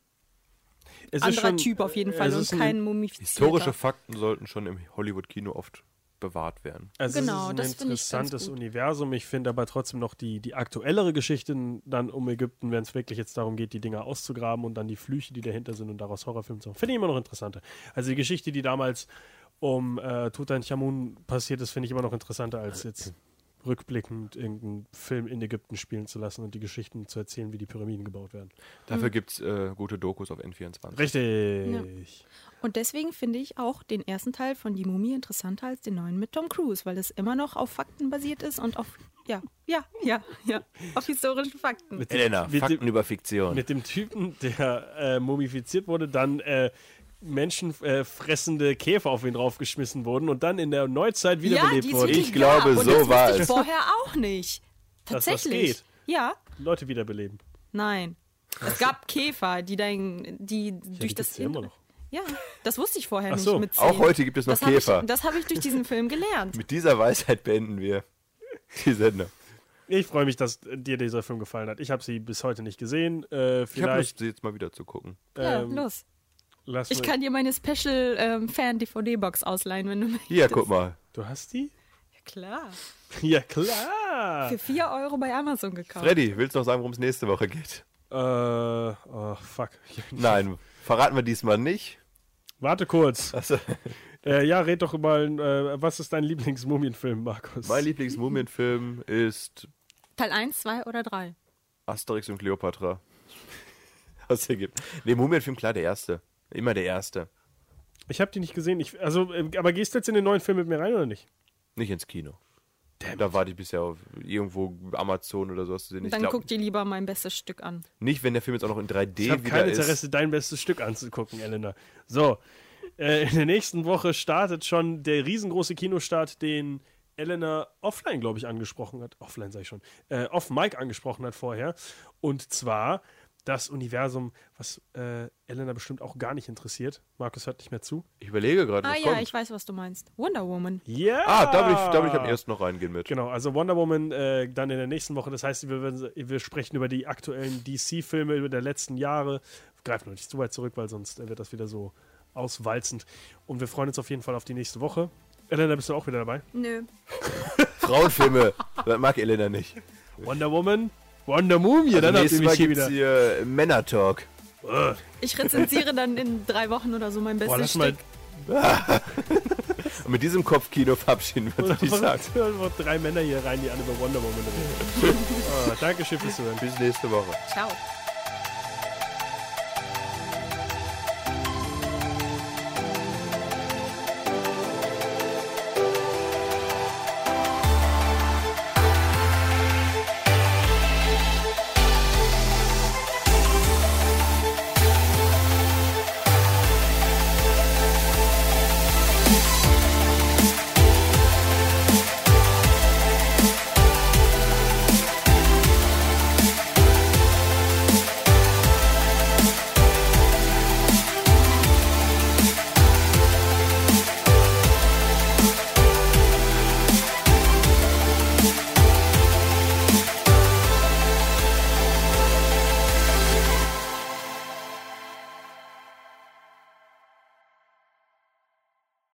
Es ist anderer schon- Typ auf jeden Fall es und kein mumifizierter. Historische Fakten sollten schon im Hollywood-Kino oft bewahrt werden. Also Genau, es ist ein das finde ich ganz interessantes gut. Universum. Ich finde aber trotzdem noch die, die aktuellere Geschichte dann um Ägypten, wenn es wirklich jetzt darum geht, die Dinger auszugraben und dann die Flüche, die dahinter sind und daraus Horrorfilme zu machen, finde ich immer noch interessanter. Also die Geschichte, die damals um äh, Tutanchamun passiert ist, finde ich immer noch interessanter als jetzt rückblickend irgendeinen Film in Ägypten spielen zu lassen und die Geschichten zu erzählen, wie die Pyramiden gebaut werden. Dafür Mhm. gibt es äh, gute Dokus auf N24. Richtig. Und deswegen finde ich auch den ersten Teil von Die Mumie interessanter als den neuen mit Tom Cruise, weil es immer noch auf Fakten basiert ist und auf, ja, ja, ja, ja, auf historischen Fakten. Mit Elena, mit Fakten dem- über Fiktion. mit dem Typen, der äh, mumifiziert wurde, dann äh, menschenfressende Käfer auf ihn draufgeschmissen wurden und dann in der Neuzeit ja, wiederbelebt die wurden. Ich ja, glaube, und so das war wusste ich es. vorher auch nicht. Dass das Tatsächlich. geht. Ja, Leute wiederbeleben. nein. Es gab Käfer, die dein, die durch die das ja immer noch. Ja, das wusste ich vorher Ach nicht so. mit Auch heute gibt es noch das hab Käfer. Ich, das habe ich durch diesen Film gelernt. Mit dieser Weisheit beenden wir die Sendung. Ich freue mich, dass dir dieser Film gefallen hat. Ich habe sie bis heute nicht gesehen. Äh, Ich habe vielleicht Lust, sie jetzt mal wieder zu gucken. Ja, ähm, los. Lassen Ich kann dir meine Special ähm, Fan-DVD-Box ausleihen, wenn du möchtest. Hier, guck mal. Du hast die? Ja, klar. [laughs] Ja, klar. Für 4 Euro bei Amazon gekauft. Freddy, willst du noch sagen, worum es nächste Woche geht? Äh, oh, fuck. Nein, verraten wir diesmal nicht. Warte kurz. Also, [laughs] Äh, ja, red doch mal, äh, was ist dein Lieblingsmumienfilm, Markus? mein Lieblingsmumienfilm ist Teil 1, 2 oder 3? Asterix und Cleopatra. Was [laughs] ergibt. Nee, Mumienfilm, klar, der erste. Immer der erste. Ich habe die nicht gesehen. Ich, also, äh, aber gehst du jetzt in den neuen Film mit mir rein oder nicht? Nicht ins Kino. Da warte ich bisher auf irgendwo Amazon oder sowas zu sehen. Ich Dann glaub, guck dir lieber mein bestes Stück an. nicht, wenn der Film jetzt auch noch in 3D Ich habe wieder kein ist. Interesse, dein bestes Stück anzugucken, Elena. So, äh, in der nächsten Woche startet schon der riesengroße Kinostart, den Elena offline, glaube ich, angesprochen hat. Offline sage ich schon. Äh, off Mike angesprochen hat vorher. Und zwar das Universum, was äh, Elena bestimmt auch gar nicht interessiert. Markus hört nicht mehr zu. Ich überlege gerade, Ah was ja, kommt. ich weiß, was du meinst. Wonder Woman. Ja! ah, da will, ich, da will ich am ersten noch reingehen mit. Genau, also Wonder Woman äh, dann in der nächsten Woche. Das heißt, wir, werden- wir sprechen über die aktuellen DC-Filme über der letzten Jahre. Greifen noch nicht zu weit zurück, weil sonst wird das wieder so auswalzend. Und wir freuen uns auf jeden Fall auf die nächste Woche. Elena, bist du auch wieder dabei? Nö. [laughs] Frauenfilme, das mag Elena nicht. Wonder Woman, Wonder Mumie, dann habt ihr mich Mal hier wieder. hier Männer-Talk. Ich rezensiere dann in drei Wochen oder so mein Boah, bestes lass mal Stück. [laughs] Und mit diesem Kopfkino verabschieden wir uns, würde ich sagen. einfach drei Männer hier rein, die alle über Wonder Woman reden. oh, [laughs] danke schön fürs Zuhören. Bis nächste Woche. Ciao.